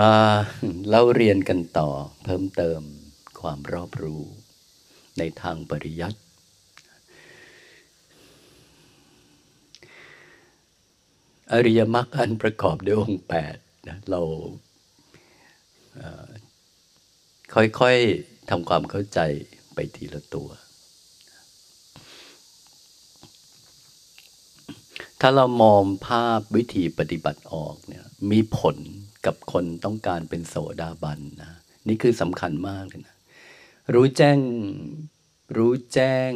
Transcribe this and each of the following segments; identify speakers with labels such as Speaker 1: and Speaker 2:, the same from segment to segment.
Speaker 1: มาเล่าเรียนกันต่อเพิ่มเติมความรอบรู้ ในทางปริยัติอริยมรรคอันประกอบด้วยองค์แปดนะเราค่อยๆทำความเข้าใจไปทีละตัว ถ้าเรามองภาพวิธีปฏิบัติออกเนี่ยมีผล กับคนต้องการเป็นโสดาบันนะนี่คือสำคัญมากเลยนะรู้แจ้ง รู้แจ้ง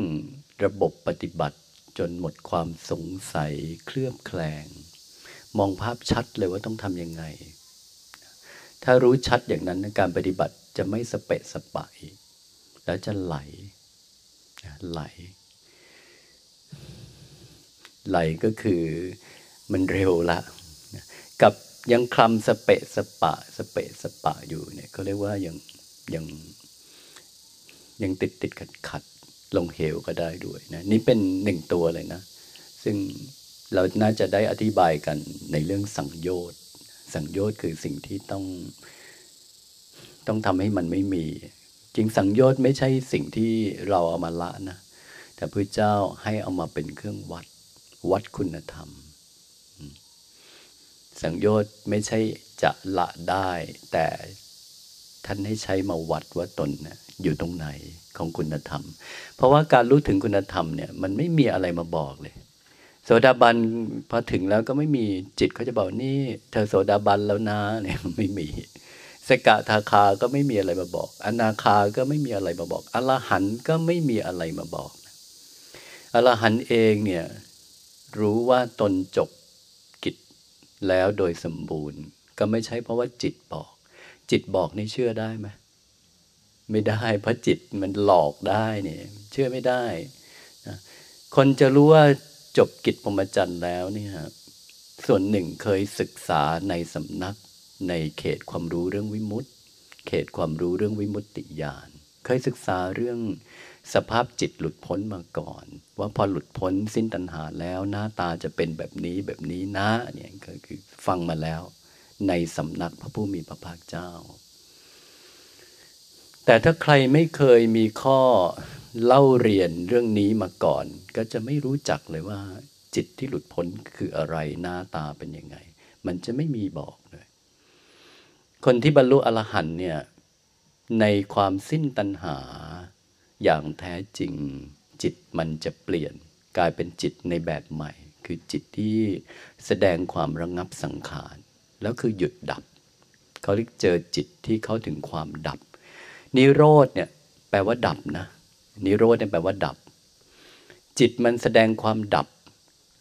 Speaker 1: ระบบปฏิบัติจนหมดความสงสัยเคลือบแคลง มองภาพชัดเลยว่าต้องทำยังไง ถ้ารู้ชัดอย่างนั้นการปฏิบัติจะไม่สเปะสปายแล้วจะไหล ไหล ไหลก็คือมันเร็วละ กับ ยังคลำสเปะสปะ สเปะสปะอยู่เนี่ยเขาเรียกว่ายังยังยังติดติดขัดขัดลงเหวก็ได้ด้วยนะนี่เป็นหนึ่งตัวเลยนะ ซึ่งเราน่าจะได้อธิบายกันในเรื่องสังโยชน์ สังโยชน์คือสิ่งที่ต้อง ต้องทำให้มันไม่มี จริงสังโยชน์ไม่ใช่สิ่งที่เราเอามาละนะ แต่พระเจ้าให้เอามาเป็นเครื่องวัดวัดคุณธรรม สังโยชน์ไม่ใช่จะละได้ แต่ท่านให้ใช้มาวัดว่าตนนะอยู่ตรงไหนของคุณธรรม เพราะว่าการรู้ถึงคุณธรรมเนี่ยมันไม่มีอะไรมาบอกเลย โสดาบันพอถึงแล้วก็ไม่มีจิตเขาจะบอกนี่เธอโสดาบันแล้วนะเนี่ยไม่มีสกทาคาก็ไม่มีอะไรมาบอก อนาคาก็ไม่มีอะไรมาบอกอรหันก็ไม่มีอะไรมาบอกอรหันเองเนี่ยรู้ว่าตนจบ แล้วโดยสมบูรณ์ ก็ไม่ใช่เพราะว่าจิตบอก จิตบอกนี่เชื่อได้ไหมไม่ได้เพราะจิตมันหลอกได้เนี่ยเชื่อไม่ได้นะคนจะรู้ว่าจบกิจพรหมจรรย์แล้วเนี่ยส่วนหนึ่งเคยศึกษาในสำนัก ในเขตความรู้เรื่องวิมุตติ เขตความรู้เรื่องวิมุตติญาณเคยศึกษาเรื่อง สภาพจิตหลุดพ้นมาก่อน ว่าพอหลุดพ้นสิ้นตัณหาแล้วหน้าตาจะเป็นแบบนี้แบบนี้นะเนี่ยก็คือฟังมาแล้ว ในสำนักพระผู้มีพระภาคเจ้า แต่ถ้าใครไม่เคยมีข้อเล่าเรียนเรื่องนี้มาก่อน ก็จะไม่รู้จักเลยว่า จิตที่หลุดพ้นคืออะไรหน้าตาเป็นยังไง มันจะไม่มีบอกเลยคนที่บรรลุอรหันเนี่ยในความสิ้นตัณหา อย่างแท้จริง จิตมันจะเปลี่ยน กลายเป็นจิตในแบบใหม่ คือจิตที่แสดงความระงงับสังขาร แล้วคือหยุดดับ เขาเรียกเจอจิตที่เขาถึงความดับ นิโรธเนี่ยแปลว่าดับนะ นิโรธเนี่ยแปลว่าดับ จิตมันแสดงความดับ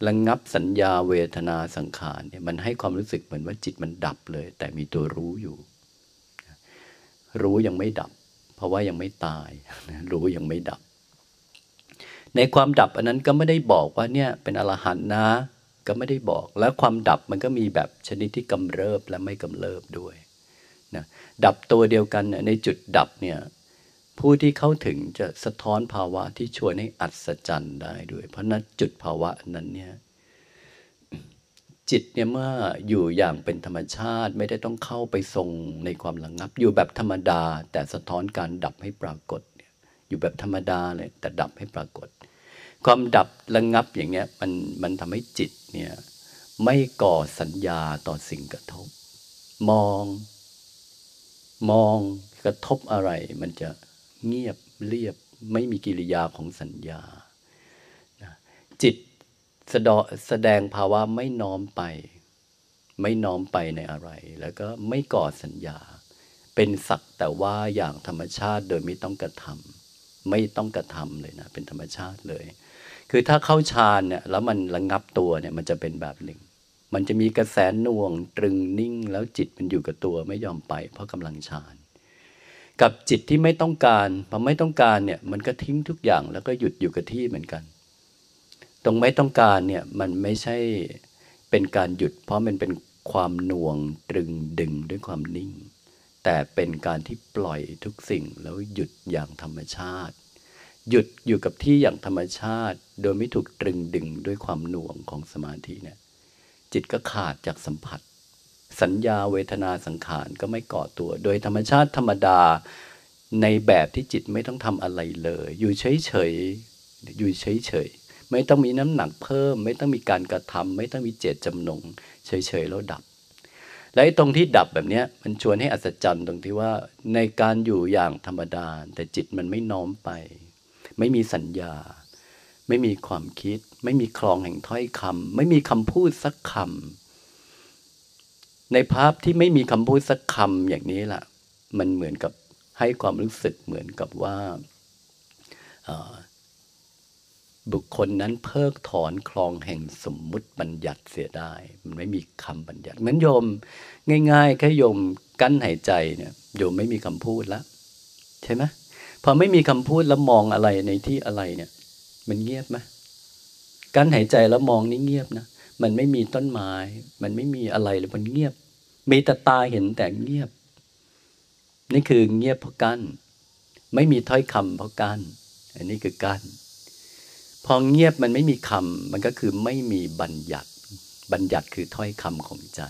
Speaker 1: ระงงับสัญญาเวทนาสังขารเนี่ยมันให้ความรู้สึกเหมือนว่าจิตมันดับเลย แต่มีตัวรู้อยู่ รู้ยังไม่ดับ เพราะว่ายังไม่ตายรู้ยังไม่ดับ ในความดับอันนั้นก็ไม่ได้บอกว่าเนี่ยเป็นอรหันต์นะ ก็ไม่ได้บอก แล้วความดับมันก็มีแบบชนิดที่กำเริบและไม่กำเริบด้วยนะดับตัวเดียวกันในจุดดับเนี่ยผู้ที่เข้าถึงจะสะท้อนภาวะที่ชวนให้อัศจรรย์ได้ด้วย เพราะนั้นจุดภาวะนั้นเนี่ย จิตเนี่ยเมื่ออยู่อย่างเป็นธรรมชาติไม่ได้ต้องเข้าไปทรงในความระงงับ อยู่แบบธรรมดา แต่สะท้อนการดับให้ปรากฏอยู่แบบธรรมดาเลยแต่ดับให้ปรากฏ ความดับระงงับอย่างเงี้ยมันมันทำให้จิตเนี่ยไม่ก่อสัญญาต่อสิ่งกระทบ มอง มองกระทบอะไร มันจะเงียบเรียบไม่มีกิริยาของสัญญาจิต แสดงภาวะไม่น้อมไป ไม่น้อมไปในอะไร แล้วก็ไม่ก่อสัญญา เป็นสักแต่ว่าอย่างธรรมชาติโดยไม่ต้องกระทำไม่ต้องกระทำเลยนะ เป็นธรรมชาติเลย คือถ้าเข้าฌานเนี่ยแล้วมันระงงับตัวเนี่ยมันจะเป็นแบบหนึ่ง มันจะมีกระแสน่วง ตรึงนิ่ง แล้วจิตมันอยู่กับตัวไม่ยอมไป เพราะกำลังฌานกับจิตที่ไม่ต้องการพอไม่ต้องการเนี่ยมันก็ทิ้งทุกอย่างแล้วก็หยุดอยู่กับที่เหมือนกัน ตรงไม่ต้องการเนี่ยมันไม่ใช่เป็นการหยุด เพราะมันเป็นความหน่วงตรึงดึงด้วยความนิ่ง แต่เป็นการที่ปล่อยทุกสิ่งแล้วหยุดอย่างธรรมชาติ หยุดอยู่กับที่อย่างธรรมชาติ โดยไม่ถูกตรึงดึงด้วยความหน่วงของสมาธิเนี่ยจิตก็ขาดจากสัมผัส สัญญาเวทนาสังขารก็ไม่ก่อตัว โดยธรรมชาติธรรมดาในแบบที่จิตไม่ต้องทำอะไรเลย อยู่เฉยๆอยู่เฉยๆ ไม่ต้องมีน้ำหนักเพิ่ม ไม่ต้องมีการกระทำไม่ต้องมีเจตจำนง เฉยๆแล้วดับ และตรงที่ดับแบบนี้มันชวนให้อัศจรรย์ตรงที่ว่าในการอยู่อย่างธรรมดา แต่จิตมันไม่น้อมไป ไม่มีสัญญา ไม่มีความคิด ไม่มีคลองแห่งถ้อยคำไม่มีคำพูดสักคำในภาพที่ไม่มีคำพูดสักคำอย่างนี้แหละมันเหมือนกับให้ความรู้สึกเหมือนกับว่า บุคคลนั้นเพิกถอนคลองแห่งสมมุติบัญญัติเสียได้ มันไม่มีคำบัญญัติเหมือนโยม ง่ายๆแค่โยมกั้นหายใจเนี่ยโยมไม่มีคำพูดล้วใช่ไหมพอไม่มีคำพูดแล้วมองอะไรในที่อะไรเนี่ย มันเงียบไหมกั้นหายใจแล้วมองนี่เงียบนะมันไม่มีต้นไม้ มันไม่มีอะไรเลยมันเงียบ มีแต่ตาเห็นแต่เงียบ นี่คือเงียบเพราะกั้น ไม่มีถ้อยคำเพราะกั้น อันนี้คือกั้น พอเงียบมันไม่มีคำมันก็คือไม่มีบัญญัติ บัญญัติคือถ้อยคำของใจ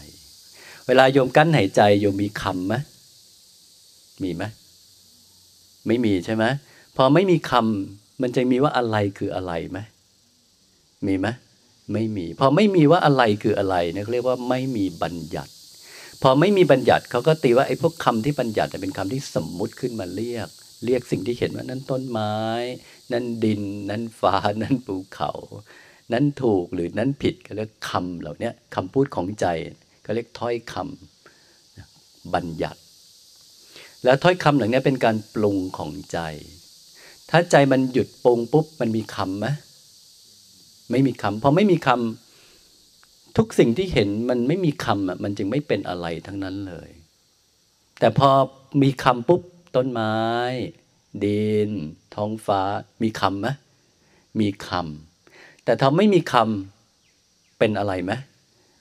Speaker 1: เวลาโยมกั้นหายใจโยมมีคำไหมมีไหมไม่มีใช่ไหมพอไม่มีคำมันจะมีว่าอะไรคืออะไรไหมมีไหมไม่มี พอไม่มีว่าอะไรคืออะไรเนี่ยเรียกว่าไม่มีบัญญัติ พอไม่มีบัญญัติเขาก็ตีว่าไอ้พวกคำที่บัญญัติเป็นคำที่สมมุติขึ้นมาเรียก เรียกสิ่งที่เห็นว่านั่นต้นไม้ นั่นดิน นั่นฟ้า นั่นภูเขา นั่นถูกหรือนั่นผิดก็เรียกคำเหล่านี้คำพูดของใจก็เรียกถ้อยคำบัญญัติ แล้วถ้อยคำเหล่านี้เป็นการปรุงของใจ ถ้าใจมันหยุดปรุงปุ๊บมันมีคำไหมไม่มีคำพอไม่มีคำทุกสิ่งที่เห็นมันไม่มีคำอะมันจึงไม่เป็นอะไรทั้งนั้นเลย แต่พอมีคำปุ๊บ ต้นไม้ ดิน ท้องฟ้า มีคำไหมมีคำแต่ถ้าไม่มีคำเป็นอะไรไหม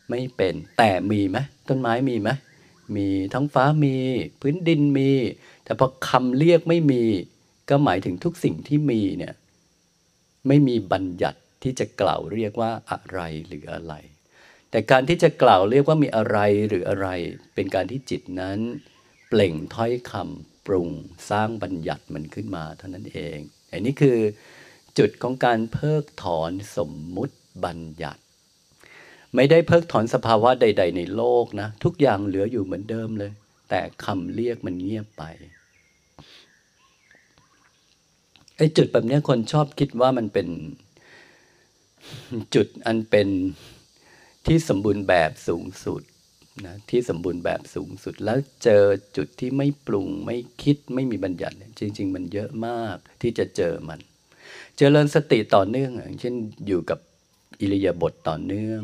Speaker 1: ไม่เป็นแต่มีไหมต้นไม้มีไหมมีท้องฟ้ามีพื้นดินมี แต่พอคำเรียกไม่มี ก็หมายถึงทุกสิ่งที่มีเนี่ยไม่มีบัญญัติที่จะกล่าวเรียกว่าอะไรหรืออะไร แต่การที่จะกล่าวเรียกว่ามีอะไรหรืออะไร เป็นการที่จิตนั้น เปล่งถ้อยคำ ปรุงสร้างบัญญัติมันขึ้นมาเท่านั้นเอง อันนี้คือจุดของการเพิกถอนสมมุติบัญญัติ ไม่ได้เพิกถอนสภาวะใด ๆ ในโลกนะ ทุกอย่างเหลืออยู่เหมือนเดิมเลย แต่คำเรียกมันเงียบไปไอ้จุดแบบนี้คนชอบคิดว่ามันเป็นจุดอันเป็นที่สมบูรณ์แบบสูงสุด นะที่สมบูรณ์แบบสูงสุดแล้วเจอจุดที่ไม่ปรุงไม่คิดไม่มีบัญญัติจริง ๆ มันเยอะมากที่จะเจอมัน เจริญสติต่อเนื่องอย่างเช่นอยู่กับอิริยาบถต่อเนื่อง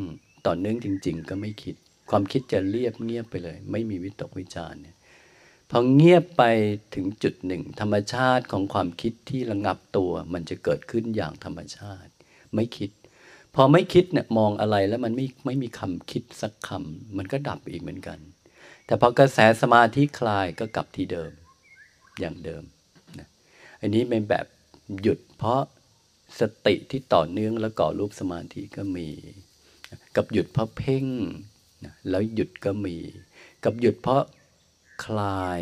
Speaker 1: ต่อเนื่องจริง ๆ ก็ไม่คิด ความคิดจะเรียบเงียบไปเลย ไม่มีวิตกวิจารเนี่ยพอเงียบไปถึงจุดหนึ่ง ธรรมชาติของความคิดที่ระงับตัว มันจะเกิดขึ้นอย่างธรรมชาติ ไม่คิด พอไม่คิดเนี่ยมองอะไรแล้วมันไม่ไม่มีคำคิดสักคำมันก็ดับอีกเหมือนกัน แต่พอกระแสสมาธิคลายก็กลับที่เดิมอย่างเดิมนะอันนี้เป็นแบบหยุดเพราะสติที่ต่อเนื่องแล้วก่อรูปสมาธิก็มี กับหยุดเพราะเพ่งนะแล้วหยุดก็มี กับหยุดเพราะคลาย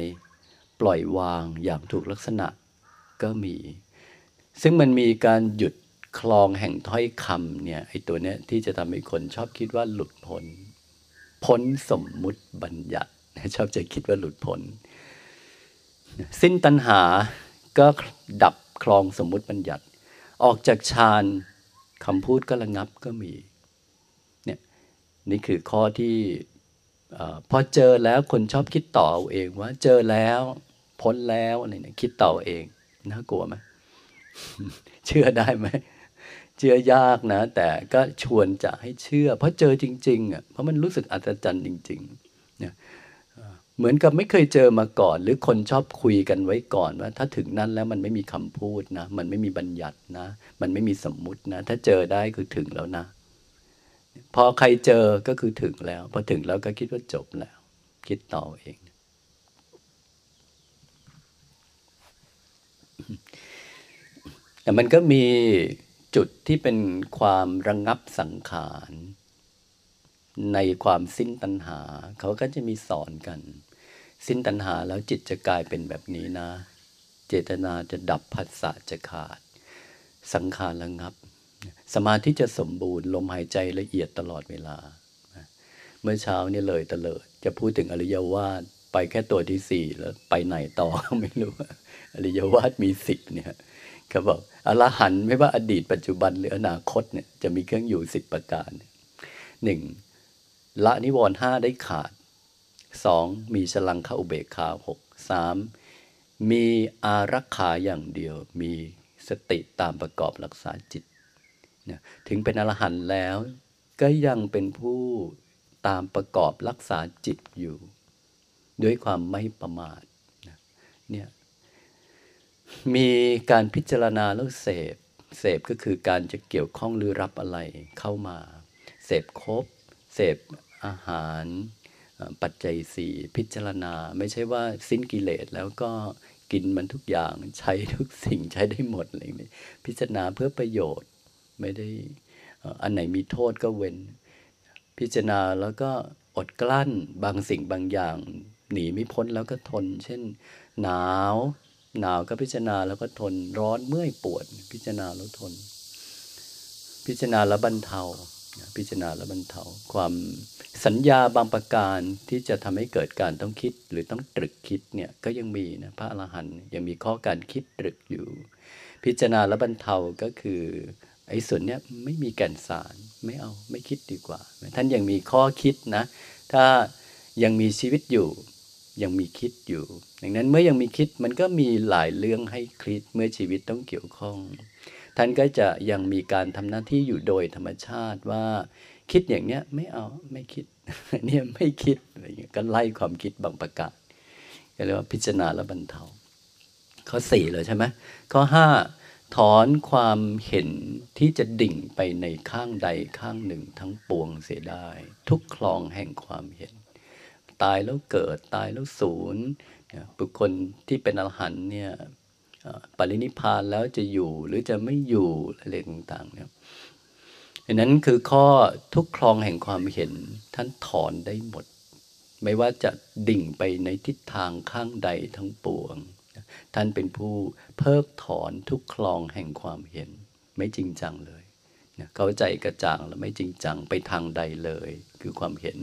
Speaker 1: ปล่อยวางอย่างถูกลักษณะก็มี ซึ่งมันมีการหยุด คลองแห่งถ้อยคำเนี่ยไอ้ตัวเนี้ยที่จะทำให้คนชอบคิดว่าหลุดพ้นพ้นสมมุติบัญญัติชอบจะคิดว่าหลุดพ้นสิ้นตัณหาก็ดับคลองสมมุติบัญญัติ ออกจากฌานคำพูดก็ระงับก็มีเนี่ยนี่คือข้อที่พอเจอแล้วคนชอบคิดต่อเอาเองว่าเจอแล้วพ้นแล้วอะไรเนี่ยคิดต่อเองน่ากลัวไหมเชื่อได้ไหม เชื่อยากนะ แต่ก็ชวนจะให้เชื่อ เพราะเจอจริงๆอะเพราะมันรู้สึกอัศจรรย์จริงๆเนี่ยเหมือนกับไม่เคยเจอมาก่อน หรือคนชอบคุยกันไว้ก่อนว่า ถ้าถึงนั้นแล้วมันไม่มีคำพูดนะ มันไม่มีบัญญัตินะ มันไม่มีสมมุตินะ ถ้าเจอได้คือถึงแล้วนะ พอใครเจอก็คือถึงแล้ว พอถึงแล้วก็คิดว่าจบแล้ว คิดต่อเอง แต่มันก็มี จุดที่เป็นความระงงับสังขาร ในความสิ้นตัณหา เขาก็จะมีสอนกัน สิ้นตัณหาแล้วจิตจะกลายเป็นแบบนี้นะ เจตนาจะดับผัสสะจะขาด สังขารระงับ สมาธิจะสมบูรณ์ลมหายใจละเอียดตลอดเวลา เมื่อเช้านี่เลยตะเลิด จะพูดถึงอริยวาสไปแค่ตัวที่สี่แล้วไปไหนต่อไม่รู้อริยวาสมีสิบเนี่ย เขาบอกอรหันต์ไม่ว่าอดีตปัจจุบันหรืออนาคตเนี่ยจะมีเครื่องอยู่สิบประการหนึ่งละนิวรณ์ห้าได้ขาดสองมีฉลังเข้าอุเบกขาหกสามมีอารักขาอย่างเดียว มีสติตามประกอบรักษาจิตถึงเป็นอรหันต์แล้ว ก็ยังเป็นผู้ตามประกอบรักษาจิตอยู่ ด้วยความไม่ประมาทเนี่ย มีการพิจารณาแล้วเสพ เสพก็คือการจะเกี่ยวข้องหรือรับอะไรเข้ามา เสพครบเสพอาหารปัจจัยสี่พิจารณา ไม่ใช่ว่าสิ้นกิเลสแล้วก็กินมันทุกอย่างใช้ทุกสิ่งใช้ได้หมดอะไรนี้พิจารณาเพื่อประโยชน์ไม่ได้อันไหนมีโทษก็เว้น พิจารณาแล้วก็อดกลั้นบางสิ่งบางอย่าง หนีไม่พ้นแล้วก็ทน เช่น หนาว หนาวก็พิจารณาแล้วก็ทน ร้อนเมื่อยปวด พิจารณาแล้วทน พิจารณาแล้วบรรเทาพิจารณาแล้วบรรเทาความสัญญาบางประการที่จะทำให้เกิดการต้องคิดหรือต้องตรึกคิดเนี่ยก็ยังมีนะพระอรหันต์ยังมีข้อการคิดตรึกอยู่ พิจารณาแล้วบรรเทาก็คือไอ้ส่วนเนี้ยไม่มีแก่นสารไม่เอาไม่คิดดีกว่า ท่านยังมีข้อคิดนะ ถ้ายังมีชีวิตอยู่ ยังมีคิดอยู่ ดังนั้นเมื่อยังมีคิดมันก็มีหลายเรื่องให้คิดเมื่อชีวิตต้องเกี่ยวข้อง ท่านก็จะยังมีการทำหน้าที่อยู่โดยธรรมชาติว่า คิดอย่างเนี้ยไม่เอาไม่คิดเนี่ยไม่คิดอะไรเงี้ยก็ไล่ความคิดบางประกาศก็เรียกว่าพิจารณาและบรรเทา ข้อสี่เลยใช่ไหมข้อห้าถอนความเห็นที่จะดิ่งไปในข้างใดข้างหนึ่งทั้งปวงเสียได้ ทุกคลองแห่งความเห็น ตายแล้วเกิดตายแล้วศูนย์บุคคลที่เป็นอรหันต์เนี่ยปรินิพานแล้วจะอยู่หรือจะไม่อยู่อะไรต่างๆเนี่ยอันนั้นคือข้อทุกคลองแห่งความเห็นท่านถอนได้หมด ไม่ว่าจะดิ่งไปในทิศทางข้างใดทั้งปวง ท่านเป็นผู้เพิกถอนทุกคลองแห่งความเห็น ไม่จริงจังเลยเข้าใจกระจ่างแล้วไม่จริงจังไปทางใดเลย คือความเห็น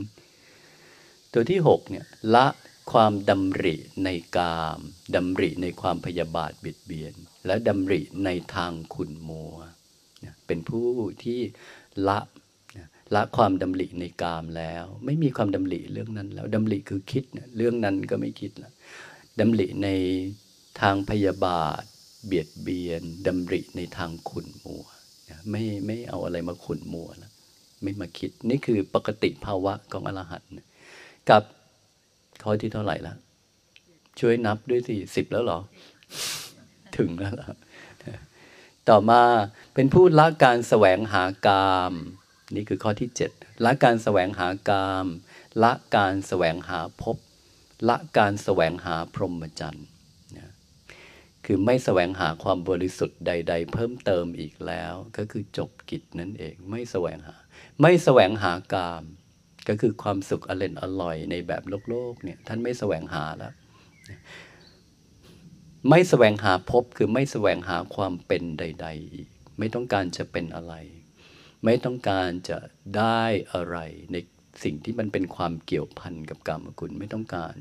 Speaker 1: ตัวที่6เนี่ยละความดำริในกามดำริในความพยาบาทเบิดเบียน และดำริในทางขุนมัว เป็นผู้ที่ละละความดำริในกามแล้ว ไม่มีความดำริเรื่องนั้นแล้วดำริคือคิดเรื่องนั้นก็ไม่คิดแล้วดำริในทางพยาบาท เบียดเบียนดำริในทางขุนมัวไม่ไม่เอาอะไรมาขุนมัวแล้วไม่มาคิดนี่คือปกติภาวะของอรหันต์ กับข้อที่เท่าไหร่ละช่วยนับด้วยสิสิบแล้วหรอ ถึงแล้วล่ะต่อมาเป็นผู้ละการแสวงหากาม นี่คือข้อที่เจ็ดละการแสวงหากามละการแสวงหาพบละการแสวงหาพรหมจรรย์คือไม่แสวงหาความบริสุทธิ์ใด ๆ เพิ่มเติมอีกแล้ว ก็คือจบกิจนั่นเอง ไม่แสวงหา ไม่แสวงหากาม ก็คือความสุขอร่อยอร่อยในแบบโลกโลกเนี่ยท่านไม่แสวงหาแล้ว ไม่แสวงหาพบคือไม่แสวงหาความเป็นใด ๆ อีก ไม่ต้องการจะเป็นอะไร ไม่ต้องการจะได้อะไรในสิ่งที่มันเป็นความเกี่ยวพันกับกรรมคุณไม่ต้องการ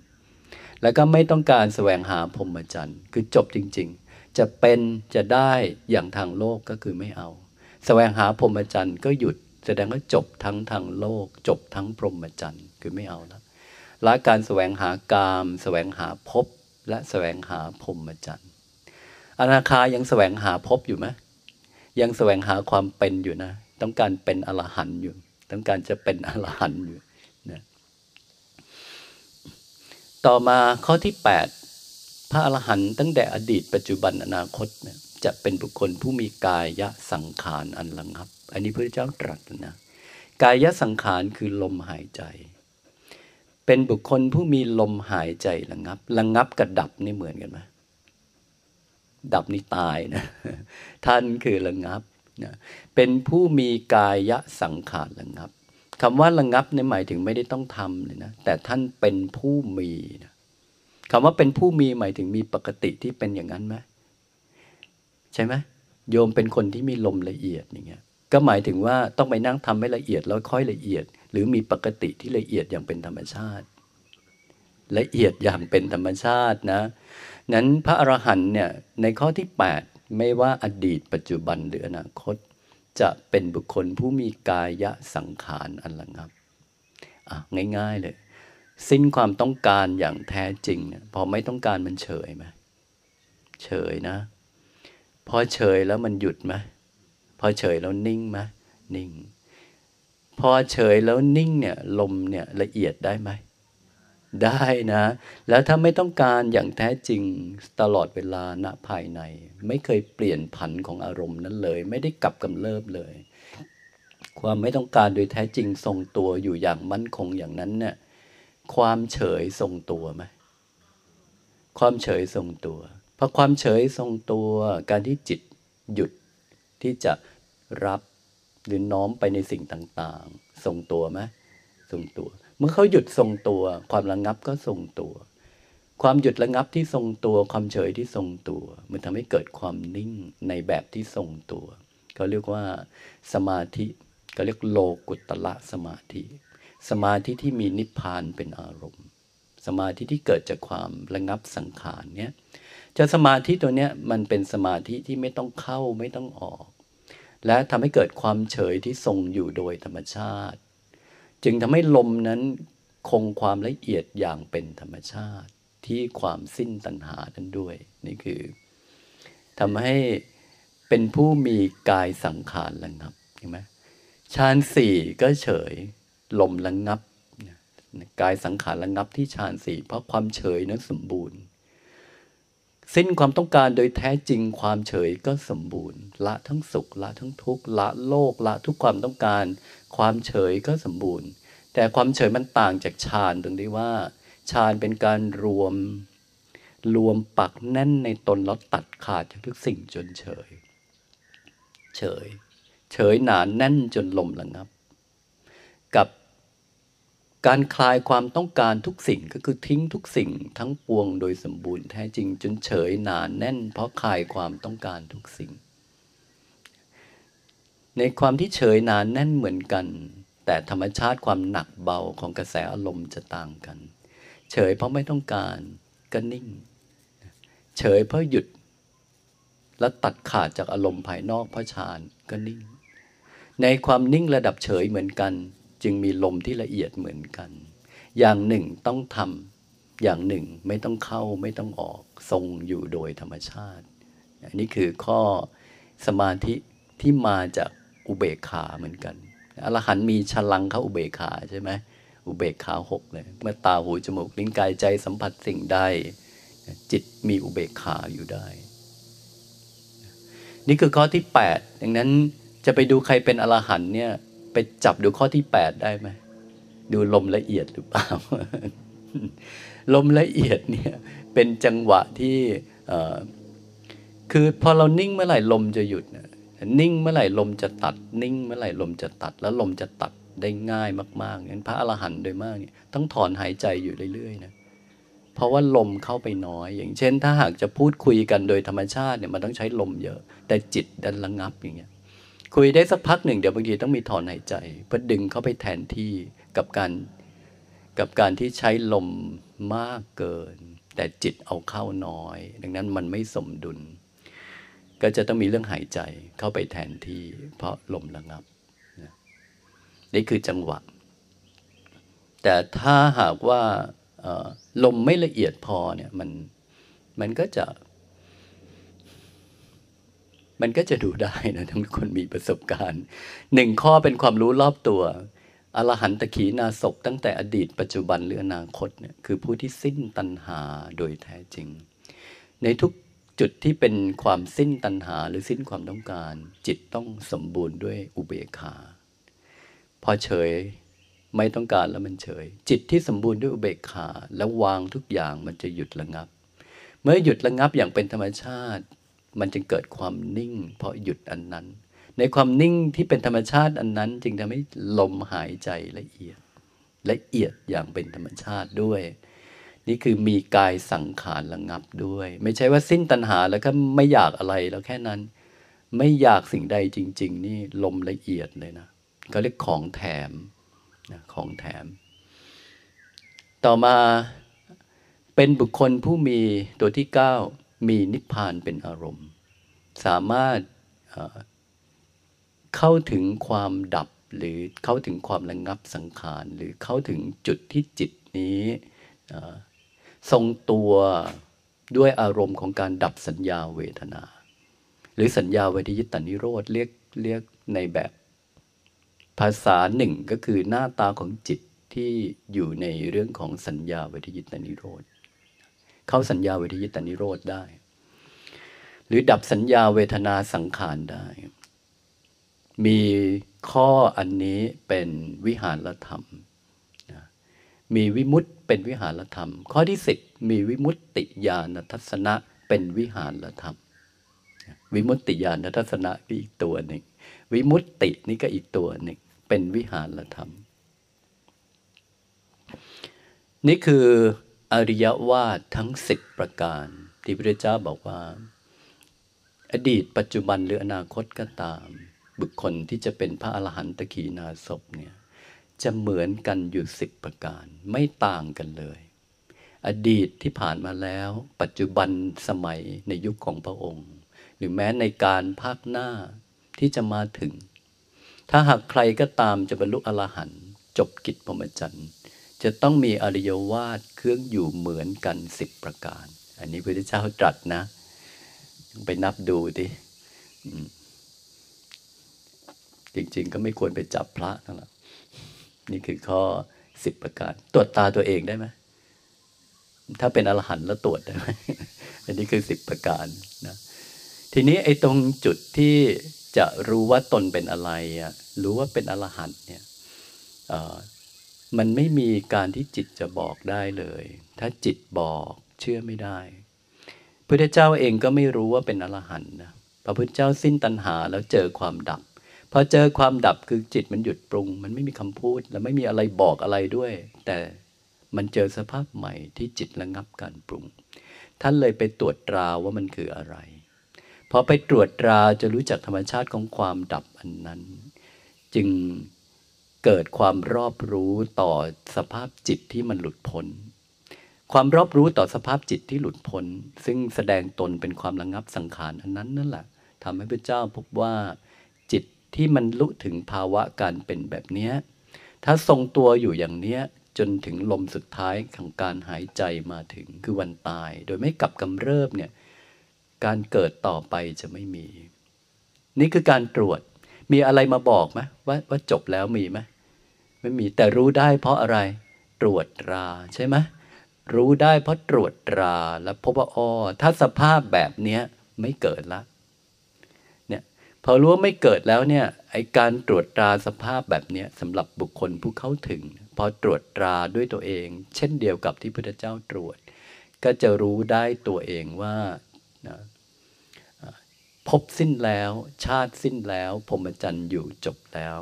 Speaker 1: แล้วก็ไม่ต้องการแสวงหาพรหมจรรย์คือจบจริง ๆ จะเป็นจะได้อย่างทางโลกก็คือไม่เอาแสวงหาพรหมจรรย์ก็หยุด แสดงว่าจบทั้งทางโลก จบทั้งพรหมจรรย์คือไม่เอาแล้วละการแสวงหากามแสวงหาภพและแสวงหาพรหมจรรย์อนาคายังแสวงหาภพอยู่ไหมยังแสวงหาความเป็นอยู่นะ ต้องการเป็นอรหันต์อยู่ ต้องการจะเป็นอรหันต์อยู่นะต่อมาข้อที่ 8 พระอรหันต์ตั้งแต่อดีตปัจจุบันอนาคตเนี่ยจะเป็นบุคคลผู้มีกายะสังขารอันระงับ อันนี้พระเจ้าตรัสนะ กายสังขารคือลมหายใจ เป็นบุคคลผู้มีลมหายใจระงับระงับกับดับนี่เหมือนกันไหมดับนี่ตายนะ ท่านคือระงับนะเป็นผู้มีกายสังขารระงับคำว่าระงับในหมายถึงไม่ได้ต้องทำเลยนะ แต่ท่านเป็นผู้มีนะคำว่าเป็นผู้มีหมายถึงมีปกติที่เป็นอย่างนั้นไหมใช่ไหมโยมเป็นคนที่มีลมละเอียดอย่างเงี้ย ก็หมายถึงว่าต้องไปนั่งทำให้ละเอียดแล้วค่อยละเอียด หรือมีปกติที่ละเอียดอย่างเป็นธรรมชาติ ละเอียดอย่างเป็นธรรมชาตินะนั้นพระอรหันต์เนี่ยในข้อที่ 8 ไม่ว่าอดีตปัจจุบันหรืออนาคต จะเป็นบุคคลผู้มีกายะสังขารอันระงับอะง่ายๆเลย สิ้นความต้องการอย่างแท้จริงเนี่ยพอไม่ต้องการมันเฉยไหมเฉยนะ พอเฉยแล้วมันหยุดไหม พอเฉยแล้วนิ่งไหมนิ่ง พอเฉยแล้วนิ่งเนี่ยลมเนี่ยละเอียดได้ไหมได้นะ แล้วถ้าไม่ต้องการอย่างแท้จริงตลอดเวลาณภายใน ไม่เคยเปลี่ยนผันของอารมณ์นั้นเลย ไม่ได้กลับกำเริบเลย ความไม่ต้องการโดยแท้จริงทรงตัวอยู่อย่างมั่นคงอย่างนั้นเนี่ยความเฉยทรงตัวไหมความเฉยทรงตัวเพราะความเฉยทรงตัวการที่จิตหยุด ที่จะรับหรือน้อมไปในสิ่งต่างๆ ทรงตัวไหมทรงตัว เมื่อเขาหยุดทรงตัว ความระงับก็ทรงตัว ความหยุดระงับที่ทรงตัว ความเฉยที่ทรงตัว มันทำให้เกิดความนิ่งในแบบที่ทรงตัวก็เรียกว่าสมาธิก็เรียกโลกุตละสมาธิ สมาธิที่มีนิพพานเป็นอารมณ์ สมาธิที่เกิดจากความระงับสังขารเนี้ย จะสมาธิตัวเนี้ยมันเป็นสมาธิที่ไม่ต้องเข้าไม่ต้องออก และทำให้เกิดความเฉยที่ทรงอยู่โดยธรรมชาติ จึงทำให้ลมนั้นคงความละเอียดอย่างเป็นธรรมชาติที่ความสิ้นตัณหานั้นด้วย นี่คือทำให้เป็นผู้มีกายสังขารระงับเห็นไหมฌานสี่ก็เฉยลมระงับ กายสังขารระงับที่ฌานสี่เพราะความเฉยนั้นสมบูรณ์ สิ้นความต้องการโดยแท้จริงความเฉยก็สมบูรณ์ ละทั้งสุขละทั้งทุกข์ละโลกละทุกความต้องการ ความเฉยก็สมบูรณ์ แต่ความเฉยมันต่างจากฌานตรงที่ว่าฌานเป็นการรวม รวมปักแน่นในตนแล้วตัดขาดจากทุกสิ่งจนเฉย เฉย เฉยหนานแน่นจนลมระงับกับ การคลายความต้องการทุกสิ่งก็คือทิ้งทุกสิ่งทั้งปวงโดยสมบูรณ์แท้จริงจนเฉยหนานแน่น เพราะคลายความต้องการทุกสิ่ง ในความที่เฉยนานแน่นเหมือนกัน แต่ธรรมชาติความหนักเบาของกระแสอารมณ์จะต่างกัน เฉยเพราะไม่ต้องการก็นิ่ง เฉยเพราะหยุด และตัดขาดจากอารมณ์ภายนอกเพราะฌานก็นิ่ง ในความนิ่งระดับเฉยเหมือนกัน จึงมีลมที่ละเอียดเหมือนกัน อย่างหนึ่งต้องทำอย่างหนึ่งไม่ต้องเข้าไม่ต้องออกทรงอยู่โดยธรรมชาติ อันนี้คือข้อสมาธิที่มาจากอุเบกขาเหมือนกันอรหันต์มีฉลังเขาอุเบกขาใช่ไหมอุเบกขาหกเลย เมื่อตาหูจมูกลิ้นกายใจสัมผัสสิ่งใดจิตมีอุเบกขาอยู่ได้ นี่คือข้อที่แปดดังนั้นจะไปดูใครเป็นอรหันต์เนี่ย ไปจับดูข้อที่แปดได้ไหม ดูลมละเอียดหรือเปล่า ลมละเอียดเนี่ยเป็นจังหวะที่คือพอเรานิ่งเมื่อไหร่ลมจะหยุดนะนิ่งเมื่อไหร่ลมจะตัด นิ่งเมื่อไหร่ลมจะตัด แล้วลมจะตัดได้ง่ายมากๆงั้นพระอรหันต์โดยมากเนี่ยต้องถอนหายใจอยู่เรื่อยๆนะเพราะว่าลมเข้าไปน้อย อย่างเช่น ถ้าหากจะพูดคุยกันโดยธรรมชาติเนี่ยมันต้องใช้ลมเยอะ แต่จิตดันระงับอย่างเงี้ย คุยได้สักพักหนึ่งเดี๋ยวบางทีต้องมีถอนหายใจ เพื่อดึงเขาไปแทนที่กับการกับการที่ใช้ลมมากเกิน แต่จิตเอาเข้าน้อย ดังนั้นมันไม่สมดุล ก็จะต้องมีเรื่องหายใจเข้าไปแทนที่ เพราะลมระงับนี่คือจังหวะ แต่ถ้าหากว่าลมไม่ละเอียดพอเนี่ยมันมันก็จะ มันก็จะดูได้นะทั้งคนมีประสบการณ์หนึ่งข้อเป็นความรู้รอบตัวอรหันตขีนาศตั้งแต่อดีตปัจจุบันหรืออนาคตเนี่ยคือผู้ที่สิ้นตัณหาโดยแท้จริง ในทุกจุดที่เป็นความสิ้นตัณหาหรือสิ้นความต้องการ จิตต้องสมบูรณ์ด้วยอุเบกขา พอเฉยไม่ต้องการแล้วมันเฉย จิตที่สมบูรณ์ด้วยอุเบกขา แล้ววางทุกอย่างมันจะหยุดระงับ เมื่อหยุดระงับอย่างเป็นธรรมชาติ มันจะเกิดความนิ่ง เพราะหยุดอันนั้น ในความนิ่งที่เป็นธรรมชาติอันนั้น จึงทำให้ลมหายใจละเอียด ละเอียดอย่างเป็นธรรมชาติด้วย นี่คือมีกายสังขารระงับด้วย ไม่ใช่ว่าสิ้นตัณหาแล้วก็ไม่อยากอะไรแล้วแค่นั้น ไม่อยากสิ่งใดจริง ๆ นี่ลมละเอียดเลยนะเขาเรียกของแถมนะของแถม ต่อมาเป็นบุคคลผู้มีตัวที่เก้า มีนิพพานเป็นอารมณ์ สามารถเข้าถึงความดับหรือเข้าถึงความระงับสังขาร หรือเข้าถึงจุดที่จิตนี้ทรงตัวด้วยอารมณ์ของการดับสัญญาเวทนา หรือสัญญาเวทยิตานิโรธเรียกเรียกในแบบภาษาหนึ่งก็คือหน้าตาของจิตที่อยู่ในเรื่องของสัญญาเวทยิตานิโรธ เข้าสัญญาเวทยิตานิโรธได้ หรือดับสัญญาเวทนาสังขารได้ มีข้ออันนี้เป็นวิหารธรรมมีวิมุตต์เป็นวิหารธรรม ข้อที่สิบมีวิมุตติญาณทัศนะเป็นวิหารธรรม วิมุตติญาณทัศนะก็อีกตัวหนึ่ง วิมุตตินี่ก็อีกตัวหนึ่ง เป็นวิหารธรรม นี่คือ อริยวาททั้งสิบประการ ที่พระเจ้าบอกว่า อดีตปัจจุบันหรืออนาคตก็ตาม บุคคลที่จะเป็นพระอรหันตขีนาศพเนี่ยจะเหมือนกันอยู่สิบประการ ไม่ต่างกันเลย อดีตที่ผ่านมาแล้ว ปัจจุบันสมัยในยุคของพระองค์ หรือแม้ในการภาคหน้าที่จะมาถึง ถ้าหากใครก็ตามจะบรรลุอรหันต์จบกิจพรหมจรรย์ จะต้องมีอริยวาทเครื่องอยู่เหมือนกันสิบประการ อันนี้พระเจ้าตรัสนะ ไปนับดูดิจริง ๆ ก็ไม่ควรไปจับพระนั่นแหละนี่คือข้อสิบประการ ตรวจตาตัวเองได้ไหมถ้าเป็นอรหันต์แล้วตรวจได้ไหมอันนี้คือสิบประการนะทีนี้ไอ้ตรงจุดที่จะรู้ว่าตนเป็นอะไรอะรู้ว่าเป็นอรหันต์เนี่ย มันไม่มีการที่จิตจะบอกได้เลย ถ้าจิตบอกเชื่อไม่ได้พระเจ้าเองก็ไม่รู้ว่าเป็นอรหันต์นะพระพุทธเจ้าสิ้นตัณหาแล้วเจอความดับพอเจอความดับคือจิตมันหยุดปรุง มันไม่มีคำพูดและไม่มีอะไรบอกอะไรด้วย แต่มันเจอสภาพใหม่ที่จิตระงับการปรุง ท่านเลยไปตรวจตราว่ามันคืออะไรพอไปตรวจตราจะรู้จักธรรมชาติของความดับอันนั้น จึง เกิดความรอบรู้ต่อสภาพจิตที่มันหลุดพ้น ความรอบรู้ต่อสภาพจิตที่หลุดพ้น ซึ่งแสดงตนเป็นความระงับสังขารอันนั้นนั่นแหละทำให้พระเจ้าพบว่าจิตที่มันลุถึงภาวะการเป็นแบบนี้ ถ้าทรงตัวอยู่อย่างเนี้ยจนถึงลมสุดท้ายของการหายใจมาถึงคือวันตาย โดยไม่กลับกำเริบเนี่ยการเกิดต่อไปจะไม่มี นี่คือการตรวจมีอะไรมาบอกไหมว่าว่าจบแล้วมีไหม ไม่มีแต่รู้ได้เพราะอะไร ตรวจตราใช่ไหมรู้ได้เพราะตรวจตราแล้วพบว่าอ๋อถ้าสภาพแบบเนี้ยไม่เกิดละเนี่ยพอรู้ว่าไม่เกิดแล้วเนี่ยไอการตรวจตราสภาพแบบเนี้ยสำหรับบุคคลผู้เข้าถึง พอตรวจตราด้วยตัวเอง เช่นเดียวกับที่พระเจ้าตรวจ ก็จะรู้ได้ตัวเองว่าพบสิ้นแล้ว ชาติสิ้นแล้วพรหมจรรย์อยู่จบแล้ว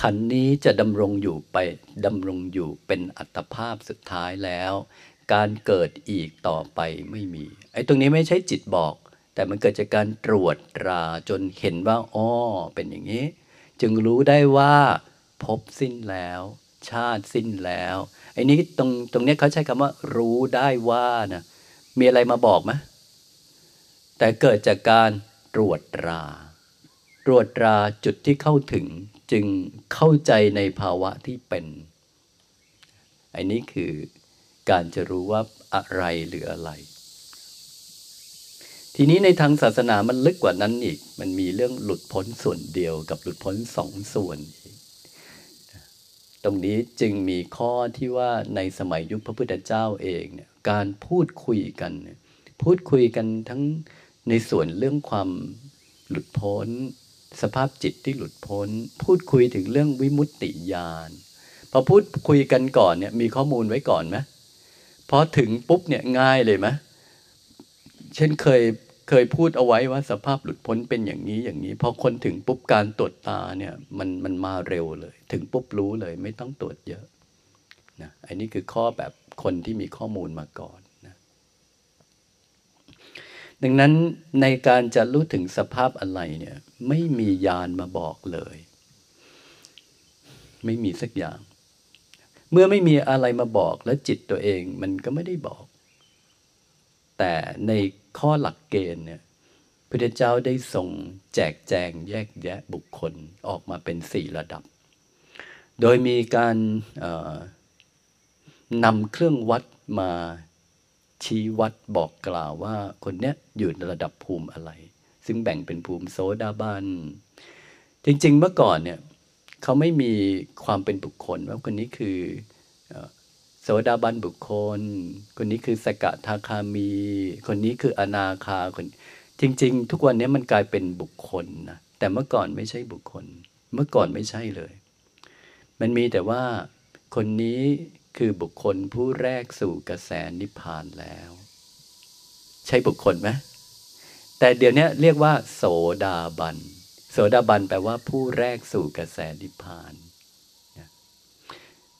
Speaker 1: ขันนี้จะดำรงอยู่ไปดำรงอยู่เป็นอัตภาพสุดท้ายแล้ว การเกิดอีกต่อไปไม่มีไอ้ตรงนี้ไม่ใช่จิตบอก แต่มันเกิดจากการตรวจตราจนเห็นว่าอ๋อเป็นอย่างนี้ จึงรู้ได้ว่าพบสิ้นแล้ว ชาติสิ้นแล้วไอ้นี้ตรงตรงนี้เขาใช้คำว่า รู้ได้ว่านะมีอะไรมาบอกไหมแต่เกิดจากการตรวจตรา ตรวจตราจุดที่เข้าถึง จึงเข้าใจในภาวะที่เป็นอันนี้คือการจะรู้ว่าอะไรหรืออะไร ทีนี้ในทางศาสนามันลึกกว่านั้นอีก มันมีเรื่องหลุดพ้นส่วนเดียวกับหลุดพ้นสองส่วนอีกตรงนี้จึงมีข้อที่ว่าในสมัยยุคพระพุทธเจ้าเองเนี่ยการพูดคุยกัน พูดคุยกันทั้งในส่วนเรื่องความหลุดพ้น สภาพจิตที่หลุดพ้น พูดคุยถึงเรื่องวิมุตติญาณพอพูดคุยกันก่อนเนี่ยมีข้อมูลไว้ก่อนไหมพอถึงปุ๊บเนี่ยง่ายเลยไหมเช่นเคยเคยพูดเอาไว้ว่าสภาพหลุดพ้นเป็นอย่างนี้อย่างนี้พอคนถึงปุ๊บการตรวจตาเนี่ยมันมันมาเร็วเลย ถึงปุ๊บรู้เลย ไม่ต้องตรวจเยอะนะอันนี้คือข้อแบบคนที่มีข้อมูลมาก่อน ดังนั้นในการจะรู้ถึงสภาพอะไรเนี่ย ไม่มียานมาบอกเลย ไม่มีสักอย่าง เมื่อไม่มีอะไรมาบอกแล้วจิตตัวเองมันก็ไม่ได้บอก แต่ในข้อหลักเกณฑ์เนี่ยพระเจ้าได้ส่งแจกแจงแยกแยะบุคคลออกมาเป็นสี่ระดับ โดยมีการนำเครื่องวัดมา ชี้วัดบอกกล่าวว่าคนเนี้ยอยู่ในระดับภูมิอะไร ซึ่งแบ่งเป็นภูมิโซดาบัน จริง ๆ เมื่อก่อนเนี่ยเขาไม่มีความเป็นบุคคลว่าคนนี้คือโสดาบันบุคคล คนนี้คือสกทาคามี คนนี้คืออนาคาคน จริง ๆ ทุกวันนี้มันกลายเป็นบุคคลนะแต่เมื่อก่อนไม่ใช่บุคคล เมื่อก่อนไม่ใช่เลย มันมีแต่ว่าคนนี้ คือบุคคลผู้แรกสู่กระแสนิพพานแล้ว ใช่บุคคลไหมแต่เดี๋ยวนี้เรียกว่า โสดาบัน โสดาบันแปลว่าผู้แรกสู่กระแสนิพพาน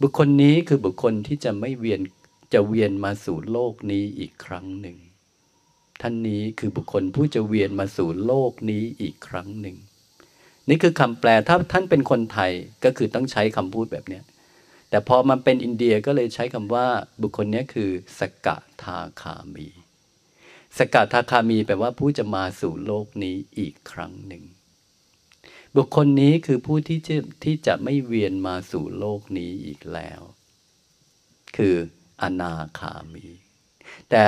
Speaker 1: บุคคลนี้คือบุคคลที่จะไม่เวียนจะเวียนมาสู่โลกนี้อีกครั้งหนึ่ง ท่านนี้คือบุคคลผู้จะเวียนมาสู่โลกนี้อีกครั้งหนึ่ง นี่คือคำแปลถ้าท่านเป็นคนไทยก็คือต้องใช้คำพูดแบบนี้ แต่พอมันเป็นอินเดียก็เลยใช้คำว่าบุคคลนี้คือสกทาคามี สกทาคามีแปลว่าผู้จะมาสู่โลกนี้อีกครั้งหนึ่ง บุคคลนี้คือผู้ที่จะที่จะไม่เวียนมาสู่โลกนี้อีกแล้ว คืออนาคามี แต่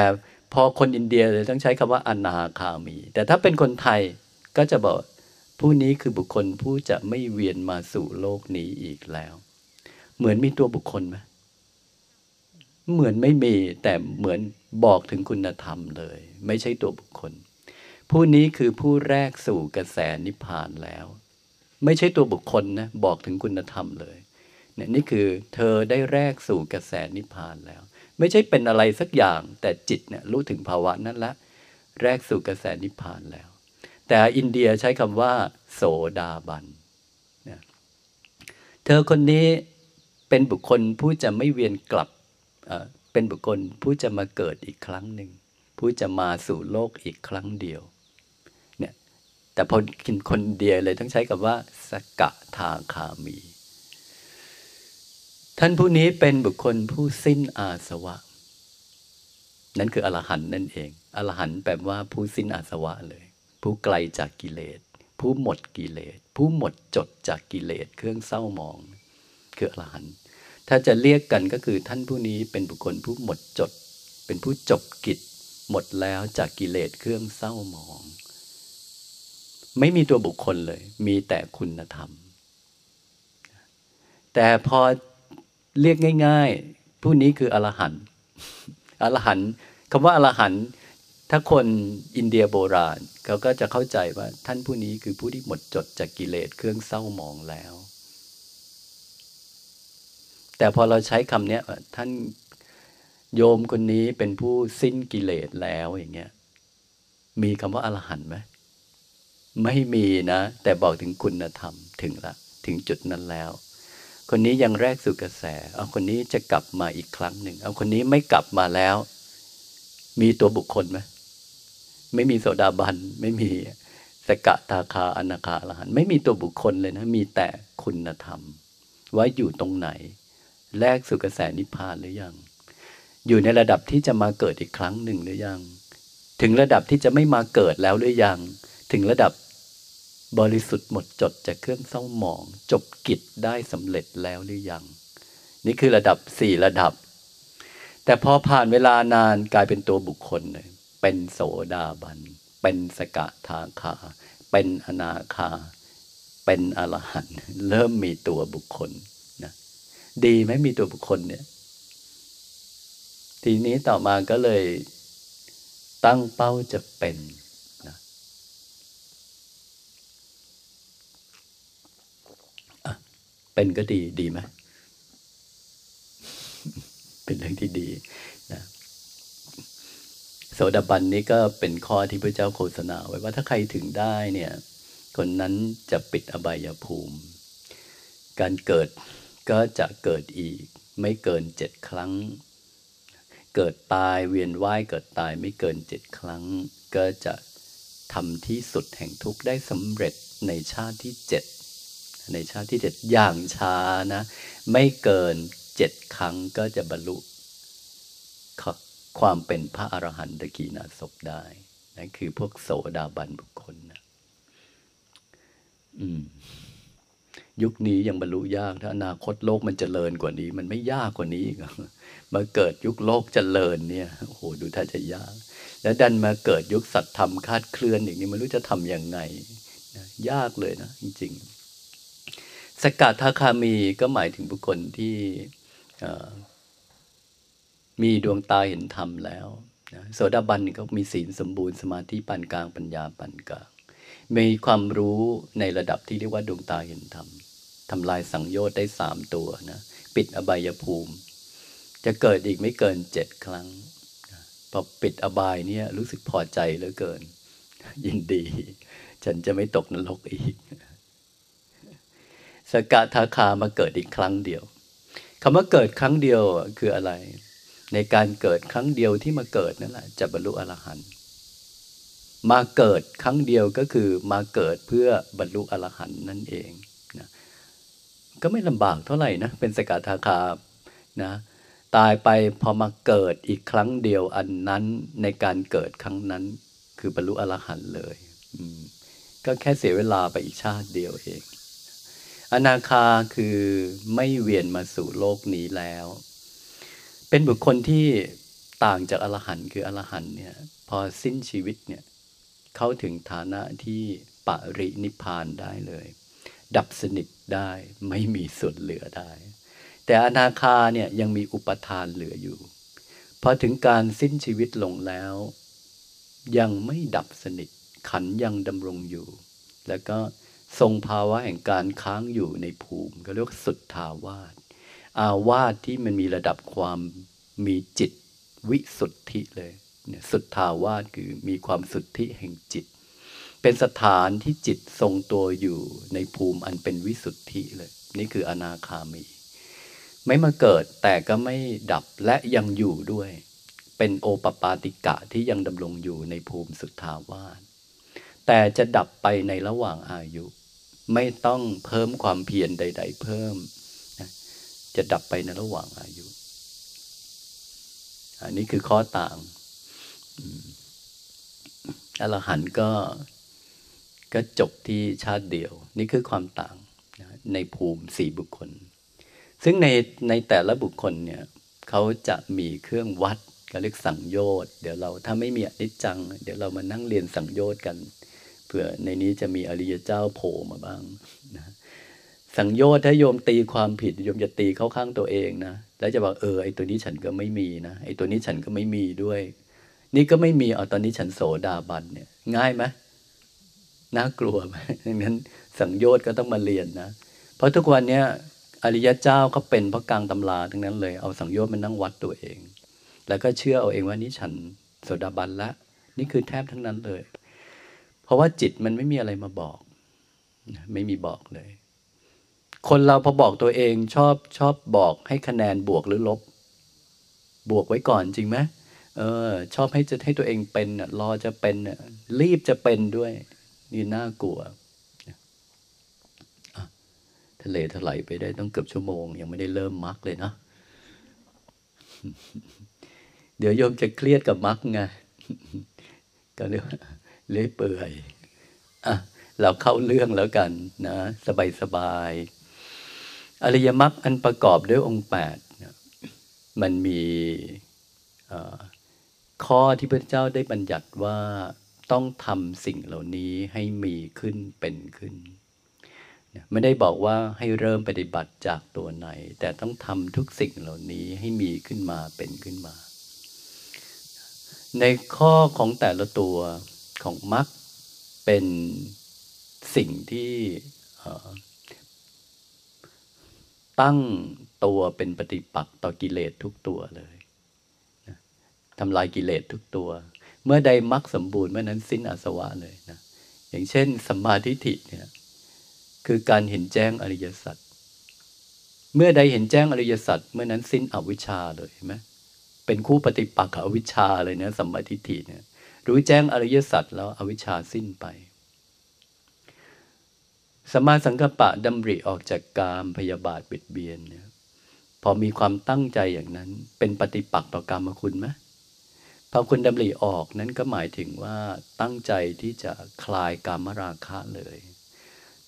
Speaker 1: พอคนอินเดียเลยต้องใช้คำว่าอนาคามี แต่ถ้าเป็นคนไทยก็จะบอกผู้นี้คือบุคคลผู้จะไม่เวียนมาสู่โลกนี้อีกแล้ว เหมือนมีตัวบุคคลไหมเหมือนไม่มี แต่เหมือนบอกถึงคุณธรรมเลย ไม่ใช่ตัวบุคคล ผู้นี้คือผู้แรกสู่กระแสนิพพานแล้ว ไม่ใช่ตัวบุคคลนะบอกถึงคุณธรรมเลยเนี่ยนี่คือเธอได้แรกสู่กระแสนิพพานแล้ว ไม่ใช่เป็นอะไรสักอย่าง แต่จิตเนี่ยรู้ถึงภาวะนั้นละ แรกสู่กระแสนิพพานแล้ว แต่อินเดียใช้คำว่า โสดาบันเนี่ยเธอคนนี้ เป็นบุคคลผู้จะไม่เวียนกลับเป็นบุคคลผู้จะมาเกิดอีกครั้งหนึ่ง ผู้จะมาสู่โลกอีกครั้งเดียวเนี่ยแต่พอกินคนเดียวเลยต้องใช้กับว่าสกะทาคามี ท่านผู้นี้เป็นบุคคลผู้สิ้นอาสวะ นั่นคืออรหันต์นั่นเอง อรหันต์แปลว่าผู้สิ้นอาสวะเลย ผู้ไกลจากกิเลส ผู้หมดกิเลส ผู้หมดจดจากกิเลสเครื่องเศร้าหมอง คืออรหันต์ถ้าจะเรียกกันก็คือท่านผู้นี้เป็นบุคคลผู้หมดจด เป็นผู้จบกิจ หมดแล้วจากกิเลสเครื่องเศร้าหมอง ไม่มีตัวบุคคลเลย มีแต่คุณธรรม แต่พอเรียกง่าย ๆ ผู้นี้คืออรหันต์อรหันต์คำว่าอรหันต์ถ้าคนอินเดียโบราณเขาก็จะเข้าใจว่าท่านผู้นี้คือผู้ที่หมดจดจากกิเลสเครื่องเศร้าหมองแล้ว แต่พอเราใช้คำนี้ท่านโยมคนนี้เป็นผู้สิ้นกิเลสแล้วอย่างเงี้ย มีคำว่าอรหันต์ไหมไม่มีนะ แต่บอกถึงคุณธรรมถึงละถึงจุดนั้นแล้ว คนนี้ยังแรกสู่กระแส เอาคนนี้จะกลับมาอีกครั้งหนึ่ง เอาคนนี้ไม่กลับมาแล้ว มีตัวบุคคลไหมไม่มีโสดาบัน ไม่มีสกตาคาอนาคาอรหันไม่มีตัวบุคคลเลยนะ มีแต่คุณธรรม ว่าอยู่ตรงไหน แรกสู่กระแสนิพพานหรือยัง อยู่ในระดับที่จะมาเกิดอีกครั้งหนึ่งหรือยัง ถึงระดับที่จะไม่มาเกิดแล้วหรือยัง ถึงระดับบริสุทธิ์หมดจดจากเครื่องเศร้าหมอง จบกิจได้สำเร็จแล้วหรือยัง นี่คือระดับสี่ระดับ แต่พอผ่านเวลานานกลายเป็นตัวบุคคลเลยเป็นโสดาบัน เป็นสกทาคา เป็นอนาคา เป็นอรหันต์เริ่มมีตัวบุคคล ดีไหมมีตัวบุคคลเนี่ย ทีนี้ต่อมาก็เลยตั้งเป้าจะเป็นนะเป็นก็ดีดีไหมเป็นเรื่องที่ดีนะโสดาบันนี้ก็เป็นข้อที่พระเจ้าโฆษณาไว้ว่าถ้าใครถึงได้เนี่ย คนนั้นจะปิดอบายภูมิ การเกิด ก็จะเกิดอีก ไม่เกินเจ็ดครั้ง เกิดตายเวียนว่ายเกิดตายไม่เกินเจ็ดครั้ง ก็จะทำที่สุดแห่งทุกข์ได้สำเร็จในชาติที่เจ็ดในชาติที่เจ็ดอย่างช้านะ ไม่เกินเจ็ดครั้งก็จะบรรลุความเป็นพระอรหันตกีนาศพได้นั่นคือพวกโสดาบันบุคคลนะ อืม ยุคนี้ยังบรรลุยากถ้าอนาคตโลกมันจเจริญกว่านี้ มันไม่ยากกว่านี้อีกมาเกิดยุคโลกจเจริญเนี่ยโอ้โหดูท่าจะยาก แล้วดันมาเกิดยุคสัตธรรมคาดเคลื่อนอย่างนี้ไม่รู้จะทำยังไงนะยากเลยนะจริง ๆ สกัดทาคามีก็หมายถึงบุคคลที่มีดวงตาเห็นธรรมแล้วโสดาบันก็มีศีลสมบูรณ์สมาธิปานกลางปัญญาปานกลางมีความรู้ในระดับที่เรียกว่าดวงตาเห็นธรรม ทำลายสังโยชน์ได้สามตัวนะปิดอบายภูมิ จะเกิดอีกไม่เกินเจ็ดครั้งพอปิดอบายเนี่ยรู้สึกพอใจเหลือเกิน ยินดี ฉันจะไม่ตกนรกอีก สกทาคามาเกิดอีกครั้งเดียวคำว่าเกิดครั้งเดียวคืออะไร ในการเกิดครั้งเดียวที่มาเกิดนั่นแหละจะบรรลุอรหันต์มาเกิดครั้งเดียวก็คือมาเกิดเพื่อบรรลุอรหันต์นั่นเอง ก็ไม่ลำบากเท่าไหร่นะเป็นสกทาคานะตายไปพอมาเกิดอีกครั้งเดียวอันนั้นในการเกิดครั้งนั้น คือบรรลุอรหันต์เลยก็แค่เสียเวลาไปอีกชาติเดียวเอง อนาคาคือไม่เวียนมาสู่โลกนี้แล้ว เป็นบุคคลที่ต่างจากอรหันต์คืออรหันต์เนี่ยพอสิ้นชีวิตเนี่ยเข้าถึงฐานะที่ปรินิพานได้เลย ดับสนิทได้ไม่มีส่วนเหลือได้ แต่อนาคาเนี่ยยังมีอุปทานเหลืออยู่พอถึงการสิ้นชีวิตลงแล้ว ยังไม่ดับสนิทขันยังดำรงอยู่ แล้วก็ทรงภาวะแห่งการค้างอยู่ในภูมิก็เรียกว่าสุดทาวาสอาวาสที่มันมีระดับความมีจิตวิสุทธิเลยเนี่ยสุดทาวาสคือมีความสุทธิแห่งจิต เป็นสถานที่จิตทรงตัวอยู่ในภูมิอันเป็นวิสุทธิเลย นี่คืออนาคามี ไม่มาเกิดแต่ก็ไม่ดับและยังอยู่ด้วย เป็นโอปปาติกะที่ยังดำรงอยู่ในภูมิสุดทาวาสแต่จะดับไปในระหว่างอายุ ไม่ต้องเพิ่มความเพียรใด ๆ เพิ่มนะจะดับไปในระหว่างอายุ อันนี้คือข้อต่างอรหันต์ก็ ก็จบที่ชาติเดียว นี่คือความต่างในภูมิสี่บุคคล ซึ่งในในแต่ละบุคคลเนี่ยเขาจะมีเครื่องวัดก็เรียกสังโยชน์เดี๋ยวเราถ้าไม่มีอนิจจัง เดี๋ยวเรามานั่งเรียนสังโยชน์กันเผื่อในนี้จะมีอริยเจ้าโผล่มาบ้างนะสังโยชน์ถ้าโยมตีความผิดโยมจะตีเข้าข้างตัวเองนะแล้วจะบอกเออไอตัวนี้ฉันก็ไม่มีนะไอตัวนี้ฉันก็ไม่มีด้วย นี่ก็ไม่มีเอาตอนนี้ฉันโสดาบันเนี่ย ง่ายไหม น่ากลัวไหมดังนั้นสังโยชน์ก็ต้องมาเรียนนะ เพราะทุกวันเนี้ยอริยะเจ้าเขาเป็นพระกลางตำราทั้งนั้นเลยเอาสังโยชน์มานั่งวัดตัวเอง แล้วก็เชื่อเอาเองว่านี่ฉันโสดาบันละ นี่คือแทบทั้งนั้นเลย เพราะว่าจิตมันไม่มีอะไรมาบอก ไม่มีบอกเลย คนเราพอบอกตัวเองชอบชอบบอกให้คะแนนบวกหรือลบ บวกไว้ก่อนจริงไหมเออ ชอบให้จะให้ตัวเองเป็นรอจะเป็นรีบจะเป็นด้วย นี่น่ากลัวทะเลถลายไปได้ต้องเกือบชั่วโมง ยังไม่ได้เริ่มมักเลยนะ เดี๋ยวโยมจะเครียดกับมักไงก็เรียกเลื่อยเปื่อยอะเราเข้าเรื่องแล้วกันนะสบายสบายอริยมรรคอันประกอบด้วยองค์แปดมันมีข้อที่พระเจ้าได้บัญญัติว่า ต้องทำสิ่งเหล่านี้ให้มีขึ้นเป็นขึ้น ไม่ได้บอกว่าให้เริ่มปฏิบัติจากตัวไหน แต่ต้องทำทุกสิ่งเหล่านี้ให้มีขึ้นมาเป็นขึ้นมา ในข้อของแต่ละตัวของมรรคเป็นสิ่งที่ตั้งตัวเป็นปฏิปักษ์ต่อกิเลสทุกตัวเลยทำลายกิเลสทุกตัว เมื่อใดมรรคสมบูรณ์เมื่อนั้นสิ้นอาสวะเลยนะอย่างเช่นสัมมาทิฏฐิเนี่ยคือการเห็นแจ้งอริยสัจเมื่อใดเห็นแจ้งอริยสัจเมื่อนั้นสิ้นอวิชชาเลยเห็นไหมเป็นคู่ปฏิปักษ์กับอวิชชาเลยเนี่ยสัมมาทิฏฐิเนี่ยรู้แจ้งอริยสัจแล้วอวิชชาสิ้นไปสมาสังกปะดำริออกจากกามพยาบาทเบียดเบียนเนี่ยพอมีความตั้งใจอย่างนั้น เป็นปฏิปักษ์ต่อกรรมคุณไหม พอคุณดำริออกนั้นก็หมายถึงว่าตั้งใจที่จะคลายกามราคะเลย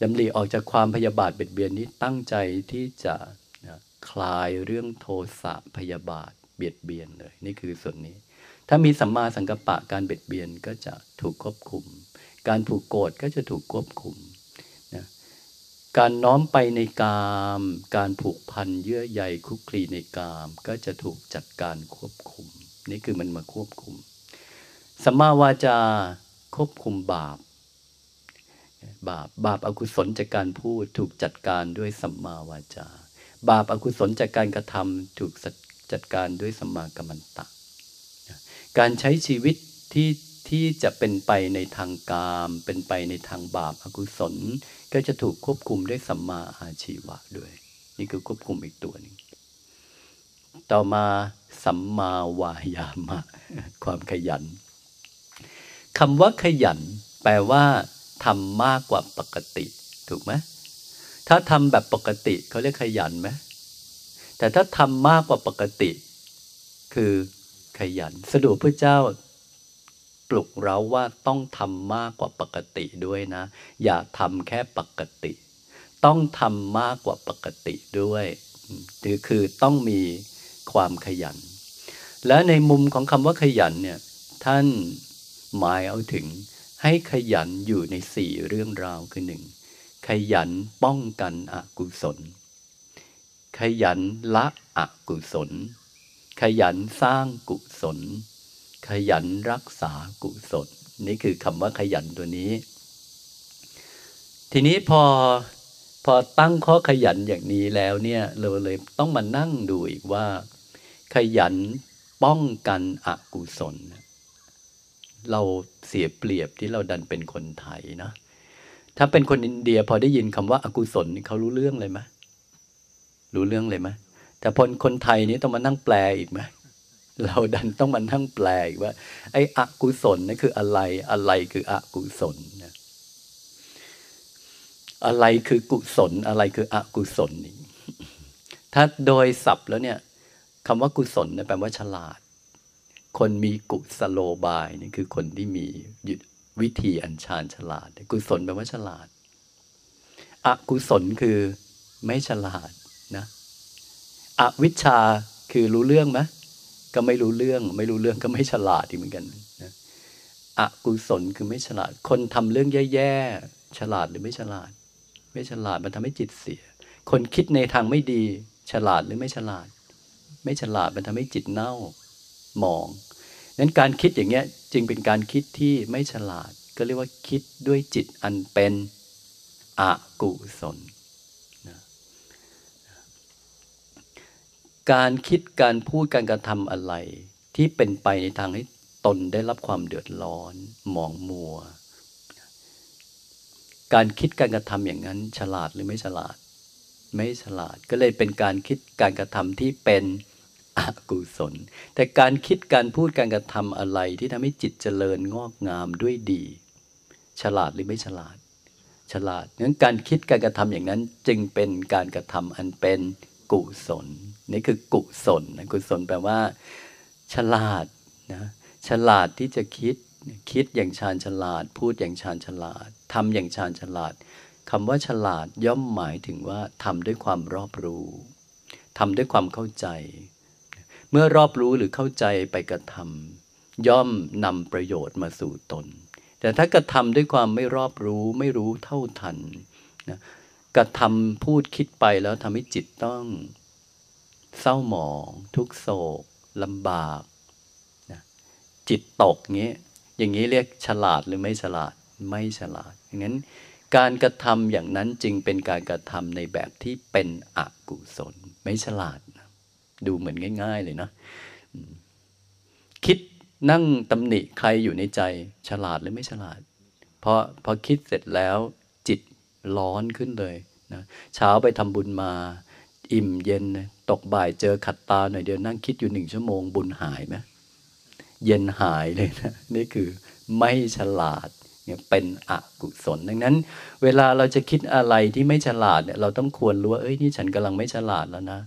Speaker 1: ดำริออกจากความพยาบาทเบียดเบียนนี้ตั้งใจที่จะคลายเรื่องโทสะพยาบาทเบียดเบียนเลย นี่คือส่วนนี้ ถ้ามีสัมมาสังกัปปะการเบียดเบียนก็จะถูกควบคุม การผูกโกรธก็จะถูกควบคุมนะการน้อมไปในกาม การผูกพันเยื่อใยคุกคลีในกาม ก็จะถูกจัดการควบคุม นี่คือมันมาควบคุมสัมมาวาจาควบคุมบาป บาปบาปอากุศลจากการพูดถูกจัดการด้วยสัมมาวาจา บาปอากุศลจากการกระทำถูกจัดการด้วยสัมมากัมมันตะ การใช้ชีวิตที่ที่จะเป็นไปในทางกาม เป็นไปในทางบาปอากุศล ก็จะถูกควบคุมด้วยสัมมาอาชีวะด้วย นี่คือควบคุมอีกตัวหนึ่งต่อมา สัมมาวายามะ ความขยันคำว่าขยัน แปลว่าทำมากกว่าปกติ ถูกไหมถ้าทำแบบปกติเขาเรียกขยันไหมแต่ถ้าทำมากกว่าปกติ คือขยัน สะดวกพระเจ้า ปลุกเราว่าต้องทำมากกว่าปกติด้วยนะ อย่าทำแค่ปกติ ต้องทำมากกว่าปกติด้วยหรือคือต้องมีความขยัน และในมุมของคำว่าขยันเนี่ยท่านหมายเอาถึงให้ขยันอยู่ในสี่เรื่องราวคือหนึ่งขยันป้องกันอกุศล ขยันละอกุศล ขยันสร้างกุศล ขยันรักษากุศล นี่คือคำว่าขยันตัวนี้ ทีนี้พอพอตั้งข้อขยันอย่างนี้แล้วเนี่ยเราเลยต้องมานั่งดูอีกว่า ขยัน ป้องกันอกุศล เราเสียเปรียบที่เราดันเป็นคนไทยนะถ้าเป็นคนอินเดียพอได้ยินคำว่าอากุศลเขารู้เรื่องเลยไหมรู้เรื่องเลยไหมแต่พอคนไทยนี้ต้องมานั่งแปลอีกไหมเราดันต้องมานั่งแปลอีกว่า ไอ้อกุศลนี่คืออะไร อะไรคืออกุศลนะอะไรคือกุศล อะไรคืออกุศลนี่ถ้าโดยศัพท์แล้วเนี่ย คำว่ากุศลแปลว่าฉลาด คนมีกุศโลบายนี่คือคนที่มีวิธีอัญชานฉลาด กุศลแปลว่าฉลาด อกุศลคือไม่ฉลาดนะ อวิชชาคือรู้เรื่องไหมก็ไม่รู้เรื่อง ไม่รู้เรื่องก็ไม่ฉลาดเหมือนกันนะอกุศลคือไม่ฉลาด คนทำเรื่องแย่ๆฉลาดหรือไม่ฉลาด ไม่ฉลาดมันทำให้จิตเสีย คนคิดในทางไม่ดี ฉลาดหรือไม่ฉลาด ไม่ฉลาดมันทำให้จิตเน่าหมองนั้นการคิดอย่างเงี้ยจึงเป็นการคิดที่ไม่ฉลาด ก็เรียกว่าคิดด้วยจิตอันเป็นอกุศลนะการคิดการพูดการกระทำอะไร ที่เป็นไปในทางให้ตนได้รับความเดือดร้อน หมองมัว การคิดการกระทำอย่างนั้น ฉลาดหรือไม่ฉลาด ไม่ฉลาดก็เลยเป็นการคิดการกระทำที่เป็น อกุศล แต่การคิดการพูดการกระทำอะไรที่ทำให้จิตเจริญงอกงามด้วยดี ฉลาดหรือไม่ฉลาด ฉลาดงั้นการคิดการกระทำอย่างนั้นจึงเป็นการกระทำอันเป็นกุศลนี่คือกุศลกุศลแปลว่า ฉลาดนะฉลาดที่จะคิดคิดอย่างชาญฉลาด พูดอย่างชาญฉลาดทำอย่างชาญฉลาดคำว่าฉลาดย่อมหมายถึงว่าทำด้วยความรอบรู้ทำด้วยความเข้าใจ เมื่อรอบรู้หรือเข้าใจไปกระทำย่อมนำประโยชน์มาสู่ตน แต่ถ้ากระทำด้วยความไม่รอบรู้ไม่รู้เท่าทันนะกระทำพูดคิดไปแล้วทำให้จิตต้อง เศร้าหมอง ทุกโศกลำบากนะจิตตกเงี้ยอย่างนี้เรียกฉลาดหรือไม่ฉลาดไม่ฉลาดอย่างนั้นการกระทำอย่างนั้นจึงเป็นการกระทำในแบบที่เป็นอกุศล ไม่ฉลาด ดูเหมือนง่าย ๆ เลยนะคิดนั่งตำหนิใครอยู่ในใจ ฉลาดหรือไม่ฉลาดพอพอคิดเสร็จแล้วจิตร้อนขึ้นเลยนะเช้าไปทำบุญมา อิ่มเย็น ตกบ่ายเจอขัดตาหน่อยเดียวนั่งคิดอยู่หนึ่งชั่วโมงบุญหายไหมเย็นหายเลยนะนี่คือไม่ฉลาดเนี่ยเป็นอกุศลดังนั้น เวลาเราจะคิดอะไรที่ไม่ฉลาดเนี่ยเราต้องควรรู้ว่าเอ้ยนี่ฉันกำลังไม่ฉลาดแล้วนะ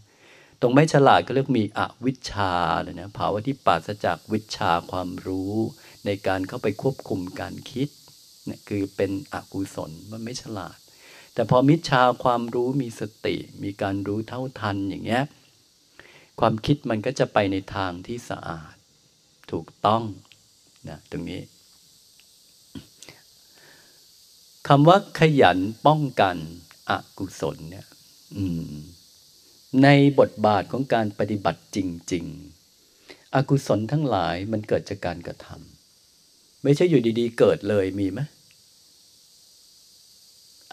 Speaker 1: ตรงไม่ฉลาดก็เรียกมีอวิชชาเลยนะภาวะที่ปราศจากวิชาความรู้ ในการเข้าไปควบคุมการคิดเนี่ยคือเป็นอกุศลมันไม่ฉลาด แต่พอมิชาความรู้มีสติ มีการรู้เท่าทันอย่างเงี้ยความคิดมันก็จะไปในทางที่สะอาด ถูกต้องนะตรงนี้คำว่าขยันป้องกันอกุศลเนี่ย ในบทบาทของการปฏิบัติจริง ๆ อกุศลทั้งหลายมันเกิดจากการกระทำไม่ใช่อยู่ดีๆ เกิดเลยมีไหม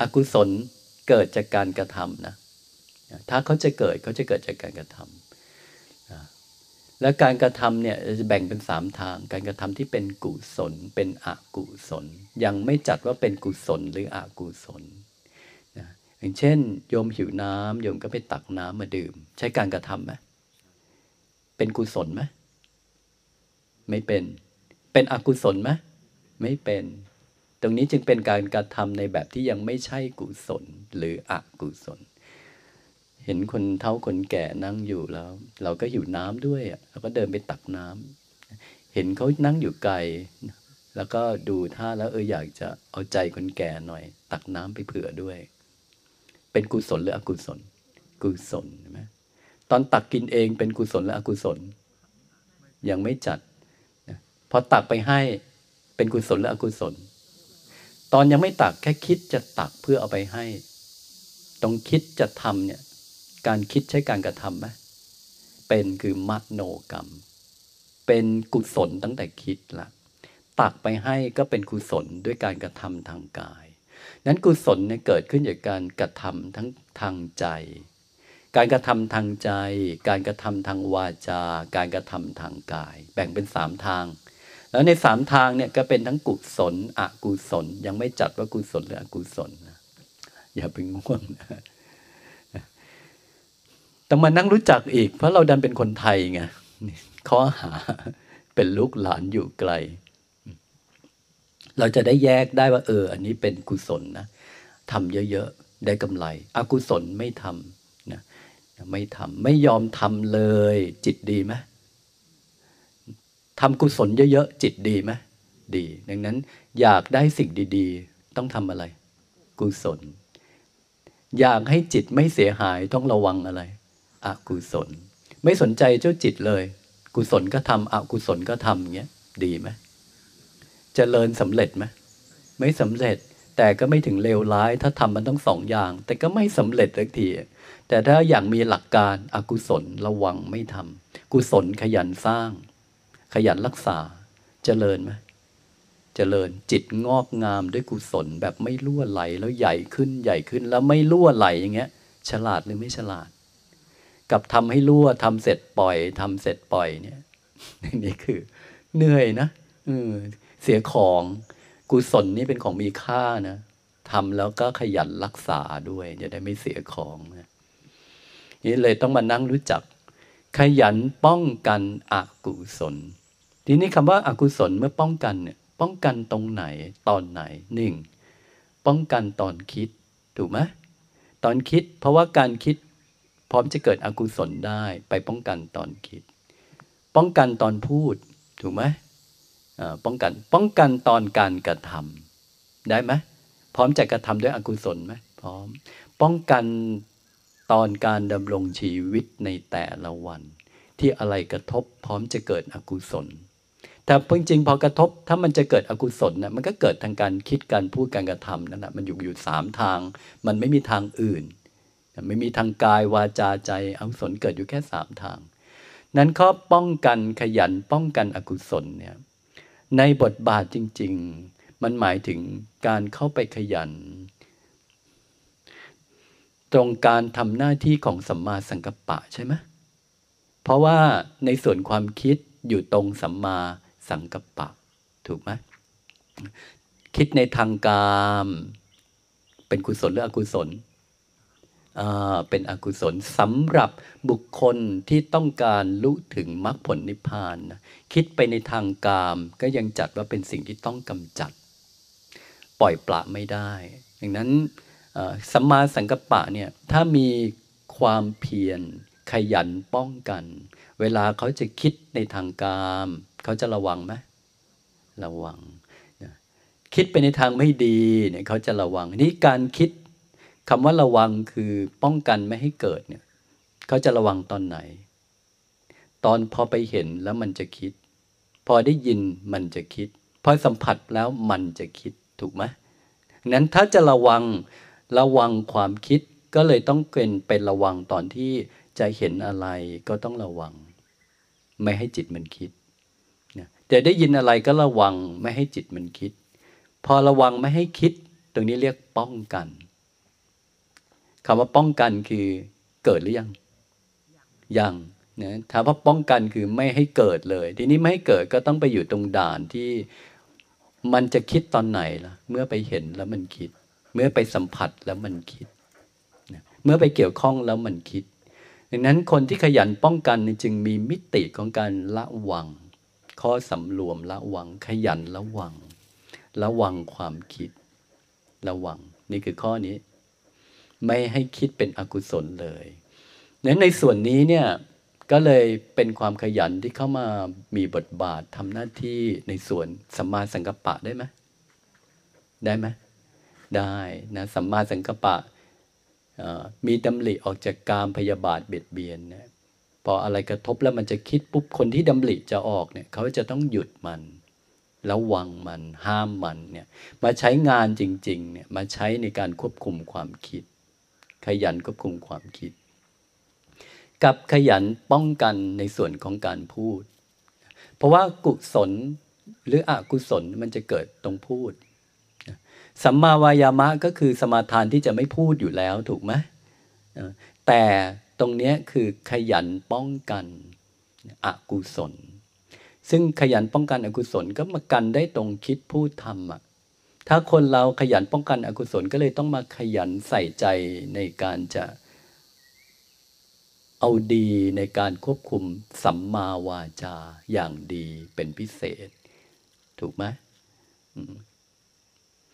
Speaker 1: อกุศลเกิดจากการกระทำนะ ถ้าเขาจะเกิดเขาจะเกิดจากการกระทำและการกระทำเนี่ยจะแบ่งเป็นสามทาง การกระทำที่เป็นกุศล เป็นอกุศล ยังไม่จัดว่าเป็นกุศลหรืออกุศล อย่างเช่น โยมหิวน้ำโยมก็ไปตักน้ำมาดื่ม ใช้การกระทำไหมเป็นกุศลไหมไม่เป็น เป็นอกุศลไหมไม่เป็น ตรงนี้จึงเป็นการกระทำในแบบที่ยังไม่ใช่กุศลหรืออกุศล เห็นคนเท่าคนแก่นั่งอยู่แล้ว เราก็หิวน้ำด้วยเราก็เดินไปตักน้ำเห็นเขานั่งอยู่ไกลแล้วก็ดูท่าแล้วเอออยากจะเอาใจคนแก่หน่อย ตักน้ำไปเผื่อด้วย เป็นกุศลหรืออกุศล กุศลใช่ไหมตอนตักกินเองเป็นกุศลหรืออกุศล ยังไม่จัดพอตักไปให้เป็นกุศลหรืออกุศล ตอนยังไม่ตักแค่คิดจะตักเพื่อเอาไปให้ต้องคิดจะทำเนี่ย การคิดใช้การกระทำไหมเป็นคือมโนกรรม เป็นกุศลตั้งแต่คิดละตักไปให้ก็เป็นกุศลด้วยการกระทำทางกาย นั้นกุศลเนี่ยเกิดขึ้นจากการกระทำทั้งทางใจ การกระทำทางใจ การกระทำทางวาจา การกระทำทางกาย แบ่งเป็นสามทาง แล้วในสามทางเนี่ยก็เป็นทั้งกุศล อกุศล ยังไม่จัดว่ากุศลหรืออกุศลนะอย่าไปง่วงนะต้องมานั่งรู้จักอีก เพราะเราดันเป็นคนไทยไงข้อหาเป็นลูกหลานอยู่ไกล เราจะได้แยกได้ว่า เออ อันนี้เป็นกุศลนะทำเยอะๆ ได้กำไร อกุศลไม่ทำนะไม่ทำไม่ยอมทำเลย จิตดีไหมทำกุศลเยอะๆ จิตดีไหมดี ดังนั้นอยากได้สิ่งดีๆ ต้องทำอะไร กุศล อยากให้จิตไม่เสียหายต้องระวังอะไร อกุศล ไม่สนใจเจ้าจิตเลย กุศลก็ทำอกุศลก็ทำอย่าเงี้ย ดีไหม เจริญสำเร็จไหมไม่สำเร็จ แต่ก็ไม่ถึงเลวร้าย ถ้าทำมันต้องสองอย่าง แต่ก็ไม่สำเร็จสักทีแต่ถ้าอย่างมีหลักการอกุศลระวังไม่ทำกุศลขยันสร้าง ขยันรักษา เจริญไหมเจริญจิตงอกงามด้วยกุศลแบบไม่ล่วไหลแล้วใหญ่ขึ้นใหญ่ขึ้นแล้วไม่ล่วไหลอย่างเงี้ย ฉลาดหรือไม่ฉลาด กับทำให้รั่วทำเสร็จปล่อยทำเสร็จปล่อยเนี่ยนี่คือ เหนื่อยนะเเสียของ กุศลนี่เป็นของมีค่านะทำแล้วก็ขยันรักษาด้วย จะได้ไม่เสียของนะนี่เลยต้องมานั่งรู้จัก ขยันป้องกันอกุศล ทีนี้คำว่าอากุศลเมื่อป้องกันเนี่ยป้องกันตรงไหนตอนไหนหนึ่งป้องกันตอนคิดถูกไหมตอนคิด เพราะว่าการคิด พร้อมจะเกิดอกุศลได้ ไปป้องกันตอนคิด ป้องกันตอนพูด ถูกไหม ป้องกัน ป้องกันตอนการกระทำได้ไหมพร้อมจะกระทำด้วยอกุศลไหมพร้อม ป้องกันตอนการดำรงชีวิตในแต่ละวัน ที่อะไรกระทบพร้อมจะเกิดอกุศล แต่จริงๆพอกระทบถ้ามันจะเกิดอกุศลนะมันก็เกิดทางการคิดการพูดการกระทำนั่นแหละมันอยู่อยู่สามทาง มันไม่มีทางอื่น ไม่มีทางกายวาจาใจอกุศลเกิดอยู่แค่สามทาง นั้นข้อป้องกันขยันป้องกันอกุศลเนี่ย ในบทบาทจริง ๆ มันหมายถึงการเข้าไปขยัน ตรงการทำหน้าที่ของสัมมาสังกัปปะใช่ไหมเพราะว่าในส่วนความคิดอยู่ตรงสัมมาสังกปะ ถูกไหมคิดในทางกามเป็นกุศลหรืออกุศลเป็นอกุศลสำหรับบุคคลที่ต้องการรู้ถึงมรรคผลนิพพานนะ คิดไปในทางกามก็ยังจัดว่าเป็นสิ่งที่ต้องกำจัด ปล่อยปละไม่ได้ดังนั้นสัมมาสังกัปปะเนี่ยถ้ามีความเพียรขยันป้องกัน เวลาเขาจะคิดในทางกามเขาจะระวังไหมระวังคิดไปในทางไม่ดีเนี่ยเขาจะระวังนี่การคิดคำว่าระวังคือป้องกันไม่ให้เกิดเนี่ยเขาจะระวังตอนไหน ตอนพอไปเห็นแล้วมันจะคิด พอได้ยินมันจะคิด พอสัมผัสแล้วมันจะคิดถูกไหมนั้นถ้าจะระวังระวังความคิดก็เลยต้องเป็นเป็นระวังตอนที่จะเห็นอะไรก็ต้องระวัง ไม่ให้จิตมันคิดแต่ได้ยินอะไรก็ระวังไม่ให้จิตมันคิด พอระวังไม่ให้คิด ตรงนี้เรียกป้องกันคำว่าป้องกันคือเกิดหรือยังยัง นะถามว่าป้องกันคือไม่ให้เกิดเลย ทีนี้ไม่ให้เกิดก็ต้องไปอยู่ตรงด่านที่มันจะคิดตอนไหนล่ะ เมื่อไปเห็นแล้วมันคิด เมื่อไปสัมผัสแล้วมันคิดเมื่อไปเกี่ยวข้องแล้วมันคิด ดังนั้นคนที่ขยันป้องกันจึงมีมิติของการละวัง ข้อสำรวมละวัง ขยันระวัง ระวังความคิด ระวัง นี่คือข้อนี้ ไม่ให้คิดเป็นอกุศลเลยนั้นในส่วนนี้เนี่ย ก็เลยเป็นความขยันที่เข้ามามีบทบาททำหน้าที่ในส่วนสัมมาสังกัปปะได้ไหมได้ไหมได้นะสัมมาสังกัปปะมีดำริออกจากกามพยาบาทเบียดเบียนเนี่ยพออะไรกระทบแล้วมันจะคิดปุ๊บคนที่ดำริจะออกเนี่ยเขาจะต้องหยุดมันระวังมันห้ามมันเนี่ยมาใช้งานจริงๆเนี่ยมาใช้ในการควบคุมความคิด ขยันควบคุมความคิด กับขยันป้องกันในส่วนของการพูด เพราะว่ากุศลหรืออกุศลมันจะเกิดตรงพูด สัมมาวายามะก็คือสมาทานที่จะไม่พูดอยู่แล้วถูกไหมแต่ตรงนี้คือขยันป้องกันอกุศล ซึ่งขยันป้องกันอกุศลก็มากันได้ตรงคิดพูดทำอะถ้าคนเราขยันป้องกันอกุศลก็เลยต้องมาขยันใส่ใจในการจะ เอาดีในการควบคุมสัมมาวาจาอย่างดีเป็นพิเศษ ถูกไหม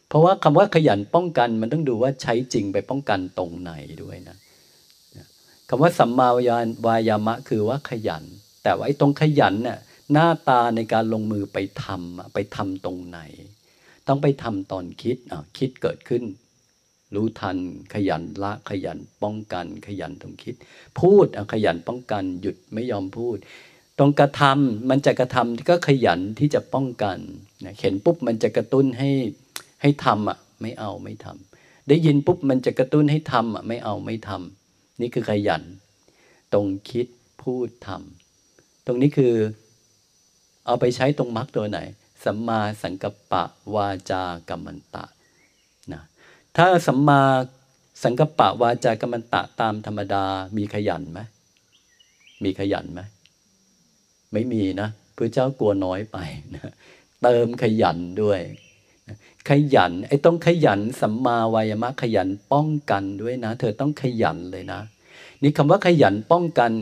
Speaker 1: เพราะว่าคำว่าขยันป้องกันมันต้องดูว่าใช้จริงไปป้องกันตรงไหนด้วยนะคำว่าสัมมาวายามะคือว่าขยัน แต่ว่าไอ้ตรงขยันน่ะหน้าตาในการลงมือไปทำไปทำตรงไหน ต้องไปทำตอนคิดคิดเกิดขึ้น รู้ทัน ขยันละขยันป้องกัน ขยันตรงคิด พูดขยันป้องกัน หยุดไม่ยอมพูดตรงกระทำมันจะกระทำก็ขยันที่จะป้องกันเห็นปุ๊บมันจะกระตุ้นให้ให้ทำอะไม่เอาไม่ทำได้ยินปุ๊บมันจะกระตุ้นให้ทำอะไม่เอาไม่ทำนี่คือขยัน ตรงคิดพูดทำตรงนี้คือ เอาไปใช้ตรงมรรคตัวไหนสัมมาสังกัปปะวาจากรรมันตะ ถ้าสัมมาสังกัปปะวาจากรรมันตะตามธรรมดา มีขยันไหมมีขยันไหมไม่มีนะพระเจ้ากลัวน้อยไปนะเติมขยันด้วย ขยันไอ้ต้องขยันสัมมาวายมะขยันป้องกันด้วยนะ เธอต้องขยันเลยนะ นี่คำว่าขยันป้องกัน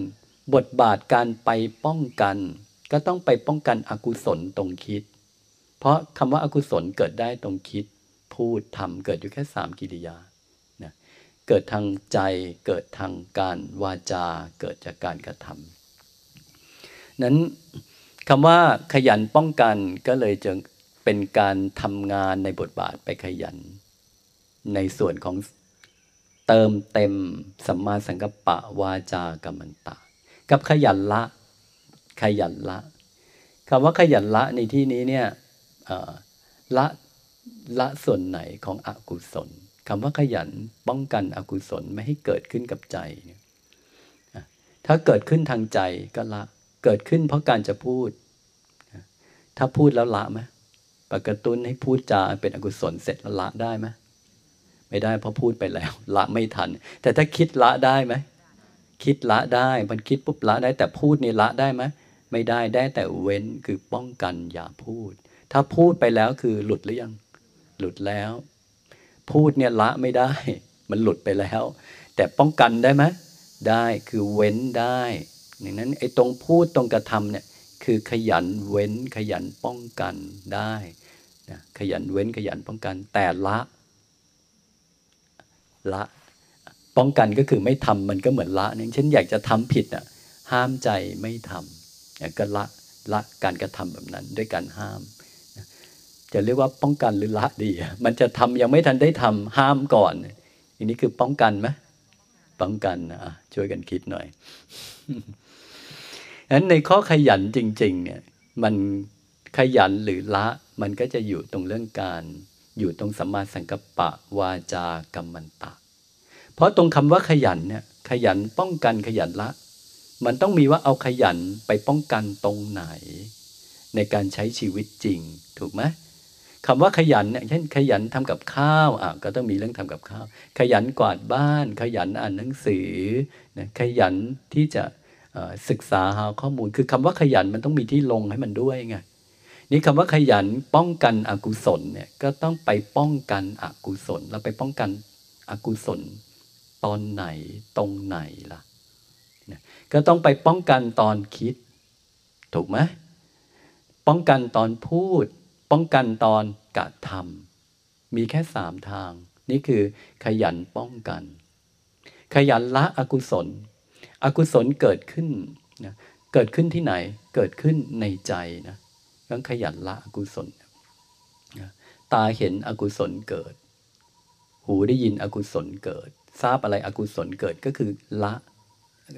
Speaker 1: บทบาทการไปป้องกัน ก็ต้องไปป้องกันอกุศลตรงคิด เพราะคำว่าอากุศลเกิดได้ตรงคิด พูดทำเกิดอยู่แค่สามกิริยานะเกิดทางใจเกิดทางการวาจาเกิดจากการกระทำนั้นคำว่าขยันป้องกันก็เลยจะเป็นการทำงานในบทบาทไปขยัน ในส่วนของเติมเต็มสัมมาสังกัปปะวาจากรรมันตะ กับขยันละ ขยันละคำว่าขยันละในที่นี้เนี่ยละ ละส่วนไหนของอกุศลคำว่าขยันป้องกันอกุศลไม่ให้เกิดขึ้นกับใจ ถ้าเกิดขึ้นทางใจก็ละ เกิดขึ้นเพราะการจะพูด ถ้าพูดแล้วละไหมปกตุ้นให้พูดจาเป็นอกุศลเสร็จแล้วละได้ไหมไม่ได้เพราะพูดไปแล้ว ละไม่ทัน แต่ถ้าคิดละได้ไหม คิดละได้ มันคิดปุ๊บละได้แต่พูดนี่ละได้ไหมไม่ได้ได้แต่เว้นคือป้องกันอย่าพูด ถ้าพูดไปแล้วคือหลุดหรือยัง หลุดแล้ว พูดเนี่ยละไม่ได้ มันหลุดไปแล้ว แต่ป้องกันได้ไหมได้คือเว้นได้อย่างนั้นไอ้ตรงพูดตรงกระทำเนี่ยคือขยันเว้นขยันป้องกันได้นะขยันเว้นขยันป้องกัน แต่ละละ ป้องกันก็คือไม่ทำมันก็เหมือนละอย่างเช่นอยากจะทำผิดอะห้ามใจไม่ทำก็ละละการกระทำแบบนั้นด้วยการห้าม จะเรียกว่าป้องกันหรือละดี มันจะทำยังไม่ทันได้ทำห้ามก่อนอันนี้คือป้องกันไหมป้องกันนะช่วยกันคิดหน่อยฉะนั้นในข้อขยันจริง ๆ เนี่ย มันขยันหรือละ มันก็จะอยู่ตรงเรื่องการอยู่ตรงสัมมาสังกัปปะวาจากรรมันตะ เพราะตรงคำว่าขยันเนี่ยขยันป้องกันขยันละ มันต้องมีว่าเอาขยันไปป้องกันตรงไหน ในการใช้ชีวิตจริง ถูกไหม คำว่าขยันเนี่ยเช่นขยันทำกับข้าวอะก็ต้องมีเรื่องทำกับข้าว ขยันกวาดบ้าน ขยันอ่านหนังสือนะขยันที่จะศึกษาหาข้อมูล คือคำว่าขยันมันต้องมีที่ลงให้มันด้วยไงนี่คำว่าขยันป้องกันอกุศลเนี่ยก็ต้องไปป้องกันอกุศล แล้วไปป้องกันอกุศล ตอนไหนตรงไหนล่ะก็ต้องไปป้องกันตอนคิด ถูกไหมป้องกันตอนพูด ป้องกันตอนกระทำมีแค่สามทาง นี่คือขยันป้องกัน ขยันละอกุศล อกุศลเกิดขึ้นนะเกิดขึ้นที่ไหนเกิดขึ้นในใจนะต้องขยันละอกุศลนะตาเห็นอกุศลเกิด หูได้ยินอกุศลเกิด ทราบอะไรอกุศลเกิดก็คือละ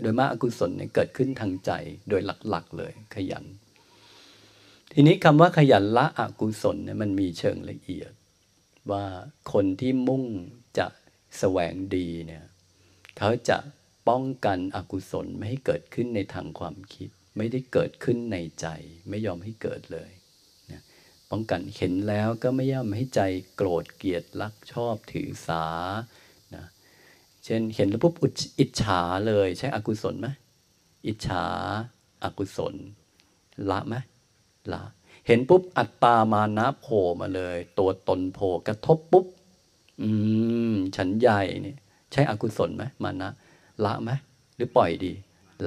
Speaker 1: โดยมากอกุศลเนี่ยเกิดขึ้นทางใจโดยหลักๆเลยขยัน ทีนี้คำว่าขยันละอกุศลเนี่ยมันมีเชิงละเอียด ว่าคนที่มุ่งจะแสวงดีเนี่ยเขาจะป้องกันอกุศลไม่ให้เกิดขึ้นในทางความคิด ไม่ได้เกิดขึ้นในใจ ไม่ยอมให้เกิดเลยนะป้องกันเห็นแล้วก็ไม่ยอมให้ใจโกรธเกลียดรักชอบถือสานะเช่นเห็นแล้วปุ๊บอิจฉาเลยใช่อกุศลไหมอิจฉาอากุศล ละไหม ละเห็นปุ๊บอัตตามานะโผล่มาเลย ตัวตนโผล่กระทบปุ๊บ อืม ฉันใหญ่เนี่ย ใช่อกุศลไหมมานะ ละไหมหรือปล่อยดี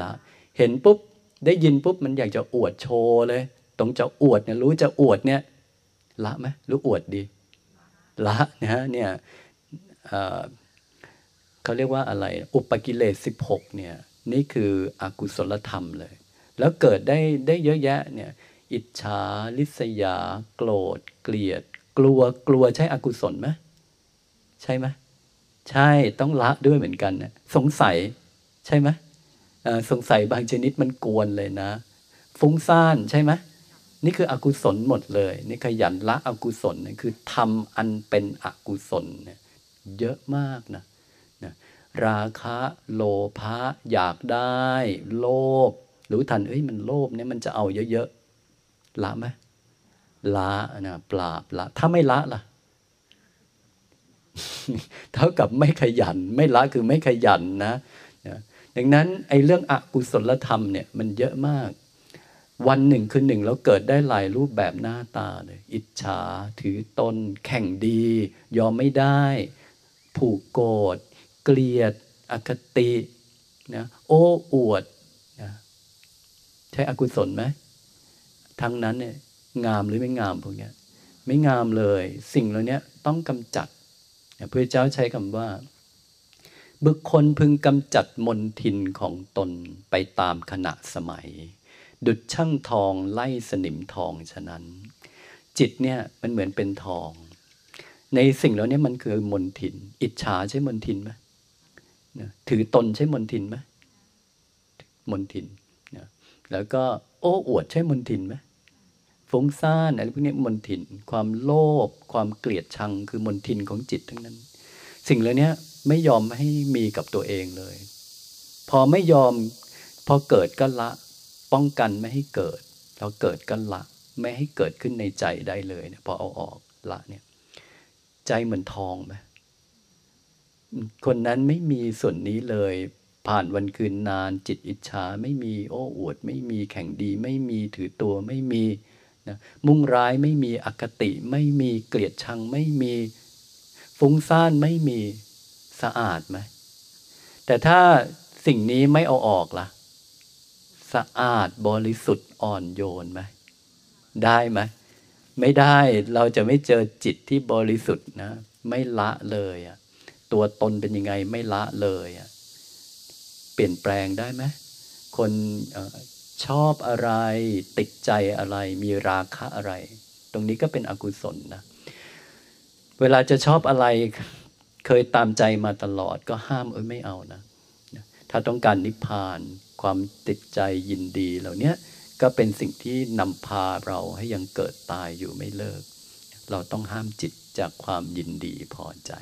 Speaker 1: ละ เห็นปุ๊บ ได้ยินปุ๊บ มันอยากจะอวดโชว์เลย ตรงจะอวดเนี่ย รู้จะอวดเนี่ย ละไหมหรืออวดดี ละนะเนี่ยเขาเรียกว่าอะไร อุปกิเลสสิบหกเนี่ย นี่คืออกุศลธรรมเลย แล้วเกิดได้ได้เยอะแยะเนี่ย อิจฉา ลิษยา โกรธ เกลียด กลัวกลัวใช่อกุศลไหมใช่ไหมใช่ต้องละด้วยเหมือนกันนะสงสัยใช่ไหมสงสัยบางชนิดมันกวนเลยนะ ฟุ้งซ่านใช่ไหมนี่คืออกุศลหมดเลย นี่ขยันละอกุศลนี่คือทำอันเป็นอกุศลเนี่ยเยอะมากนะนะ ราคะโลภะอยากได้ โลภรู้ทันเอ้ยมันโลภเนี่ยมันจะเอาเยอะ ละไหมละนะปราบละถ้าไม่ละล่ะเท่ากับไม่ขยัน ไม่ละคือไม่ขยันนะดังนั้นไอ้เรื่องอกุศลธรรมเนี่ยมันเยอะมาก วันหนึ่งคือหนึ่งแล้วเกิดได้หลายรูปแบบหน้าตาเลยอิจฉาถือตน แข่งดี ยอมไม่ได้ ผูกโกรธเกลียด อคตินะโอ้อวดนะใช้อกุศลไหม ทั้งนั้นเนี่ยงามหรือไม่งามพวกนี้ไม่งามเลย สิ่งเหล่านี้ต้องกำจัดพระเจ้าใช้คำว่า บุคคลพึงกำจัดมนทินของตนไปตามขณะสมัย ดุดช่างทองไล่สนิมทองฉะนั้น จิตเนี่ยมันเหมือนเป็นทอง ในสิ่งเหล่านี้มันคือมนทิน อิจฉาใช่มนทินไหมถือตนใช่มนทินไหมมนทินแล้วก็โอ้อวดใช่มนทินไหม ฟุ้งซ่านอะไรพวกนี้มนทิน ความโลภความเกลียดชังคือมนทินของจิตทั้งนั้น สิ่งเหล่านี้ไม่ยอมให้มีกับตัวเองเลย พอไม่ยอมพอเกิดก็ละ ป้องกันไม่ให้เกิดเราเกิดก็ละ ไม่ให้เกิดขึ้นในใจได้เลยเนี่ยพอเอาออกละเนี่ย ใจเหมือนทองไหมคนนั้นไม่มีส่วนนี้เลย ผ่านวันคืนนานจิตอิจฉาไม่มีโอ้อวด ไม่มีแข่งดี ไม่มีถือตัวไม่มี นะมุ่งร้ายไม่มีอคติ ไม่มีเกลียดชัง ไม่มีฟุ้งซ่านไม่มีสะอาดไหมแต่ถ้าสิ่งนี้ไม่เอาออกล่ะ สะอาดบริสุทธิ์อ่อนโยนไหมได้ไหมไม่ได้เราจะไม่เจอจิตที่บริสุทธิ์นะ ไม่ละเลยอะตัวตนเป็นยังไงไม่ละเลยอะเปลี่ยนแปลงได้ไหมคน ชอบอะไร ติดใจอะไร มีราคะอะไร ตรงนี้ก็เป็นอกุศลนะ เวลาจะชอบอะไรเคยตามใจมาตลอดก็ห้ามเอ้ยไม่เอานะ ถ้าต้องการนิพพาน ความติดใจยินดีเหล่านี้ก็เป็นสิ่งที่นำพาเราให้ยังเกิดตายอยู่ไม่เลิก เราต้องห้ามจิตจากความยินดีพอใจ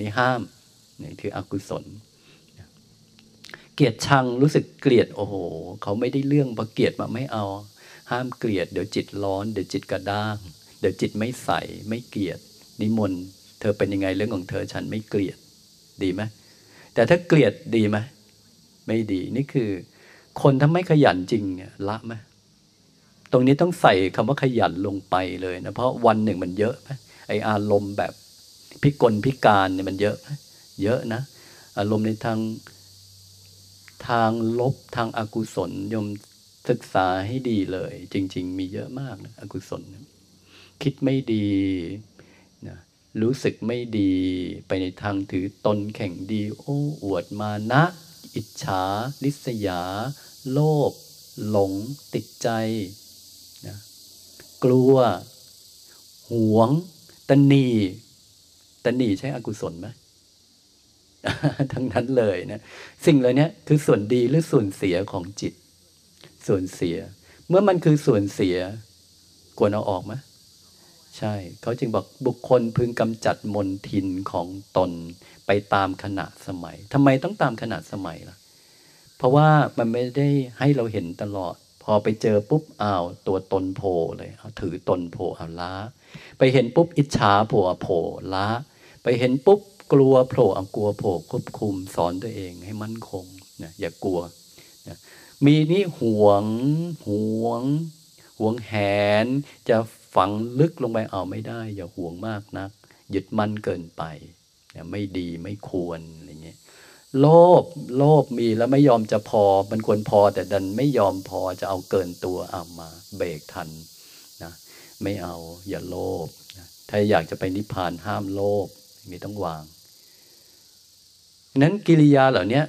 Speaker 1: นี่ห้ามนี่คืออกุศล เกลียดชังรู้สึกเกลียดโอ้โหเขาไม่ได้เรื่องพอเกลียดมาไม่เอา ห้ามเกลียดเดี๋ยวจิตร้อนเดี๋ยวจิตกระด้าง เดี๋ยวจิตไม่ใสไม่เกลียด นิมนต์เธอเป็นยังไงเรื่องของเธอฉันไม่เกลียดดีไหมแต่ถ้าเกลียดดีไหมไม่ดีนี่คือ คนถ้าไม่ขยันจริงเนี่ยละไหมตรงนี้ต้องใส่คำว่าขยันลงไปเลยนะเพราะวันหนึ่งมันเยอะไหมไออารมณ์แบบพิกลพิการเนี่ยมันเยอะไหมเยอะนะ อารมณ์ในทาง ทางลบทางอากุศลยมศึกษาให้ดีเลย จริง ๆ มีเยอะมากนะอกุศลคิดไม่ดีนะรู้สึกไม่ดีไปในทางถือตนแข่งดี โอ้อวดมานะ อิจฉา ลิษยา โลภหลง ติดใจนะกลัว หวง ตนี ตนีใช่อกุศลไหม ทั้งนั้นเลยนะสิ่งเหล่านี้คือส่วนดีหรือส่วนเสียของจิต ส่วนเสีย เมื่อมันคือส่วนเสียควรเอาออกไหมใช่ เขาจึงบอกบุคคลพึงกำจัดมนทินของตนไปตามขณะสมัยทำไมต้องตามขณะสมัยล่ะ เพราะว่ามันไม่ได้ให้เราเห็นตลอด พอไปเจอปุ๊บอ้าวตัวตนโผล่เลยเอาถือตนโผล่เอาล้า ไปเห็นปุ๊บอิจฉาโผล่โผล่ล้า ไปเห็นปุ๊บ กลัวโผล่เอากลัวโผล่ควบคุมสอนตัวเองให้มั่นคงนะอย่ากลัวนะมีนี่หวงหวงหวงแหน จะฝังลึกลงไปเอาไม่ได้ อย่าหวงมากนักยึดมั่นเกินไปนะไม่ดีไม่ควรอะไรเงี้ยโลภโลภมีแล้วไม่ยอมจะพอ มันควรพอแต่ดันไม่ยอมพอจะเอาเกินตัวเอามา เบรกทันนะไม่เอาอย่าโลภนะถ้าอยากจะไปนิพพานห้ามโลภนี่ต้องวาง นั้นกิริยาเหล่านี้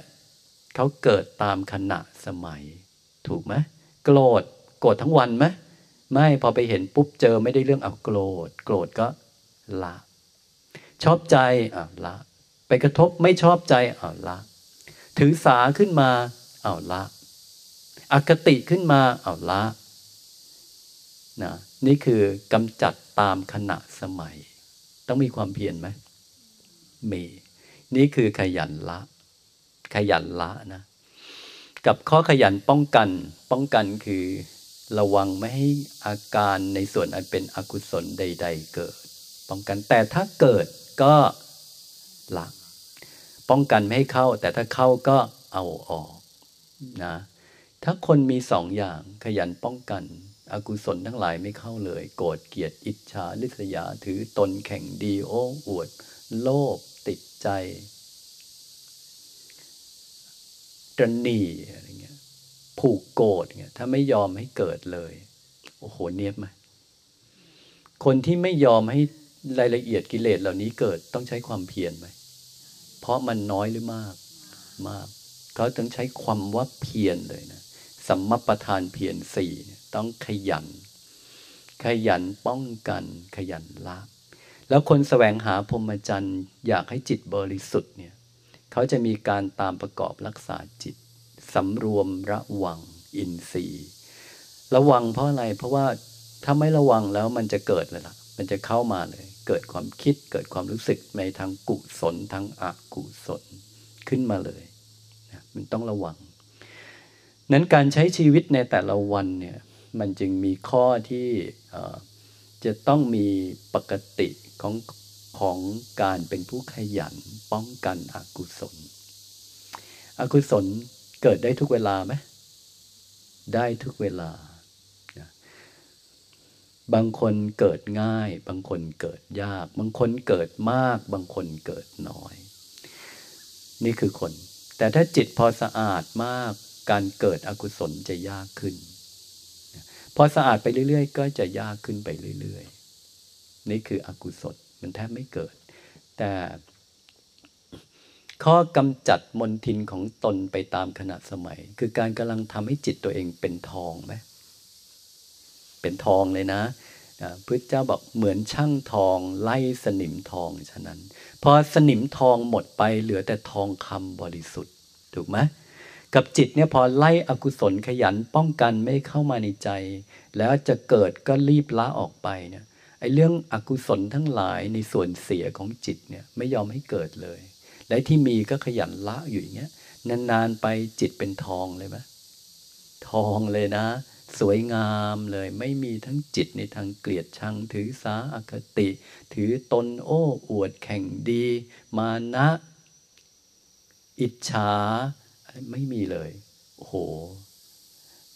Speaker 1: เขาเกิดตามขณะสมัย ถูกไหมโกรธโกรธทั้งวันไหมไม่พอไปเห็นปุ๊บเจอไม่ได้เรื่องเอาโกรธ โกรธก็ละ ชอบใจอะละ ไปกระทบไม่ชอบใจเอาละ ถือสาขึ้นมาเอาละอคติขึ้นมาเอาละนะนี่คือกำจัดตามขณะสมัย ต้องมีความเพียรไหมมี นี่คือขยันละ ขยันละนะ กับข้อขยันป้องกัน ป้องกันคือระวังไม่ให้อาการในส่วนอันเป็นอกุศลใด ๆ เกิด ป้องกันแต่ถ้าเกิดก็ละป้องกันไม่ให้เข้า แต่ถ้าเข้าก็เอาออกนะ ถ้าคนมีสองอย่างขยันป้องกัน อกุศลทั้งหลายไม่เข้าเลย โกรธเกลียดอิจฉาลิษยาถือตนแข่งดีโอ้อวด โลภ ติดใจตรนีอะไรเงี้ยผูกโกรธเงี้ยถ้าไม่ยอมให้เกิดเลย โอ้โหเนียบไหมคนที่ไม่ยอมให้รายละเอียดกิเลสเหล่านี้เกิดต้องใช้ความเพียรไหมเพราะมันน้อยหรือมากมาก เขาต้องใช้ความว่าเพียรเลยนะสัมมประธานเพียรสี่ต้องขยัน ขยันป้องกันขยันละ แล้วคนแสวงหาพรหมจรรย์ อยากให้จิตบริสุทธิ์เนี่ยเขาจะมีการตามประกอบรักษาจิตสำรวมระวังอินทรีย์ ระวังเพราะอะไร เพราะว่าถ้าไม่ระวังแล้วมันจะเกิดเลยล่ะ มันจะเข้ามาเลย เกิดความคิดเกิดความรู้สึกในทางกุศลทางอกุศลขึ้นมาเลยนะมันต้องระวัง นั้นการใช้ชีวิตในแต่ละวันเนี่ยมันจึงมีข้อที่จะต้องมีปกติ ของของการเป็นผู้ขยันป้องกันอกุศล อกุศลเกิดได้ทุกเวลาไหมได้ทุกเวลา บางคนเกิดง่าย บางคนเกิดยาก บางคนเกิดมาก บางคนเกิดน้อย นี่คือคน แต่ถ้าจิตพอสะอาดมากการเกิดอกุศลจะยากขึ้น พอสะอาดไปเรื่อย ๆ ก็จะยากขึ้นไปเรื่อย ๆ นี่คืออกุศลมันแทบไม่เกิด แต่ข้อกำจัดมนทินของตนไปตามขณะสมัย คือการกำลังทำให้จิตตัวเองเป็นทองไหมเป็นทองเลยนะพุทธเจ้าบอกเหมือนช่างทองไล่สนิมทองฉะนั้น พอสนิมทองหมดไปเหลือแต่ทองคำบริสุทธิ์ ถูกไหมกับจิตเนี่ยพอไล่อกุศลขยันป้องกันไม่เข้ามาในใจ แล้วจะเกิดก็รีบละออกไปเนี่ย ไอ้เรื่องอกุศลทั้งหลายในส่วนเสียของจิตเนี่ยไม่ยอมให้เกิดเลย และที่มีก็ขยันละอยู่อย่างเงี้ยนานๆไปจิตเป็นทองเลยไหมทองเลยนะ สวยงามเลยไม่มีทั้งจิตในทางเกลียดชังถือสาอคติ ถือตนโอ้อวดแข่งดี มานะ อิจฉาไม่มีเลยโอ้โห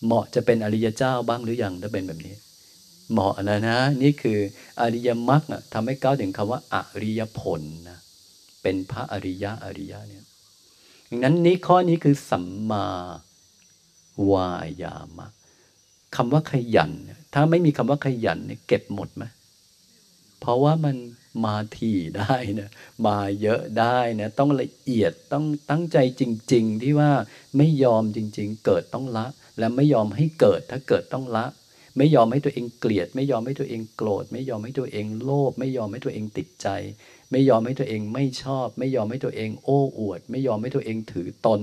Speaker 1: เหมาะจะเป็นอริยเจ้าบ้างหรืออยังถ้าเป็นแบบนี้ เหมาะนะนะ นี่คืออริยมรรคทำให้ก้าวถึงคำว่า อริยผลนะเป็นพระอริยะอริยะเนี่ยดังนั้นนี้ข้อนี้คือสัมมาวายามะคำว่าขยัน ถ้าไม่มีคำว่าขยันเนี่ยเก็บหมดไหมเพราะว่ามันมาถี่ได้นะมาเยอะได้นะต้องละเอียดต้องตั้งใจจริง ๆ ที่ว่าไม่ยอมจริง ๆ เกิดต้องละ และไม่ยอมให้เกิดถ้าเกิดต้องละ ไม่ยอมให้ตัวเองเกลียด ไม่ยอมให้ตัวเองโกรธ ไม่ยอมให้ตัวเองโลภไม่ยอมให้ตัวเองติดใจ ไม่ยอมให้ตัวเองไม่ชอบ ไม่ยอมให้ตัวเองโอ้อวด ไม่ยอมให้ตัวเองถือตน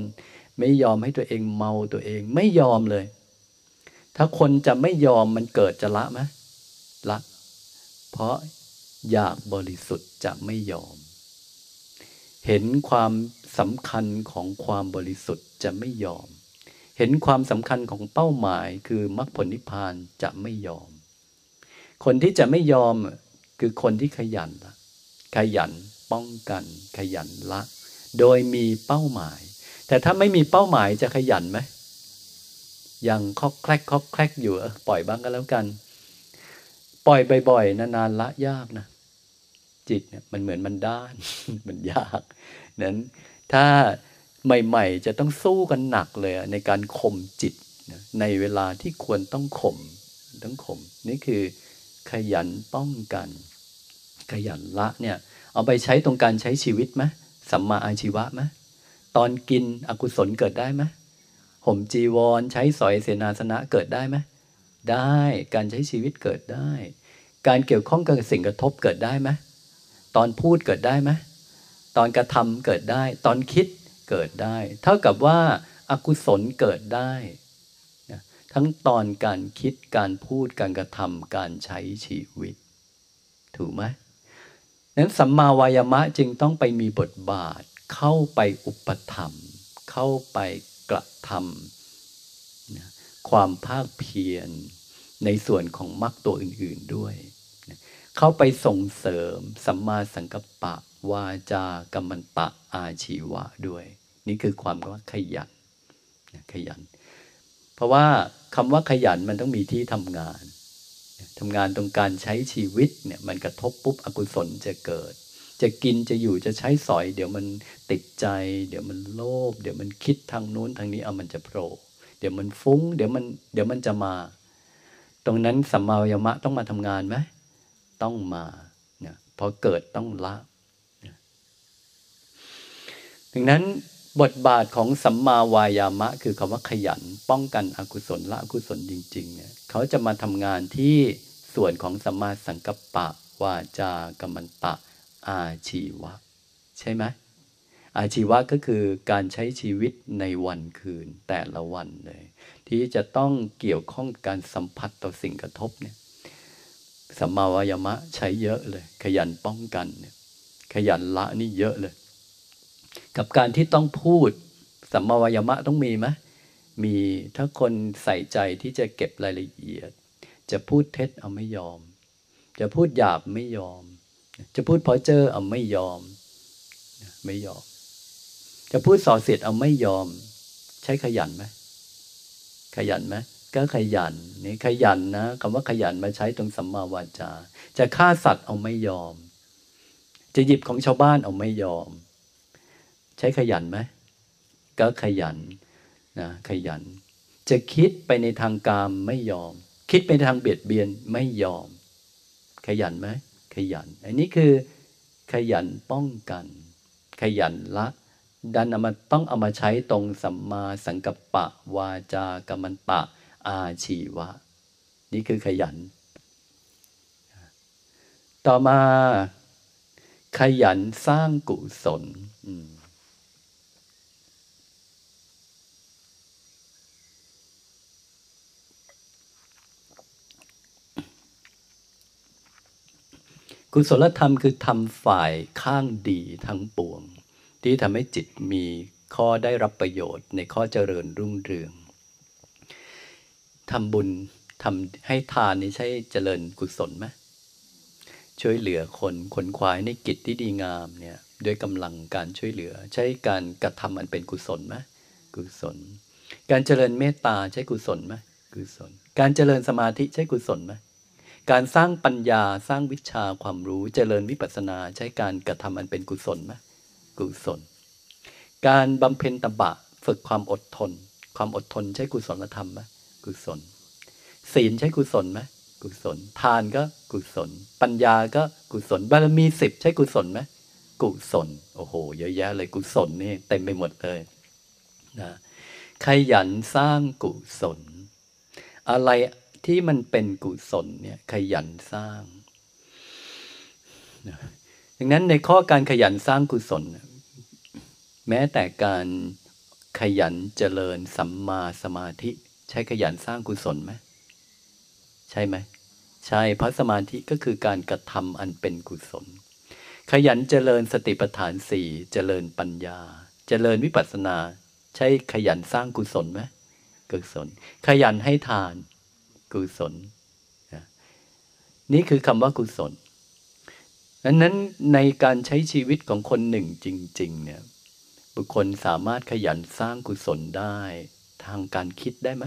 Speaker 1: ไม่ยอมให้ตัวเองเมาตัวเอง ไม่ยอมเลย ถ้าคนจะไม่ยอมมันเกิดจะละไหมละ เพราะอยากบริสุทธิ์จะไม่ยอม เห็นความสำคัญของความบริสุทธิ์จะไม่ยอม เห็นความสำคัญของเป้าหมายคือมรรคผลนิพพานจะไม่ยอม คนที่จะไม่ยอมคือคนที่ขยันละขยันป้องกัน ขยันละ โดยมีเป้าหมาย แต่ถ้าไม่มีเป้าหมายจะขยันไหมยังคอกแคลกคอกแคลกอยู่ปล่อยบ้างก็แล้วกัน ปล่อยบ่อยๆนานๆละยากนะจิตเนี่ยมันเหมือนมันด้าน มันยากนั้นถ้า ใหม่ ๆ จะต้องสู้กันหนักเลยในการข่มจิตในเวลาที่ควรต้องข่มต้องข่มนี่คือขยันป้องกัน ขยันละเนี่ย เอาไปใช้ตรงการใช้ชีวิตไหมสัมมาอาชีวะไหมตอนกินอกุศลเกิดได้ไหมห่มจีวรใช้สอยเสนาสนะเกิดได้ไหมได้การใช้ชีวิตเกิดได้ การเกี่ยวข้องกับสิ่งกระทบเกิดได้ไหมตอนพูดเกิดได้ไหมตอนกระทำเกิดได้ ตอนคิด เกิดได้ เท่ากับว่าอากุศลเกิดได้ทั้งตอนการคิดการพูดการกระทำการใช้ชีวิต ถูกไหมนั้นสัมมาวายามะจึงต้องไปมีบทบาทเข้าไปอุปธรรม เข้าไปกระทำความภาคเพียรในส่วนของมรรคตัวอื่น ๆด้วยเข้าไปส่งเสริมสัมมาสังกัปปะ วาจากรรมันตะอาชีวะด้วย นี่คือความว่าขยันขยัน เพราะว่าคำว่าขยันมันต้องมีที่ทำงานทำงานตรงการใช้ชีวิตเนี่ยมันกระทบปุ๊บอกุศลจะเกิด จะกินจะอยู่จะใช้สอย เดี๋ยวมันติดใจ เดี๋ยวมันโลภเดี๋ยวมันคิดทางนู้นทางนี้เอามันจะโผล่เดี๋ยวมันฟุ้ง เดี๋ยวมันเดี๋ยวมันจะมา ตรงนั้นสัมมาวยมะต้องมาทำงานไหมต้องมาเนี่ยพอเกิดต้องละดังนั้น บทบาทของสัมมาวายามะ คือคำว่าขยัน ป้องกันอกุศลละอกุศลจริงๆเนี่ยเขาจะมาทำงานที่ส่วนของสัมมาสังกัปปะ วาจากรรมันตะ อาชีวะ ใช่ไหมอาชีวะก็คือการใช้ชีวิตในวันคืนแต่ละวันเลย ที่จะต้องเกี่ยวข้องการสัมผัสต่อสิ่งกระทบเนี่ยสัมมาวายามะใช้เยอะเลย ขยันป้องกันเนี่ยขยันละนี่เยอะเลย กับการที่ต้องพูดสัมมาวายมะต้องมีไหมมีถ้าคนใส่ใจที่จะเก็บรายละเอียด จะพูดเท็จเอาไม่ยอม จะพูดหยาบไม่ยอม จะพูดพอเจอเอาไม่ยอม ไม่ยอม จะพูดส่อเสียดเอาไม่ยอม ใช้ขยันไหมขยันไหมก็ขยันนี่ขยันนะคำว่าขยันมาใช้ตรงสัมมาวาจา จะฆ่าสัตว์เอาไม่ยอม จะหยิบของชาวบ้านเอาไม่ยอม ใช้ขยันไหมก็ขยันนะขยัน จะคิดไปในทางกามไม่ยอม คิดไปทางเบียดเบียนไม่ยอม ขยันไหมขยัน อันนี้คือขยันป้องกัน ขยันละ ดันเอามาต้องเอามาใช้ตรงสัมมาสังกัปปะ วาจากรรมันตะอาชีวะ นี่คือขยัน ต่อมาขยันสร้างกุศล กุศลธรรมคือทำฝ่ายข้างดีทั้งปวง ที่ทำให้จิตมีข้อได้รับประโยชน์ในข้อเจริญรุ่งเรืองทำบุญทำให้ทานนี่ใช่เจริญกุศลไหมช่วยเหลือคนขนขวายในกิจที่ดีงามเนี่ยด้วยกำลังการช่วยเหลือ ใช้การกระทำอันเป็นกุศลไหมกุศล การเจริญเมตตาใช้กุศลไหมกุศล การเจริญสมาธิใช้กุศลไหม การสร้างปัญญาสร้างวิชาความรู้เจริญวิปัสนาใช้การกระทำอันเป็นกุศลไหมกุศล การบำเพ็ญตบะฝึกความอดทน ความอดทนใช้กุศลธรรมไหมกุศล ศีลใช้กุศลไหมกุศล ทานก็กุศล ปัญญาก็กุศลบารมีสิบใช้กุศลไหมกุศลโอ้โหเยอะแยะเลยกุศลนี่เต็มไปหมดเลยนะขยันสร้างกุศล อะไร ที่มันเป็นกุศลเนี่ยขยันสร้างดังนั้นในข้อการขยันสร้างกุศล แม้แต่การขยันเจริญสัมมาสมาธิ ใช้ขยันสร้างกุศลไหมใช่ไหมใช่เพราะสมาธิก็คือการกระทำอันเป็นกุศล ขยันเจริญสติปัฏฐานสี่เจริญปัญญา เจริญวิปัสสนา ใช้ขยันสร้างกุศลไหมกุศล ขยันให้ทาน กุศล นี่คือคำว่ากุศลดังนั้นในการใช้ชีวิตของคนหนึ่งจริง ๆ เนี่ย บุคคลสามารถขยันสร้างกุศลได้ทางการคิดได้ไหม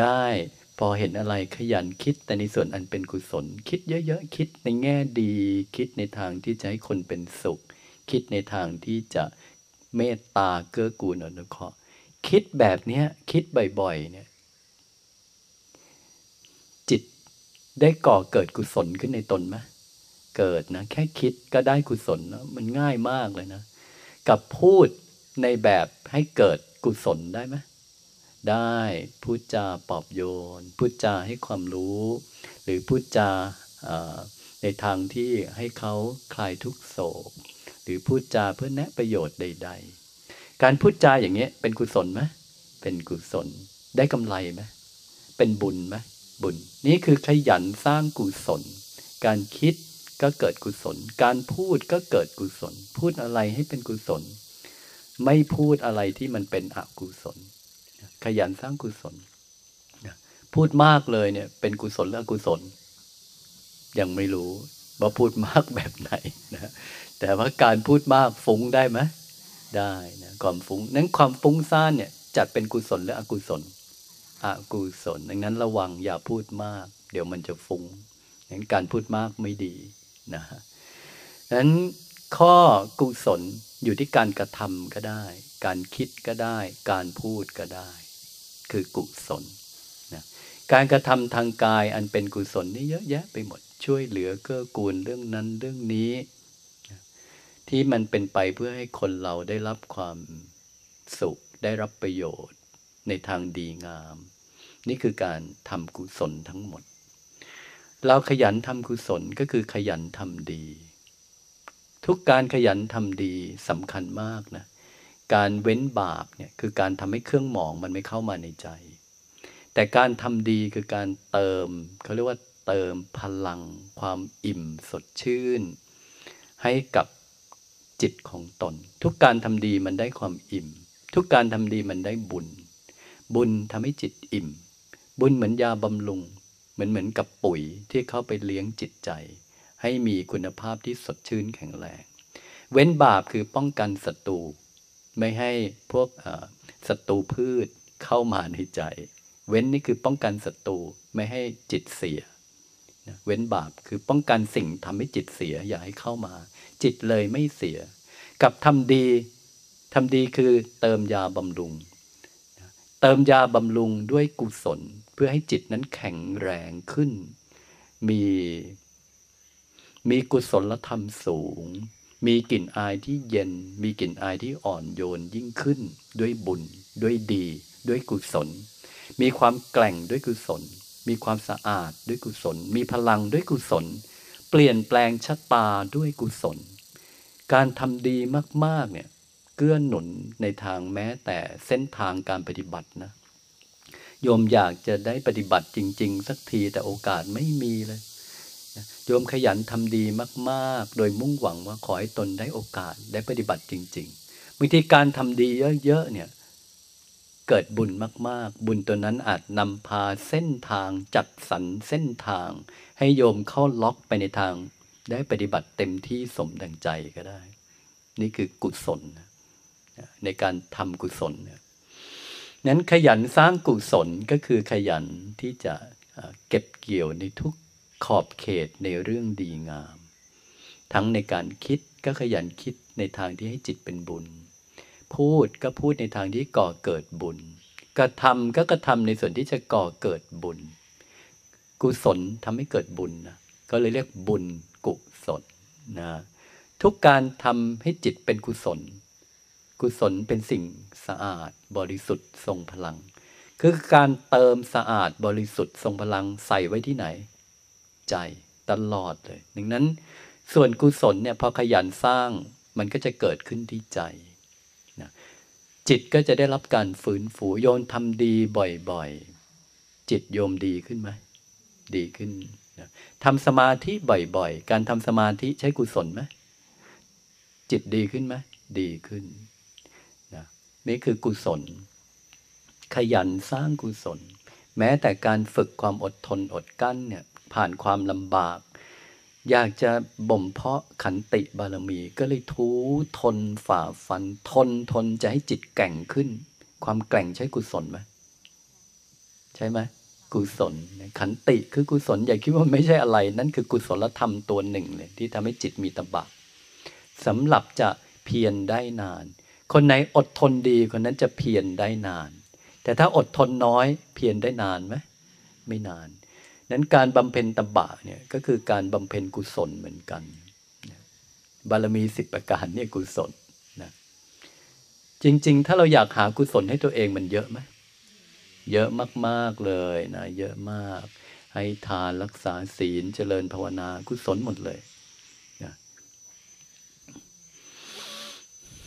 Speaker 1: ได้พอเห็นอะไรขยันคิดแต่ในส่วนอันเป็นกุศล คิดเยอะๆ คิดในแง่ดี คิดในทางที่จะให้คนเป็นสุข คิดในทางที่จะเมตตาเกื้อกูลอนุเคราะห์คิดแบบนี้คิดบ่อยๆเนี่ย ได้ก่อเกิดกุศลขึ้นในตนไหมเกิดนะ แค่คิดก็ได้กุศลนะมันง่ายมากเลยนะ กับพูดในแบบให้เกิดกุศลได้ไหมได้พูดจาปอบโยนพูดจาให้ความรู้ หรือพูดจาในทางที่ให้เขาคลายทุกโศก หรือพูดจาเพื่อแนะประโยชน์ใด ๆ การพูดจาอย่างเงี้ยเป็นกุศลไหมเป็นกุศลได้กำไรไหมเป็นบุญไหม บุญ นี่คือขยันสร้างกุศล การคิดก็เกิดกุศล การพูดก็เกิดกุศล พูดอะไรให้เป็นกุศล ไม่พูดอะไรที่มันเป็นอกุศล ขยันสร้างกุศล พูดมากเลยเนี่ย เป็นกุศลหรืออกุศล ยังไม่รู้ว่าพูดมากแบบไหนนะแต่ว่าการพูดมากฟุ้งได้ไหมได้นะความฟุ้งนั้นความฟุ้งซ่านเนี่ยจัดเป็นกุศลหรืออกุศล อกุศลดังนั้นระวังอย่าพูดมาก เดี๋ยวมันจะฟุง้งงั้นการพูดมากไม่ดีนะดังนั้นข้อกุศลอยู่ที่การกระทำก็ได้ การคิดก็ได้ การพูดก็ได้ คือกุศลนะการกระทำทางกายอันเป็นกุศลนี่เยอะแยะไปหมด ช่วยเหลือเกื้อกูลเรื่องนั้นเรื่องนี้ ที่มันเป็นไปเพื่อให้คนเราได้รับความสุขได้รับประโยชน์ในทางดีงาม นี่คือการทำกุศลทั้งหมด เราขยันทำกุศลก็คือขยันทำดี ทุกการขยันทำดีสำคัญมากนะ การเว้นบาปเนี่ยคือการทำให้เครื่องหมองมันไม่เข้ามาในใจ แต่การทำดีคือการเติมเขาเรียกว่าเติมพลัง ความอิ่มสดชื่น ให้กับจิตของตน ทุกการทำดีมันได้ความอิ่ม ทุกการทำดีมันได้บุญ บุญทำให้จิตอิ่ม บุญเหมือนยาบำรุง เหมือนเหมือนกับปุ๋ยที่เข้าไปเลี้ยงจิตใจ ให้มีคุณภาพที่สดชื่นแข็งแรง เว้นบาปคือป้องกันศัตรูไม่ให้พวกศัตรูพืชเข้ามาในใจ เว้นนี่คือป้องกันศัตรูไม่ให้จิตเสียเว้นบาปคือป้องกันสิ่งทำให้จิตเสียอย่าให้เข้ามา จิตเลยไม่เสีย กับทำดีทำดีคือเติมยาบำรุง เติมยาบำรุงด้วยกุศล เพื่อให้จิตนั้นแข็งแรงขึ้น มี มีกุศลธรรมสูง มีกลิ่นอายที่เย็น มีกลิ่นอายที่อ่อนโยนยิ่งขึ้น ด้วยบุญ ด้วยดี ด้วยกุศล มีความแกล่งด้วยกุศล มีความสะอาดด้วยกุศล มีพลังด้วยกุศล เปลี่ยนแปลงชะตาด้วยกุศล การทำดีมากๆเนี่ย กื้อหนุนในทางแม้แต่เส้นทางการปฏิบัตินะโยมอยากจะได้ปฏิบัติจริง ๆ สักทีแต่โอกาสไม่มีเลยโยมขยันทำดีมาก ๆ โดยมุ่งหวังว่าขอให้ตนได้โอกาสได้ปฏิบัติจริงๆวิธีการทำดีเยอะๆเนี่ยเกิดบุญมาก ๆ บุญตัวนั้นอาจนำพาเส้นทางจัดสรรเส้นทาง ให้โยมเข้าล็อกไปในทาง ได้ปฏิบัติเต็มที่สมดังใจก็ได้ นี่คือกุศล ในการทำกุศลนั้นขยันสร้างกุศลก็คือขยันที่จะเก็บเกี่ยวในทุกขอบเขตในเรื่องดีงาม ทั้งในการคิดก็ขยันคิดในทางที่ให้จิตเป็นบุญ พูดก็พูดในทางที่ก่อเกิดบุญ กระทำก็กระทำในส่วนที่จะก่อเกิดบุญ กุศลทำให้เกิดบุญนะก็เลยเรียกบุญกุศลนะทุกการทำให้จิตเป็นกุศล กุศลเป็นสิ่งสะอาดบริสุทธิ์ทรงพลัง คือการเติมสะอาดบริสุทธิ์ทรงพลังใส่ไว้ที่ไหน ใจตลอดเลยดังนั้น ส่วนกุศลเนี่ยพอขยันสร้างมันก็จะเกิดขึ้นที่ใจนะจิตก็จะได้รับการฝืนฟูโยนทำดีบ่อยๆ จิตโยมดีขึ้นไหมดีขึ้นนะทำสมาธิบ่อยๆ การทำสมาธิใช้กุศลไหมจิตดีขึ้นไหมดีขึ้น นี่คือกุศล ขยันสร้างกุศล แม้แต่การฝึกความอดทนอดกั้นเนี่ยผ่านความลำบาก อยากจะบ่มเพาะขันติบารมีก็เลยทูทนฝ่าฟัน ทนทนจะให้จิตแก่งขึ้น ความแกร่งใช้กุศลไหมใช่ไหมกุศลขันติคือกุศลอย่าคิดว่าไม่ใช่อะไร นั่นคือกุศลธรรมตัวหนึ่งเลยที่ทำให้จิตมีตบะสำหรับจะเพียรได้นาน คนไหนอดทนดีคนนั้นจะเพียรได้นาน แต่ถ้าอดทนน้อยเพียรได้นานไหมไม่นาน นั้นการบำเพ็ญตบะเนี่ยก็คือการบำเพ็ญกุศลเหมือนกัน บารมีสิบประการเนี่ยกุศลนะจริง ๆ ถ้าเราอยากหากุศลให้ตัวเองมันเยอะไหมเยอะมากๆเลยนะเยอะมาก ให้ทานรักษาศีลเจริญภาวนากุศลหมดเลยนะ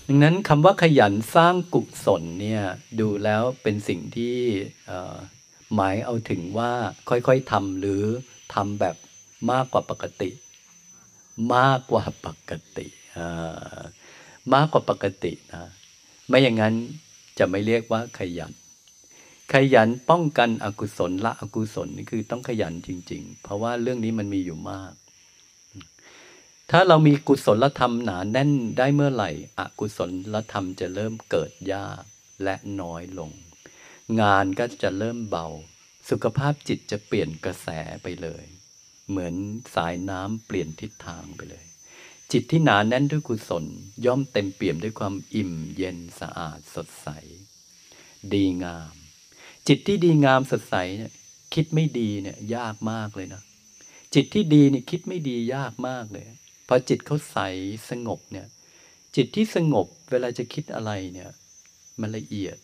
Speaker 1: ดังนั้นคำว่าขยันสร้างกุศลเนี่ยดูแล้วเป็นสิ่งที่หมายเอาถึงว่าค่อยๆทำหรือทำแบบมากกว่าปกติ มากกว่าปกติมากกว่าปกตินะไม่อย่างนั้นจะไม่เรียกว่าขยัน ขยันป้องกันอกุศลละอกุศลนี่คือต้องขยันจริง ๆ เพราะว่าเรื่องนี้มันมีอยู่มาก ถ้าเรามีกุศลธรรมหนาแน่นได้เมื่อไหร่ อกุศลธรรมจะเริ่มเกิดยากและน้อยลง งานก็จะเริ่มเบา สุขภาพจิตจะเปลี่ยนกระแสไปเลย เหมือนสายน้ำเปลี่ยนทิศทางไปเลย จิตที่หนาแน่นด้วยกุศลย่อมเต็มเปี่ยมด้วยความอิ่มเย็นสะอาดสดใส ดีงาม จิตที่ดีงามสดใสเนี่ยคิดไม่ดีเนี่ยยากมากเลยนะ จิตที่ดีนี่คิดไม่ดียากมากเลย พอจิตเขาใสสงบเนี่ย จิตที่สงบเวลาจะคิดอะไรเนี่ย มันละเอียด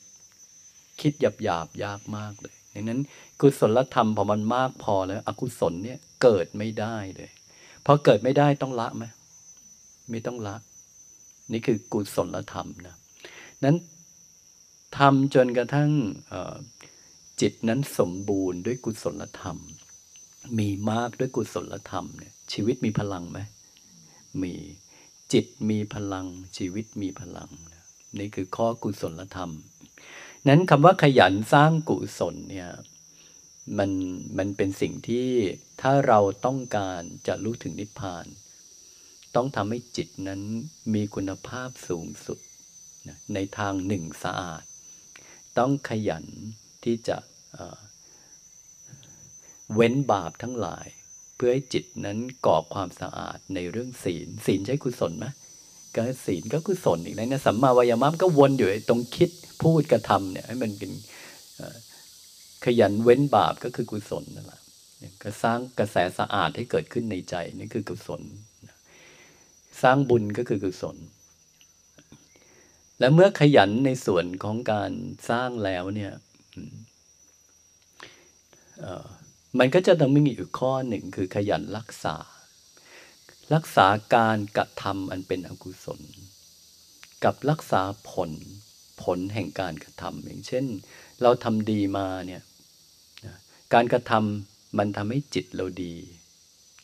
Speaker 1: คิดหยาบหยาบยากมากเลยดังนั้น กุศลธรรมพอมันมากพอแล้ว อกุศลเนี่ยเกิดไม่ได้เลยพอเกิดไม่ได้ต้องละไหมไม่ต้องละ นี่คือกุศลธรรมนะนั้นทำจนกระทั่งจิตนั้นสมบูรณ์ด้วยกุศลธรรม มีมากด้วยกุศลธรรมเนี่ยชีวิตมีพลังไหม มี จิตมีพลังชีวิตมีพลัง นี่คือข้อกุศลธรรม นั้นคำว่าขยันสร้างกุศลเนี่ยมันมันเป็นสิ่งที่ถ้าเราต้องการจะรู้ถึงนิพพาน ต้องทำให้จิตนั้นมีคุณภาพสูงสุดในทางหนึ่งสะอาด ต้องขยันที่จะเว้นบาปทั้งหลาย พื่อให้จิตนั้นก่อความสะอาดในเรื่องศีล ศีลใช้กุศลไหมก็ศีลก็กุศลอีกแล้วเนี่ยสัมมาวายามะก็วนอยู่ตรงคิดพูดกระทำเนี่ยให้มันเป็นขยันเว้นบาปก็คือกุศลนั่นแหละก็สร้างกระแสสะอาดให้เกิดขึ้นในใจนี่คือกุศล สร้างบุญก็คือกุศล และเมื่อขยันในส่วนของการสร้างแล้วเนี่ย มันก็จะต้องมีอีกข้อหนึ่งคือขยันรักษา รักษาการกระทำอันเป็นอกุศล กับรักษาผลผลแห่งการกระทำอย่างเช่น เราทำดีมาเนี่ยการกระทำมันทำให้จิตเราดี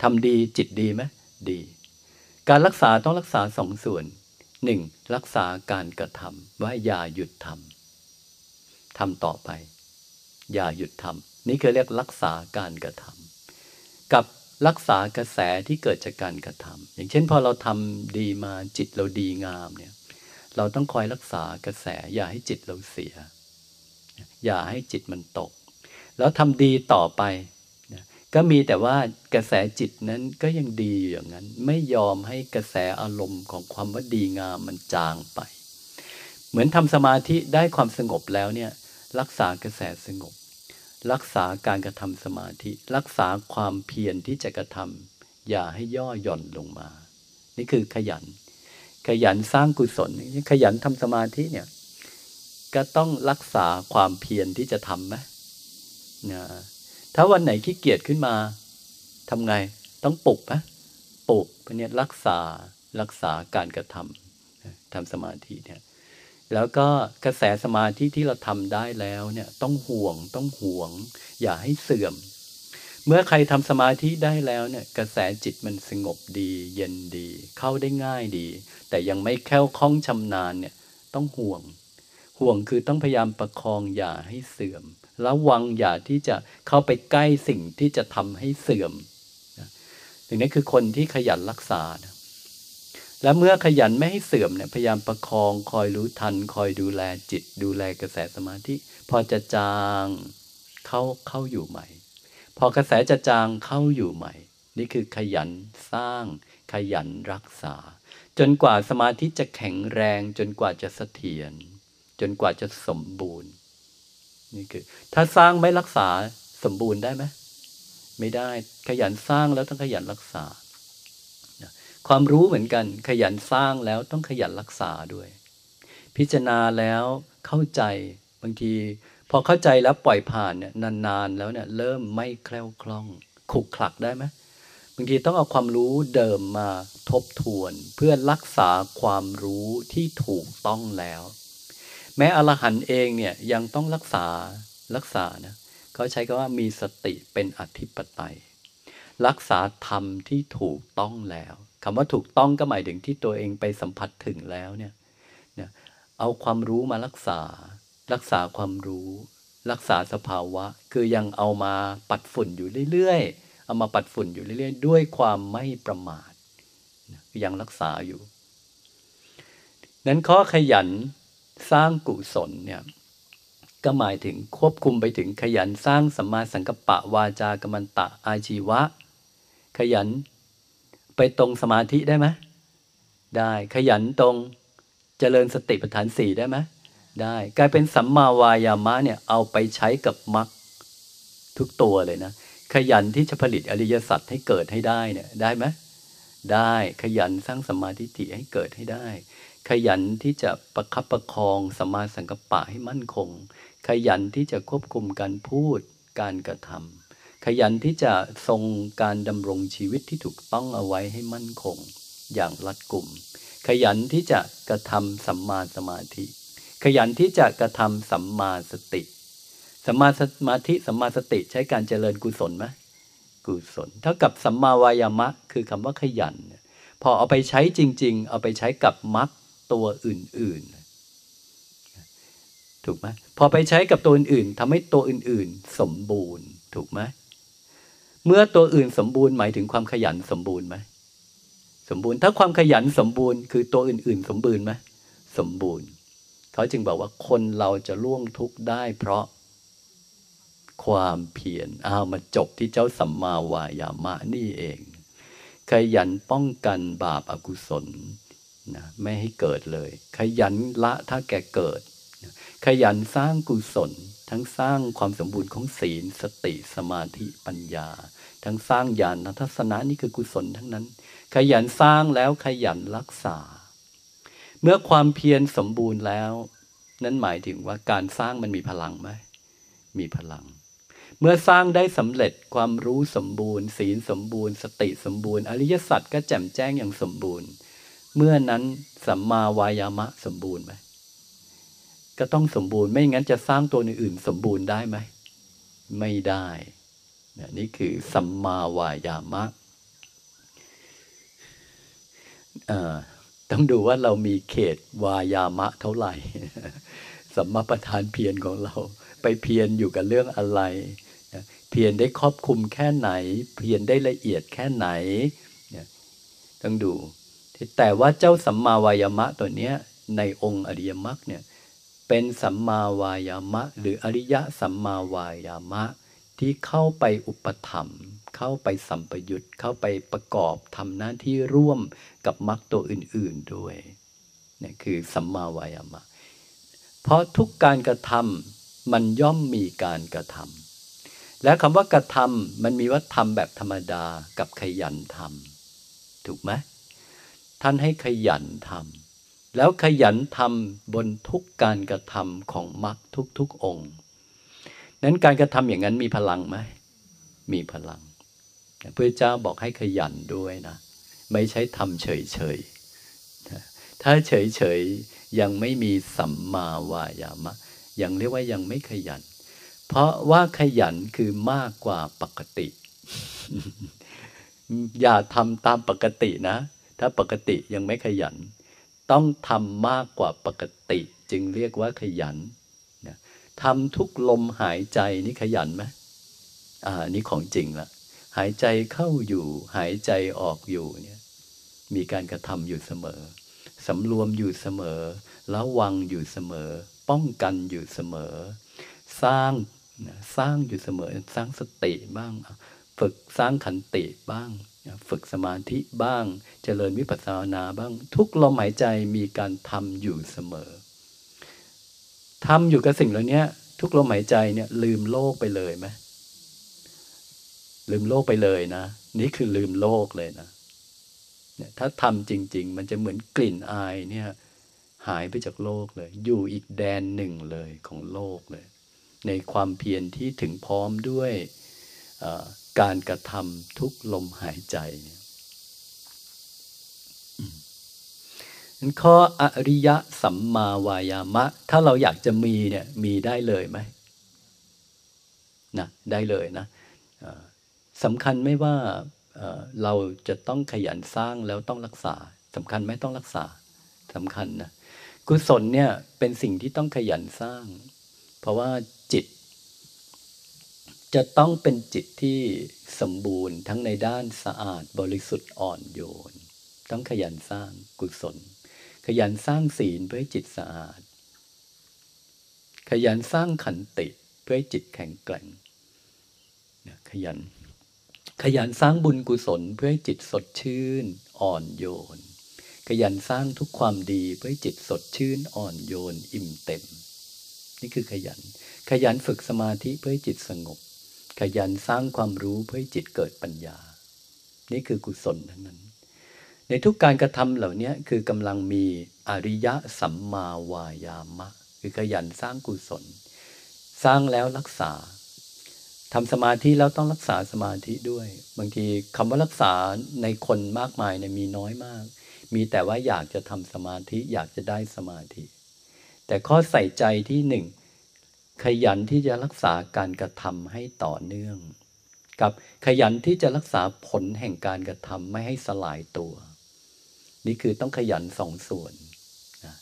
Speaker 1: ทำดีจิตดีไหมดี การรักษาต้องรักษาสองส่วนหนึ่งรักษาการกระทำว่าอย่าหยุดทำทำต่อไป อย่าหยุดทำ นี่คือเรียกรักษาการกระทำกับรักษากระแสที่เกิดจากการกระทำอย่างเช่นพอเราทำดีมาจิตเราดีงามเนี่ย เราต้องคอยรักษากระแส อย่าให้จิตเราเสีย อย่าให้จิตมันตก แล้วทำดีต่อไปก็มีแต่ว่ากระแสจิตนั้นก็ยังดีอยู่อย่างนั้น ไม่ยอมให้กระแสอารมณ์ของความว่าดีงามมันจางไป เหมือนทำสมาธิได้ความสงบแล้วเนี่ย รักษากระแสสงบ รักษาการกระทำสมาธิ รักษาความเพียรที่จะกระทำอย่าให้ย่อหย่อนลงมา นี่คือขยัน ขยันสร้างกุศล ขยันทำสมาธิเนี่ย ก็ต้องรักษาความเพียรที่จะทำไหมนะถ้าวันไหนขี้เกียจขึ้นมาทำไง ต้องปลุกไหมปลุกเพราะนี้รักษารักษาการกระทำทำสมาธิเนี่ย แล้วก็กระแสสมาธิที่เราทำได้แล้วเนี่ยต้องห่วงต้องห่วง อย่าให้เสื่อม เมื่อใครทำสมาธิได้แล้วเนี่ยกระแสจิตมันสงบดี เย็นดี เข้าได้ง่ายดี แต่ยังไม่แค่วคล่องชำนาญเนี่ยต้องห่วง ห่วงคือต้องพยายามประคองอย่าให้เสื่อม ระวังอย่าที่จะเข้าไปใกล้สิ่งที่จะทำให้เสื่อมถึงนี้คือคนที่ขยันรักษานะ และเมื่อขยันไม่ให้เสื่อมเนี่ยพยายามประคองคอยรู้ทัน คอยดูแลจิต ดูแลกระแสสมาธิพอจะจางเข้าเข้าอยู่ใหม่ พอกระแสจะจางเข้าอยู่ใหม่ นี่คือขยันสร้าง ขยันรักษา จนกว่าสมาธิจะแข็งแรง จนกว่าจะเสถียรจนกว่าจะสมบูรณ์ นี่คือ ถ้าสร้างไม่รักษาสมบูรณ์ได้ไหมไม่ได้ขยันสร้างแล้วต้องขยันรักษา ความรู้เหมือนกัน ขยันสร้างแล้วต้องขยันรักษาด้วย พิจารณาแล้วเข้าใจบางที พอเข้าใจแล้วปล่อยผ่านเนี่ยนานๆแล้วเนี่ยเริ่มไม่แคล่วคล่องขุกขลักได้ไหมบางทีต้องเอาความรู้เดิมมาทบทวน เพื่อรักษาความรู้ที่ถูกต้องแล้ว แม้อรหันต์เองเนี่ยยังต้องรักษารักษานะเขาใช้คำว่ามีสติเป็นอธิปไตย รักษาธรรมที่ถูกต้องแล้ว คำว่าถูกต้องก็หมายถึงที่ตัวเองไปสัมผัสถึงแล้วเนี่ยเอาความรู้มารักษา รักษาความรู้ รักษาสภาวะ คือยังเอามาปัดฝุ่นอยู่เรื่อยๆ เอามาปัดฝุ่นอยู่เรื่อยๆ ด้วยความไม่ประมาทยังรักษาอยู่ นั้นข้อขยันสร้างกุศลเนี่ยก็หมายถึงควบคุมไปถึงขยันสร้างสัมมาสังกัปปะวาจากรรมตะอาชีวะ ขยัน ไปตรงสมาธิได้ไหมได้ขยันตรงเจริญสติปัฏฐานสี่ได้ไหมได้ กลายเป็นสัมมาวายามะเนี่ยเอาไปใช้กับมรรคทุกตัวเลยนะ ขยันที่จะผลิตอริยสัจให้เกิดให้ได้เนี่ยได้ไหมได้ขยันสร้างสมาธิิให้เกิดให้ได้ ขยันที่จะประคับประคองสมาสังกปะให้มั่นคง ขยันที่จะควบคุมการพูดการกระทำ ขยันที่จะทรงการดำรงชีวิตที่ถูกต้องเอาไว้ให้มั่นคง อย่างรัดกุม ขยันที่จะกระทำสัมมาสมาธิ ขยันที่จะกระทำสัมมาสติสัมมาสมาธิสัมมาสติใช้การเจริญกุศลไหมกุศล เท่ากับสัมมาวายามะ คือคำว่าขยัน พอเอาไปใช้จริง ๆ เอาไปใช้กับมรรคตัวอื่น ๆ ถูกไหมพอไปใช้กับตัวอื่นๆทำให้ตัวอื่น ๆ สมบูรณ์ ถูกไหม เมื่อตัวอื่นสมบูรณ์หมายถึงความขยันสมบูรณ์ไหมสมบูรณ์ถ้าความขยันสมบูรณ์คือตัวอื่น ๆ สมบูรณ์ไหมสมบูรณ์เขาจึงบอกว่าคนเราจะล่วงทุกข์ได้เพราะความเพียรเอามาจบที่เจ้าสัมมาวายามะนี่เอง ขยันป้องกันบาปอากุศลนะไม่ให้เกิดเลย ขยันละถ้าแกเกิด ขยันสร้างกุศล ทั้งสร้างความสมบูรณ์ของศีล สติสมาธิปัญญา ทั้งสร้างญาณทัศนะนี่คือกุศลทั้งนั้น ขยันสร้างแล้วขยันรักษา เมื่อความเพียรสมบูรณ์แล้ว นั่นหมายถึงว่าการสร้างมันมีพลังไหมมีพลัง เมื่อสร้างได้สำเร็จความรู้สมบูรณ์ ศีลสมบูรณ์ สติสมบูรณ์ อริยสัจก็แจ่มแจ้งอย่างสมบูรณ์ เมื่อนั้นสัมมาวายามะสมบูรณ์ไหมก็ต้องสมบูรณ์ไม่งั้นจะสร้างตัวอื่นๆสมบูรณ์ได้ไหม ไม่ได้ นี่คือสัมมาวายามะต้องดูว่าเรามีเขตวายามะเท่าไหร่ สัมมาประธานเพียรของเรา ไปเพียรอยู่กับเรื่องอะไร เพียรได้ครอบคุมแค่ไหน เพียรได้ละเอียดแค่ไหน ต้องดู แต่ว่าเจ้าสัมมาวายามะตัวเนี้ยในองค์อริยมรรคเนี่ยเป็นสัมมาวายามะ หรืออริยะสัมมาวายามะ ที่เข้าไปอุปถัมภ์เข้าไปสัมปยุตเข้าไปประกอบทำหน้าที่ร่วมกับมรรคตัวอื่น ๆด้วยนี่คือสัมมาวายามะ เพราะทุกการกระทำมันย่อมมีการกระทำและคำว่ากระทำมันมีว่าทำแบบธรรมดากับขยันทำถูกไหมท่านให้ขยันทำแล้วขยันทำบนทุกการกระทำของมรรคทุกๆองค์ นั้นการกระทำอย่างนั้นมีพลังไหม มีพลังพระเจ้าบอกให้ขยันด้วยนะ ไม่ใช่ทำเฉยๆ ถ้าเฉยๆ ยังไม่มีสัมมาวายามะ ยังเรียกว่ายังไม่ขยัน เพราะว่าขยันคือมากกว่าปกติ อย่าทำตามปกตินะ ถ้าปกติยังไม่ขยัน ต้องทำมากกว่าปกติ จึงเรียกว่าขยัน ทำทุกลมหายใจนี่ขยันไหมอ่านี่ของจริงละหายใจเข้าอยู่ หายใจออกอยู่เนี่ยมีการกระทำอยู่เสมอสำรวมอยู่เสมอระวังอยู่เสมอ ป้องกันอยู่เสมอ สร้างสร้างอยู่เสมอ สร้างสติบ้าง ฝึกสร้างขันติบ้าง ฝึกสมาธิบ้าง เจริญวิปัสสนาบ้าง ทุกลมหายใจมีการทำอยู่เสมอ ทำอยู่กับสิ่งเหล่านี้ทุกลมหายใจเนี่ยลืมโลกไปเลยไหมลืมโลกไปเลยนะ นี่คือลืมโลกเลยนะเนี่ยถ้าทำจริง ๆ มันจะเหมือนกลิ่นอายเนี่ยหายไปจากโลกเลย อยู่อีกแดนหนึ่งเลยของโลกเลย ในความเพียรที่ถึงพร้อมด้วยการกระทำทุกลมหายใจเนี่ย นั้นข้ออริยะสัมมาวายามะ ถ้าเราอยากจะมีเนี่ยมีได้เลยไหมนะได้เลยนะสำคัญไม่ว่าเราจะต้องขยันสร้างแล้วต้องรักษาสำคัญไม่ต้องรักษาสำคัญนะกุศลเนี่ยเป็นสิ่งที่ต้องขยันสร้าง เพราะว่าจิต จะต้องเป็นจิตที่สมบูรณ์ทั้งในด้านสะอาดบริสุทธิ์อ่อนโยน ต้องขยันสร้างกุศล ขยันสร้างศีลเพื่อให้จิตสะอาด ขยันสร้างขันติเพื่อให้จิตแข็งแกร่งขยัน ขยันสร้างบุญกุศลเพื่อให้จิตสดชื่นอ่อนโยน ขยันสร้างทุกความดีเพื่อให้จิตสดชื่นอ่อนโยนอิ่มเต็ม นี่คือขยัน ขยันฝึกสมาธิเพื่อให้จิตสงบ ขยันสร้างความรู้เพื่อให้จิตเกิดปัญญา นี่คือกุศลทั้งนั้น ในทุกการกระทำเหล่านี้คือกำลังมีอริยะสัมมาวายามะ คือขยันสร้างกุศล สร้างแล้วรักษาทำสมาธิแล้วต้องรักษาสมาธิด้วย บางทีคำว่ารักษาในคนมากมายเนี่ยมีน้อยมาก มีแต่ว่าอยากจะทำสมาธิอยากจะได้สมาธิ แต่ข้อใส่ใจที่หนึ่งขยันที่จะรักษาการกระทำให้ต่อเนื่อง กับขยันที่จะรักษาผลแห่งการกระทำไม่ให้สลายตัว นี่คือต้องขยันสองส่วนนะ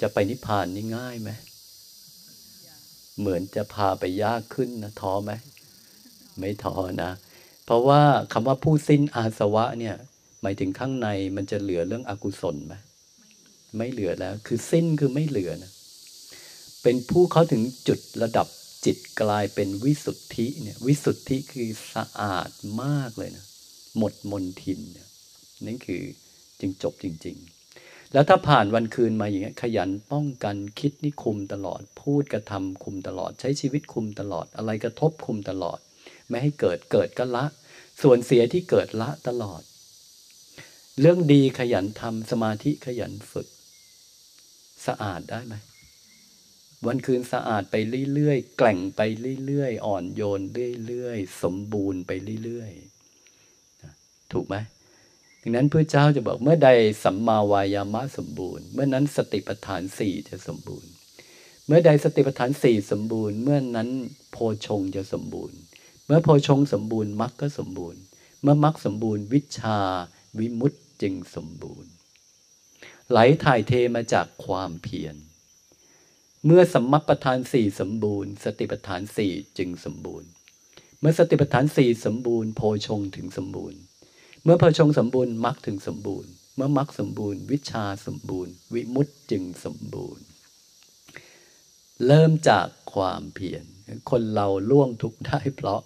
Speaker 1: จะไปนิพพานนี่ง่ายไหมเหมือนจะพาไปยากขึ้นนะท้อไหมไม่ท้อนะ เพราะว่าคำว่าผู้สิ้นอาสวะเนี่ย หมายถึงข้างในมันจะเหลือเรื่องอกุศลไหมไม่เหลือแล้ว คือสิ้นคือไม่เหลือนะเป็นผู้เขาถึงจุดระดับ จิตกลายเป็นวิสุทธิเนี่ยวิสุทธิคือสะอาดมากเลยนะหมดมนทินเนี่ยนั่นคือจึงจบจริง ๆ แล้วถ้าผ่านวันคืนมาอย่างเงี้ยขยันป้องกันคิดนี่คุมตลอด พูดกระทำคุมตลอด ใช้ชีวิตคุมตลอด อะไรกระทบคุมตลอด ไม่ให้เกิดเกิดก็ละ ส่วนเสียที่เกิดละตลอด เรื่องดีขยันทำสมาธิขยันฝึก สะอาดได้ไหม วันคืนสะอาดไปเรื่อยๆ แกล่งไปเรื่อยๆ อ่อนโยนเรื่อยๆ สมบูรณ์ไปเรื่อยๆ ถูกไหมดังนั้นพระเจ้าจะบอกเมื่อใดสัมมาวายามะสมบูรณ์ เมื่อนั้นสติปัฏฐานสี่จะสมบูรณ์ เมื่อใดสติปัฏฐานสี่สมบูรณ์ เมื่อนั้นโพชงจะสมบูรณ์ เมื่อโพชงสมบูรณ์มรรคก็สมบูรณ์ เมื่อมรรคสมบูรณ์ วิชาวิมุตติจึงสมบูรณ์ ไหลถ่ายเทมาจากความเพียร เมื่อสัมมัปทานสี่สมบูรณ์ สติปัฏฐานสี่จึงสมบูรณ์ เมื่อสติปัฏฐานสี่สมบูรณ์โพชงถึงสมบูรณ์ เมื่อโพชงสมบูรณ์มรรคถึงสมบูรณ์ เมื่อมรรคสมบูรณ์ วิชาสมบูรณ์ วิมุตติจึงสมบูรณ์ เริ่มจากความเพียรคนเราล่วงทุกได้เพราะ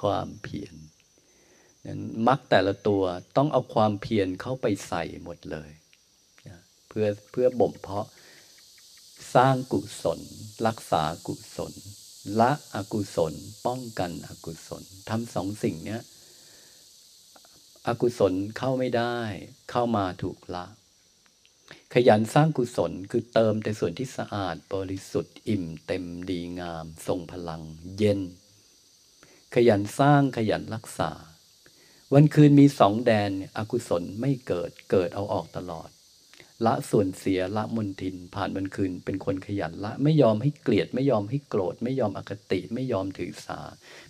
Speaker 1: ความเพียรนั้นมรรคแต่ละตัวต้องเอาความเพียรเข้าไปใส่หมดเลยเพื่อเพื่อบ่มเพาะ สร้างกุศล รักษากุศล ละอกุศล ป้องกันอกุศลทำสองสิ่งเนี้ยอกุศลเข้าไม่ได้ เข้ามาถูกละ ขยันสร้างกุศลคือเติมแต่ส่วนที่สะอาดบริสุทธิ์อิ่มเต็มดีงาม ทรงพลัง เย็น ขยันสร้างขยันรักษา วันคืนมีสองแดนอกุศลไม่เกิดเกิดเอาออกตลอด ละส่วนเสียละมนทิน ผ่านวันคืน เป็นคนขยันละไม่ยอมให้เกลียด ไม่ยอมให้โกรธ ไม่ยอมอคติ ไม่ยอมถือสา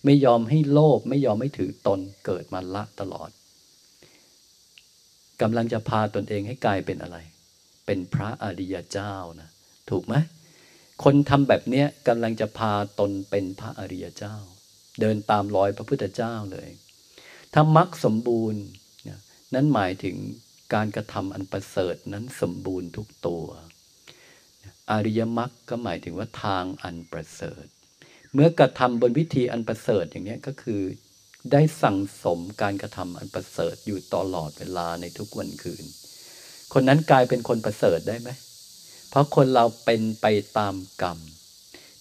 Speaker 1: ไม่ยอมให้โลภไม่ยอมให้ถือตนเกิดมาละตลอดกำลังจะพาตนเองให้กลายเป็นอะไร เป็นพระอริยเจ้านะถูกไหมคนทำแบบเนี้ยกำลังจะพาตนเป็นพระอริยเจ้า เดินตามรอยพระพุทธเจ้าเลยถ้ามรรคสมบูรณ์นั้นหมายถึง การกระทำอันประเสริฐนั้นสมบูรณ์ทุกตัว อริยมรรคก็หมายถึงว่าทางอันประเสริฐ เมื่อกระทำบนวิธีอันประเสริฐอย่างนี้ก็คือได้สั่งสมการกระทำอันประเสริฐอยู่ตลอดเวลาในทุกวันคืน คนนั้นกลายเป็นคนประเสริฐได้ไหม เพราะคนเราเป็นไปตามกรรม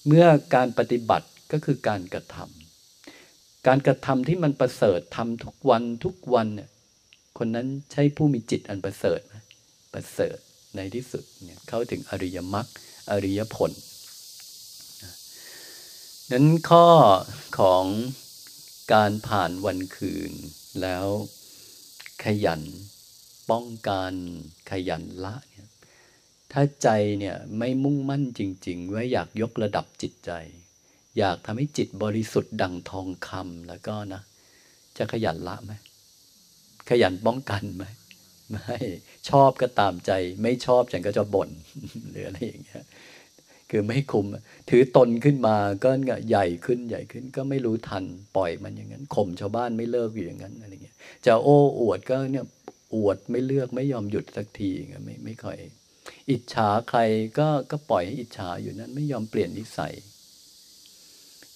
Speaker 1: เมื่อการปฏิบัติก็คือการกระทำการกระทำที่มันประเสริฐทำทุกวันทุกวันเนี่ย คนนั้นใช่ผู้มีจิตอันประเสริฐไหมประเสริฐในที่สุดเนี่ยเข้าถึงอริยมรรคอริยผลนั้นข้อของการผ่านวันคืนแล้วขยันป้องกันขยันละเนี่ยถ้าใจเนี่ยไม่มุ่งมั่นจริง ๆ ว่าอยากยกระดับจิตใจ อยากทำให้จิตบริสุทธิ์ดังทองคำแล้วก็นะ จะขยันละไหม ขยันป้องกันไหมไม่ชอบก็ตามใจ ไม่ชอบฉันก็จะบ่นหรืออะไรอย่างเงี้ยคือไม่คุม ถือตนขึ้นมาก็ใหญ่ขึ้นใหญ่ขึ้น ก็ไม่รู้ทันปล่อยมันอย่างนั้นข่มชาวบ้านไม่เลิกอยู่อย่างนั้นอะไรเงี้ยจะโอ้อวดก็เนี่ยอวดไม่เลือกไม่ยอมหยุดสักทีไม่ไม่ค่อย อิจฉาใครก็ก็ปล่อยให้อิจฉาอยู่นั้น ไม่ยอมเปลี่ยนนิสัย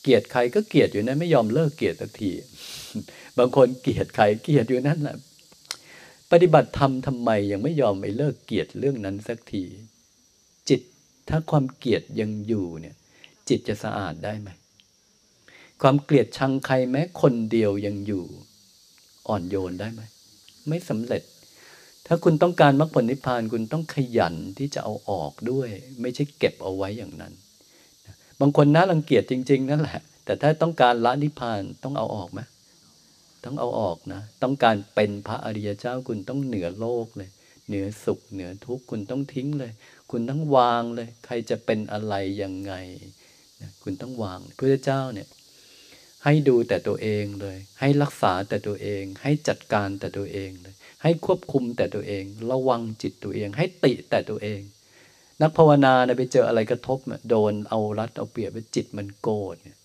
Speaker 1: เกลียดใครก็เกลียดอยู่นั้นไม่ยอมเลิกเกลียดสักที บางคนเกลียดใครเกลียดอยู่นั่นแหละปฏิบัติธรรมทำไมยังไม่ยอมไปเลิกเกลียดเรื่องนั้นสักที จิตถ้าความเกลียดยังอยู่เนี่ย จิตจะสะอาดได้ไหมความเกลียดชังใครแม้คนเดียวยังอยู่ อ่อนโยนได้ไหมไม่สำเร็จ ถ้าคุณต้องการมรรคผลนิพพานคุณต้องขยันที่จะเอาออกด้วย ไม่ใช่เก็บเอาไว้อย่างนั้น บางคนน่ารังเกียจจริง ๆ นั่นแหละ แต่ถ้าต้องการละนิพพานต้องเอาออกไหม ต้องเอาออกนะ ต้องการเป็นพระอริยเจ้าคุณต้องเหนือโลกเลย เหนือสุขเหนือทุกข์คุณต้องทิ้งเลย คุณต้องวางเลย ใครจะเป็นอะไรยังไงนะคุณต้องวางพระเจ้าเนี่ยให้ดูแต่ตัวเองเลย ให้รักษาแต่ตัวเอง ให้จัดการแต่ตัวเองเลย ให้ควบคุมแต่ตัวเอง ระวังจิตตัวเอง ให้ติแต่ตัวเอง นักภาวนาเนี่ยไปเจออะไรกระทบโดนเอารัดเอาเปรียบไปจิตมันโกรธเนี่ย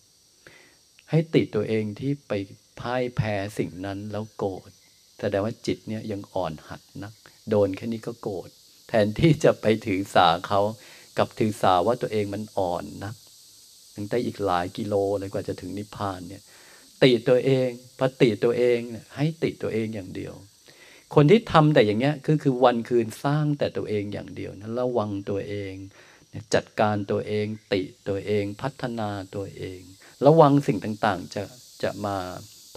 Speaker 1: ให้ติตัวเองที่ไป พ่ายแพ้สิ่งนั้นแล้วโกรธแสดงว่าจิตเนี่ยยังอ่อนหัดนัก โดนแค่นี้ก็โกรธแทนที่จะไปถือสาเขากับถือสาว่าตัวเองมันอ่อนนักถึงได้อีกหลายกิโลเลยกว่าจะถึงนิพพานเนี่ย ติตัวเองพอติตัวเองเนี่ยให้ติตัวเองอย่างเดียว คนที่ทำแต่อย่างเงี้ยคือคือวันคืนสร้างแต่ตัวเองอย่างเดียวนะระวังตัวเองจัดการตัวเองติตัวเองพัฒนาตัวเอง ระวังสิ่งต่างๆจะจะมา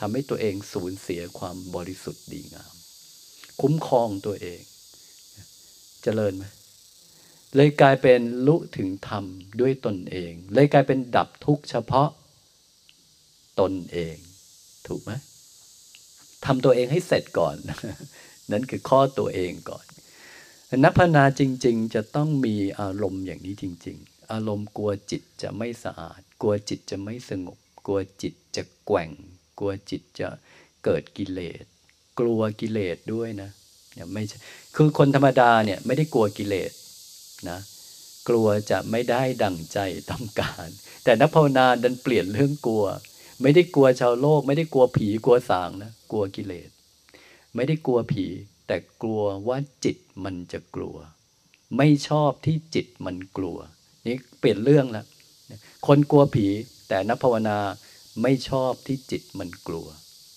Speaker 1: ทำให้ตัวเองสูญเสียความบริสุทธิ์ดีงาม คุ้มครองตัวเองจเจริญไหมเลยกลายเป็นลุถึงธรรมด้วยตนเอง เลยกลายเป็นดับทุกข์เฉพาะตนเอง ถูกไหมทำตัวเองให้เสร็จก่อน นั่นคือข้อตัวเองก่อน นักพนาจริง ๆ จะต้องมีอารมณ์อย่างนี้จริง ๆ อารมณ์กลัวจิตจะไม่สะอาด กลัวจิตจะไม่สงบ กลัวจิตจะแกว่ง กลัวจิตจะเกิดกิเลส กลัวกิเลสด้วยนะเนี่ยไม่คือคนธรรมดาเนี่ยไม่ได้กลัวกิเลสนะกลัวจะไม่ได้ดั่งใจต้องการ แต่นักภาวนาดันเปลี่ยนเรื่องกลัว ไม่ได้กลัวชาวโลก ไม่ได้กลัวผีกลัวสางนะกลัวกิเลส ไม่ได้กลัวผี แต่กลัวว่าจิตมันจะกลัว ไม่ชอบที่จิตมันกลัว นี่เปลี่ยนเรื่องแล้วคนกลัวผีแต่นักภาวนา ไม่ชอบที่จิตมันกลัว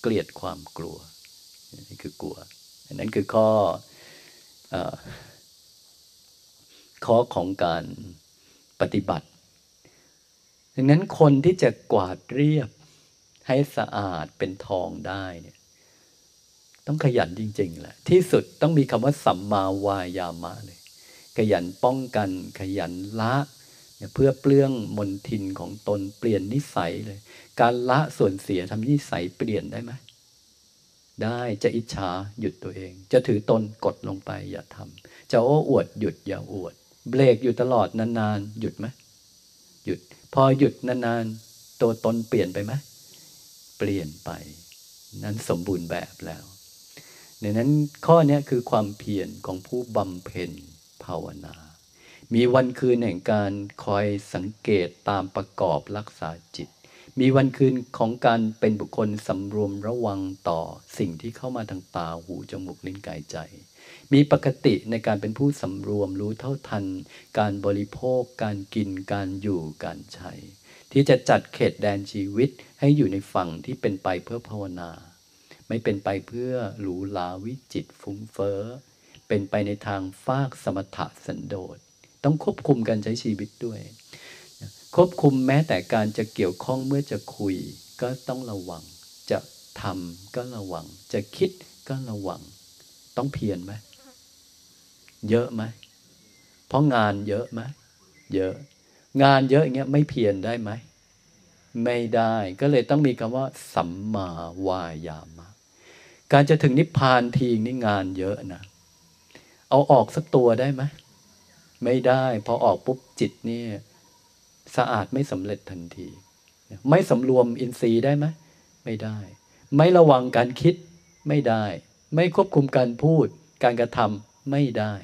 Speaker 1: เกลียดความกลัวนี่คือกลัวอันั่นคือข้ออข้อของการปฏิบัติ ดังนั้นคนที่จะกวาดเรียบให้สะอาดเป็นทองได้เนี่ยต้องขยันจริงๆแหละ ที่สุดต้องมีคำว่าสัมมาวายามะเลย ขยันป้องกันขยันละ เพื่อเปลื้องมนทินของตนเปลี่ยนนิสัยเลย การละส่วนเสียทำนิสัยเปลี่ยนได้ไหมได้จะอิจฉาหยุดตัวเอง จะถือตนกดลงไปอย่าทำจะโอ้อวดหยุดอย่าอวด เบรกอยู่ตลอดนานๆ หยุดไหมหยุด พอหยุดนานๆ ตัวตนเปลี่ยนไปไหมเปลี่ยนไป นั้นสมบูรณ์แบบแล้วดังนั้นข้อนี้คือความเพียรของผู้บำเพ็ญภาวนา มีวันคืนแห่งการคอยสังเกตตามประกอบรักษาจิต มีวันคืนของการเป็นบุคคลสำรวมระวังต่อสิ่งที่เข้ามาทางตาหูจมูกลิ้นกายใจ มีปกติในการเป็นผู้สำรวมรู้เท่าทัน การบริโภค การกิน การอยู่การใช้ ที่จะจัดเขตแดนชีวิตให้อยู่ในฝั่งที่เป็นไปเพื่อภาวนา ไม่เป็นไปเพื่อหรูหราวิจิตฟุ้งเฟ้อเป็นไปในทางฟากสมถะสันโดษต้องควบคุมการใช้ชีวิตด้วย ควบคุมแม้แต่การจะเกี่ยวข้องเมื่อจะคุย ก็ต้องระวัง จะทำก็ระวัง จะคิดก็ระวัง ต้องเพียรไหมเยอะไหมเพราะงานเยอะไหมเยอะ งานเยอะอย่างเงี้ยไม่เพียรได้ไหมไม่ได้ก็เลยต้องมีคำว่า สัมมาวายามะ การจะถึงนิพพานทีนี่งานเยอะนะ เอาออกสักตัวได้ไหมไม่ได้ พอออกปุ๊บจิตเนี่ย สะอาดไม่สำเร็จทันที ไม่สำรวมอินทรีย์ได้ไหมไม่ได้ ไม่ระวังการคิดไม่ได้ ไม่ควบคุมการพูด การกระทำไม่ได้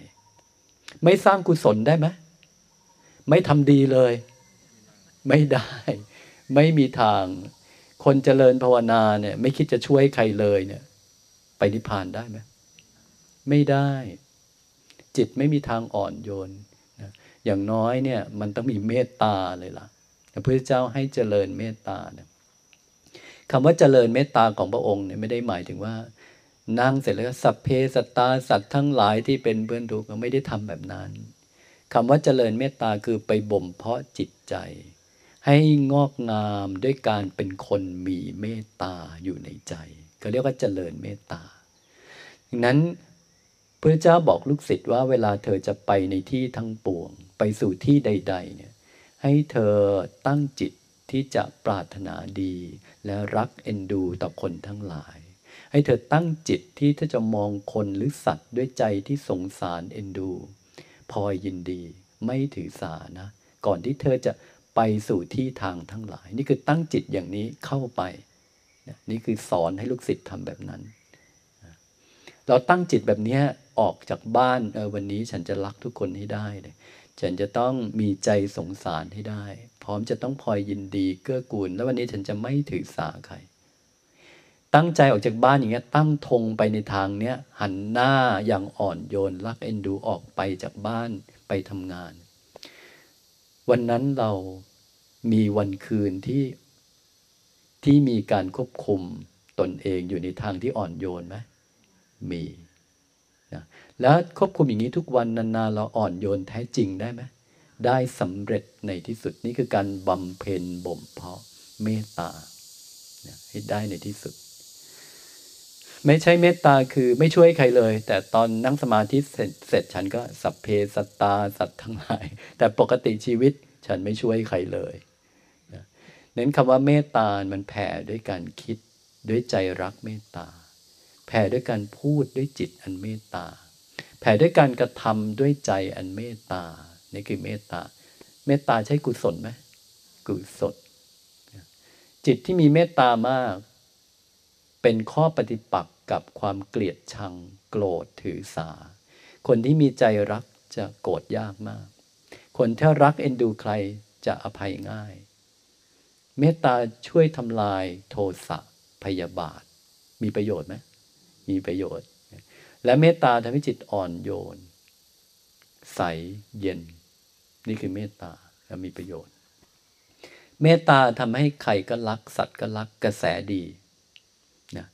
Speaker 1: ไม่สร้างกุศลได้ไหมไม่ทำดีเลย ไม่ได้ ไม่มีทาง คนเจริญภาวนาเนี่ย ไม่คิดจะช่วยใครเลยเนี่ย ไปนิพพานได้ไหมไม่ได้ จิตไม่มีทางอ่อนโยน อย่างน้อยเนี่ยมันต้องมีเมตตาเลยล่ะพระพุทธเจ้าให้เจริญเมตตาเนี่ยคำว่าเจริญเมตตาของพระองค์เนี่ยไม่ได้หมายถึงว่านั่งเสร็จแล้วสัพเพสตตาสัตว์ทั้งหลายที่เป็นเพื่อนทุกข์ไม่ได้ทำแบบนั้นคำว่าเจริญเมตตาคือไปบ่มเพาะจิตใจ ให้งอกงามด้วยการเป็นคนมีเมตตาอยู่ในใจก็เรียกว่าเจริญเมตตาดังนั้นพระเจ้าบอกลูกศิษย์ว่าเวลาเธอจะไปในที่ทั้งปวง ไปสู่ที่ใด ๆ เนี่ย ให้เธอตั้งจิตที่จะปรารถนาดี และรักเอ็นดูต่อคนทั้งหลาย ให้เธอตั้งจิตที่เธอจะมองคนหรือสัตว์ด้วยใจที่สงสารเอ็นดู พอยินดีไม่ถือสานะ ก่อนที่เธอจะไปสู่ที่ทางทั้งหลาย นี่คือตั้งจิตอย่างนี้เข้าไป นี่คือสอนให้ลูกศิษย์ทำแบบนั้น เราตั้งจิตแบบนี้ออกจากบ้านออวันนี้ฉันจะรักทุกคนให้ได้เลย ฉันจะต้องมีใจสงสารให้ได้ พร้อมจะต้องพลอยยินดีเกื้อกูล แล้ววันนี้ฉันจะไม่ถือสาใคร ตั้งใจออกจากบ้านอย่างเงี้ย ตั้งธงไปในทางเนี้ย หันหน้าอย่างอ่อนโยนรักเอ็นดูออกไปจากบ้านไปทำงาน วันนั้นเรามีวันคืนที่ที่มีการควบคุมตนเองอยู่ในทางที่อ่อนโยนไหมมี แล้วควบคุมอย่างนี้ทุกวันนานๆเราอ่อนโยนแท้จริงได้ไหมได้สำเร็จในที่สุดนี่คือการบำเพ็ญบ่มเพาะเมตตาให้ได้ในที่สุด ไม่ใช่เมตตาคือไม่ช่วยใครเลย แต่ตอนนั่งสมาธิเสร็จเสร็จฉันก็สัพเพสตาสัตว์ทั้งหลาย แต่ปกติชีวิตฉันไม่ช่วยใครเลยเน้นคำว่าเมตตา มันแผ่ด้วยการคิดด้วยใจรักเมตตา แผ่ด้วยการพูดด้วยจิตอันเมตตา แผ่ด้วยการกระทำด้วยใจอันเมตตา นี่คือเมตตา เมตตาใช่กุศลไหมกุศล จิตที่มีเมตตามาก เป็นข้อปฏิปักษ์กับความเกลียดชัง โกรธถือสา คนที่มีใจรักจะโกรธยากมาก คนที่รักเอ็นดูใครจะอภัยง่าย เมตตาช่วยทำลายโทสะพยาบาท มีประโยชน์ไหมมีประโยชน์ และเมตตาทำให้จิตอ่อนโยน ใสเย็น นี่คือเมตตาและมีประโยชน์ เมตตาทำให้ใครก็รัก สัตว์ก็รักกระแสดีนะ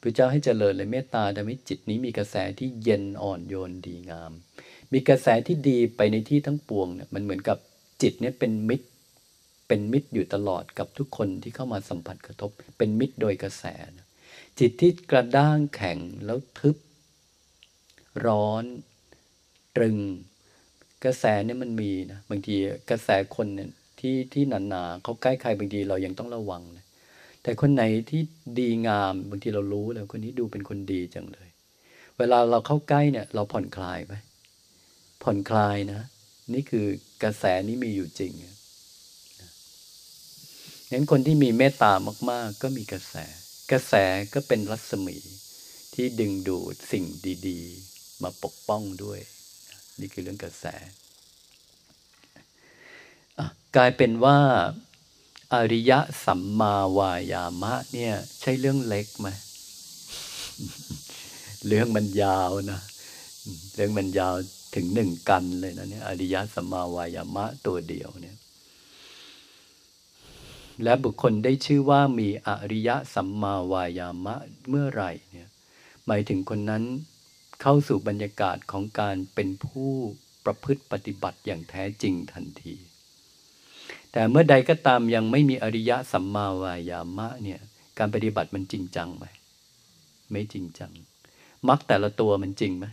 Speaker 1: พระเจ้าให้เจริญเลยเมตตาทำให้จิตนี้มีกระแสที่เย็นอ่อนโยนดีงาม มีกระแสที่ดีไปในที่ทั้งปวงเนี่ยมันเหมือนกับจิตเนี่ยเป็นมิตร เป็นมิตรอยู่ตลอดกับทุกคนที่เข้ามาสัมผัสกระทบ เป็นมิตรโดยกระแสนะ จิตที่กระด้างแข็งแล้วทึบ ร้อน ตรึง กระแสเนี่ยมันมีนะบางทีกระแสคนเนี่ยที่ที่หนาๆเขาใกล้ใครบางทีเรายังต้องระวังนะแต่คนไหนที่ดีงามบางทีเรารู้แล้วคนนี้ดูเป็นคนดีจังเลย เวลาเราเข้าใกล้เนี่ย เราผ่อนคลายไหมผ่อนคลายนะ นี่คือกระแสนี้มีอยู่จริงงั้นคนที่มีเมตตามาก ๆ ก็มีกระแส กระแสก็เป็นรัศมีที่ดึงดูดสิ่งดี ๆ มาปกป้องด้วย นี่คือเรื่องกระแส กลายเป็นว่า อริยะสัมมาวายามะเนี่ย ใช่เรื่องเล็กไหมเรื่องมันยาวนะเรื่องมันยาวถึงหนึ่งกันเลยนะเนี่ยอริยะสัมมาวายามะตัวเดียวเนี่ย และบุคคลได้ชื่อว่ามีอริยะสัมมาวายามะเมื่อไหร่เนี่ยหมายถึงคนนั้นเข้าสู่บรรยากาศของการเป็นผู้ประพฤติปฏิบัติอย่างแท้จริงทันที แต่เมื่อใดก็ตามยังไม่มีอริยะสัมมาวายามะเนี่ยการปฏิบัติมันจริงจังไหมไม่จริงจังมรรคแต่ละตัวมันจริงไหม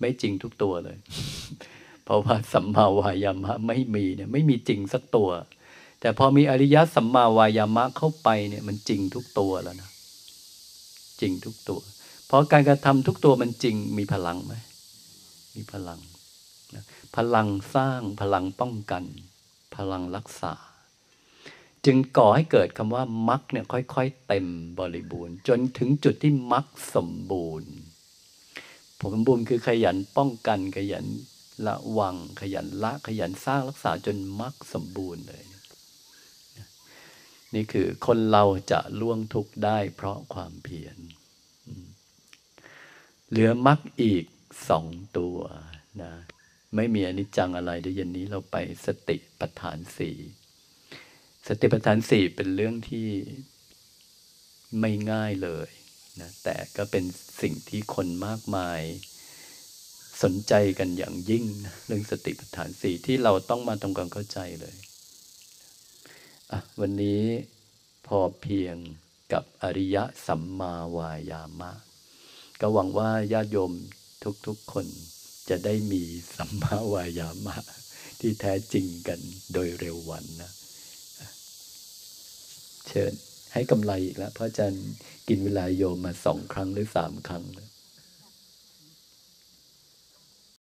Speaker 1: ไม่จริงทุกตัวเลย เพราะว่าสัมมาวายามะไม่มีเนี่ยไม่มีจริงสักตัว แต่พอมีอริยสัมมาวายามะเข้าไปเนี่ยมันจริงทุกตัวแล้วนะจริงทุกตัว เพราะการกระทำทุกตัวมันจริงมีพลังไหมมีพลังนะพลังสร้างพลังป้องกัน พลังรักษา จึงก่อให้เกิดคำว่ามักเนี่ยค่อยๆเต็มบริบูรณ์ จนถึงจุดที่มักสมบูรณ์ผลสมบูรณ์คือขยันป้องกันขยันละวังขยันละขยันสร้างรักษาจนมักสมบูรณ์เลย นี่คือคนเราจะล่วงทุกข์ได้เพราะความเพียรเหลือมักอีกสองตัวนะไม่มีอนิจจังอะไรเดี๋ยวเย็นนี้เราไปสติปัฏฐานสี่สติปัฏฐานสี่เป็นเรื่องที่ไม่ง่ายเลยนะแต่ก็เป็นสิ่งที่คนมากมายสนใจกันอย่างยิ่งนะเรื่องสติปัฏฐานสี่ที่เราต้องมาทำความเข้าใจเลย วันนี้พอเพียงกับอริยะสัมมาวายามะ ก็หวังว่าญาติโยมทุกๆคนจะได้มีสัมมาวายามะ ที่แท้จริงกันโดยเร็ววันนะ เชิญให้กำไรอีกแล้ว เพราะอาจารย์กินเวลาโยมมาสองครั้งหรือสามครั้ง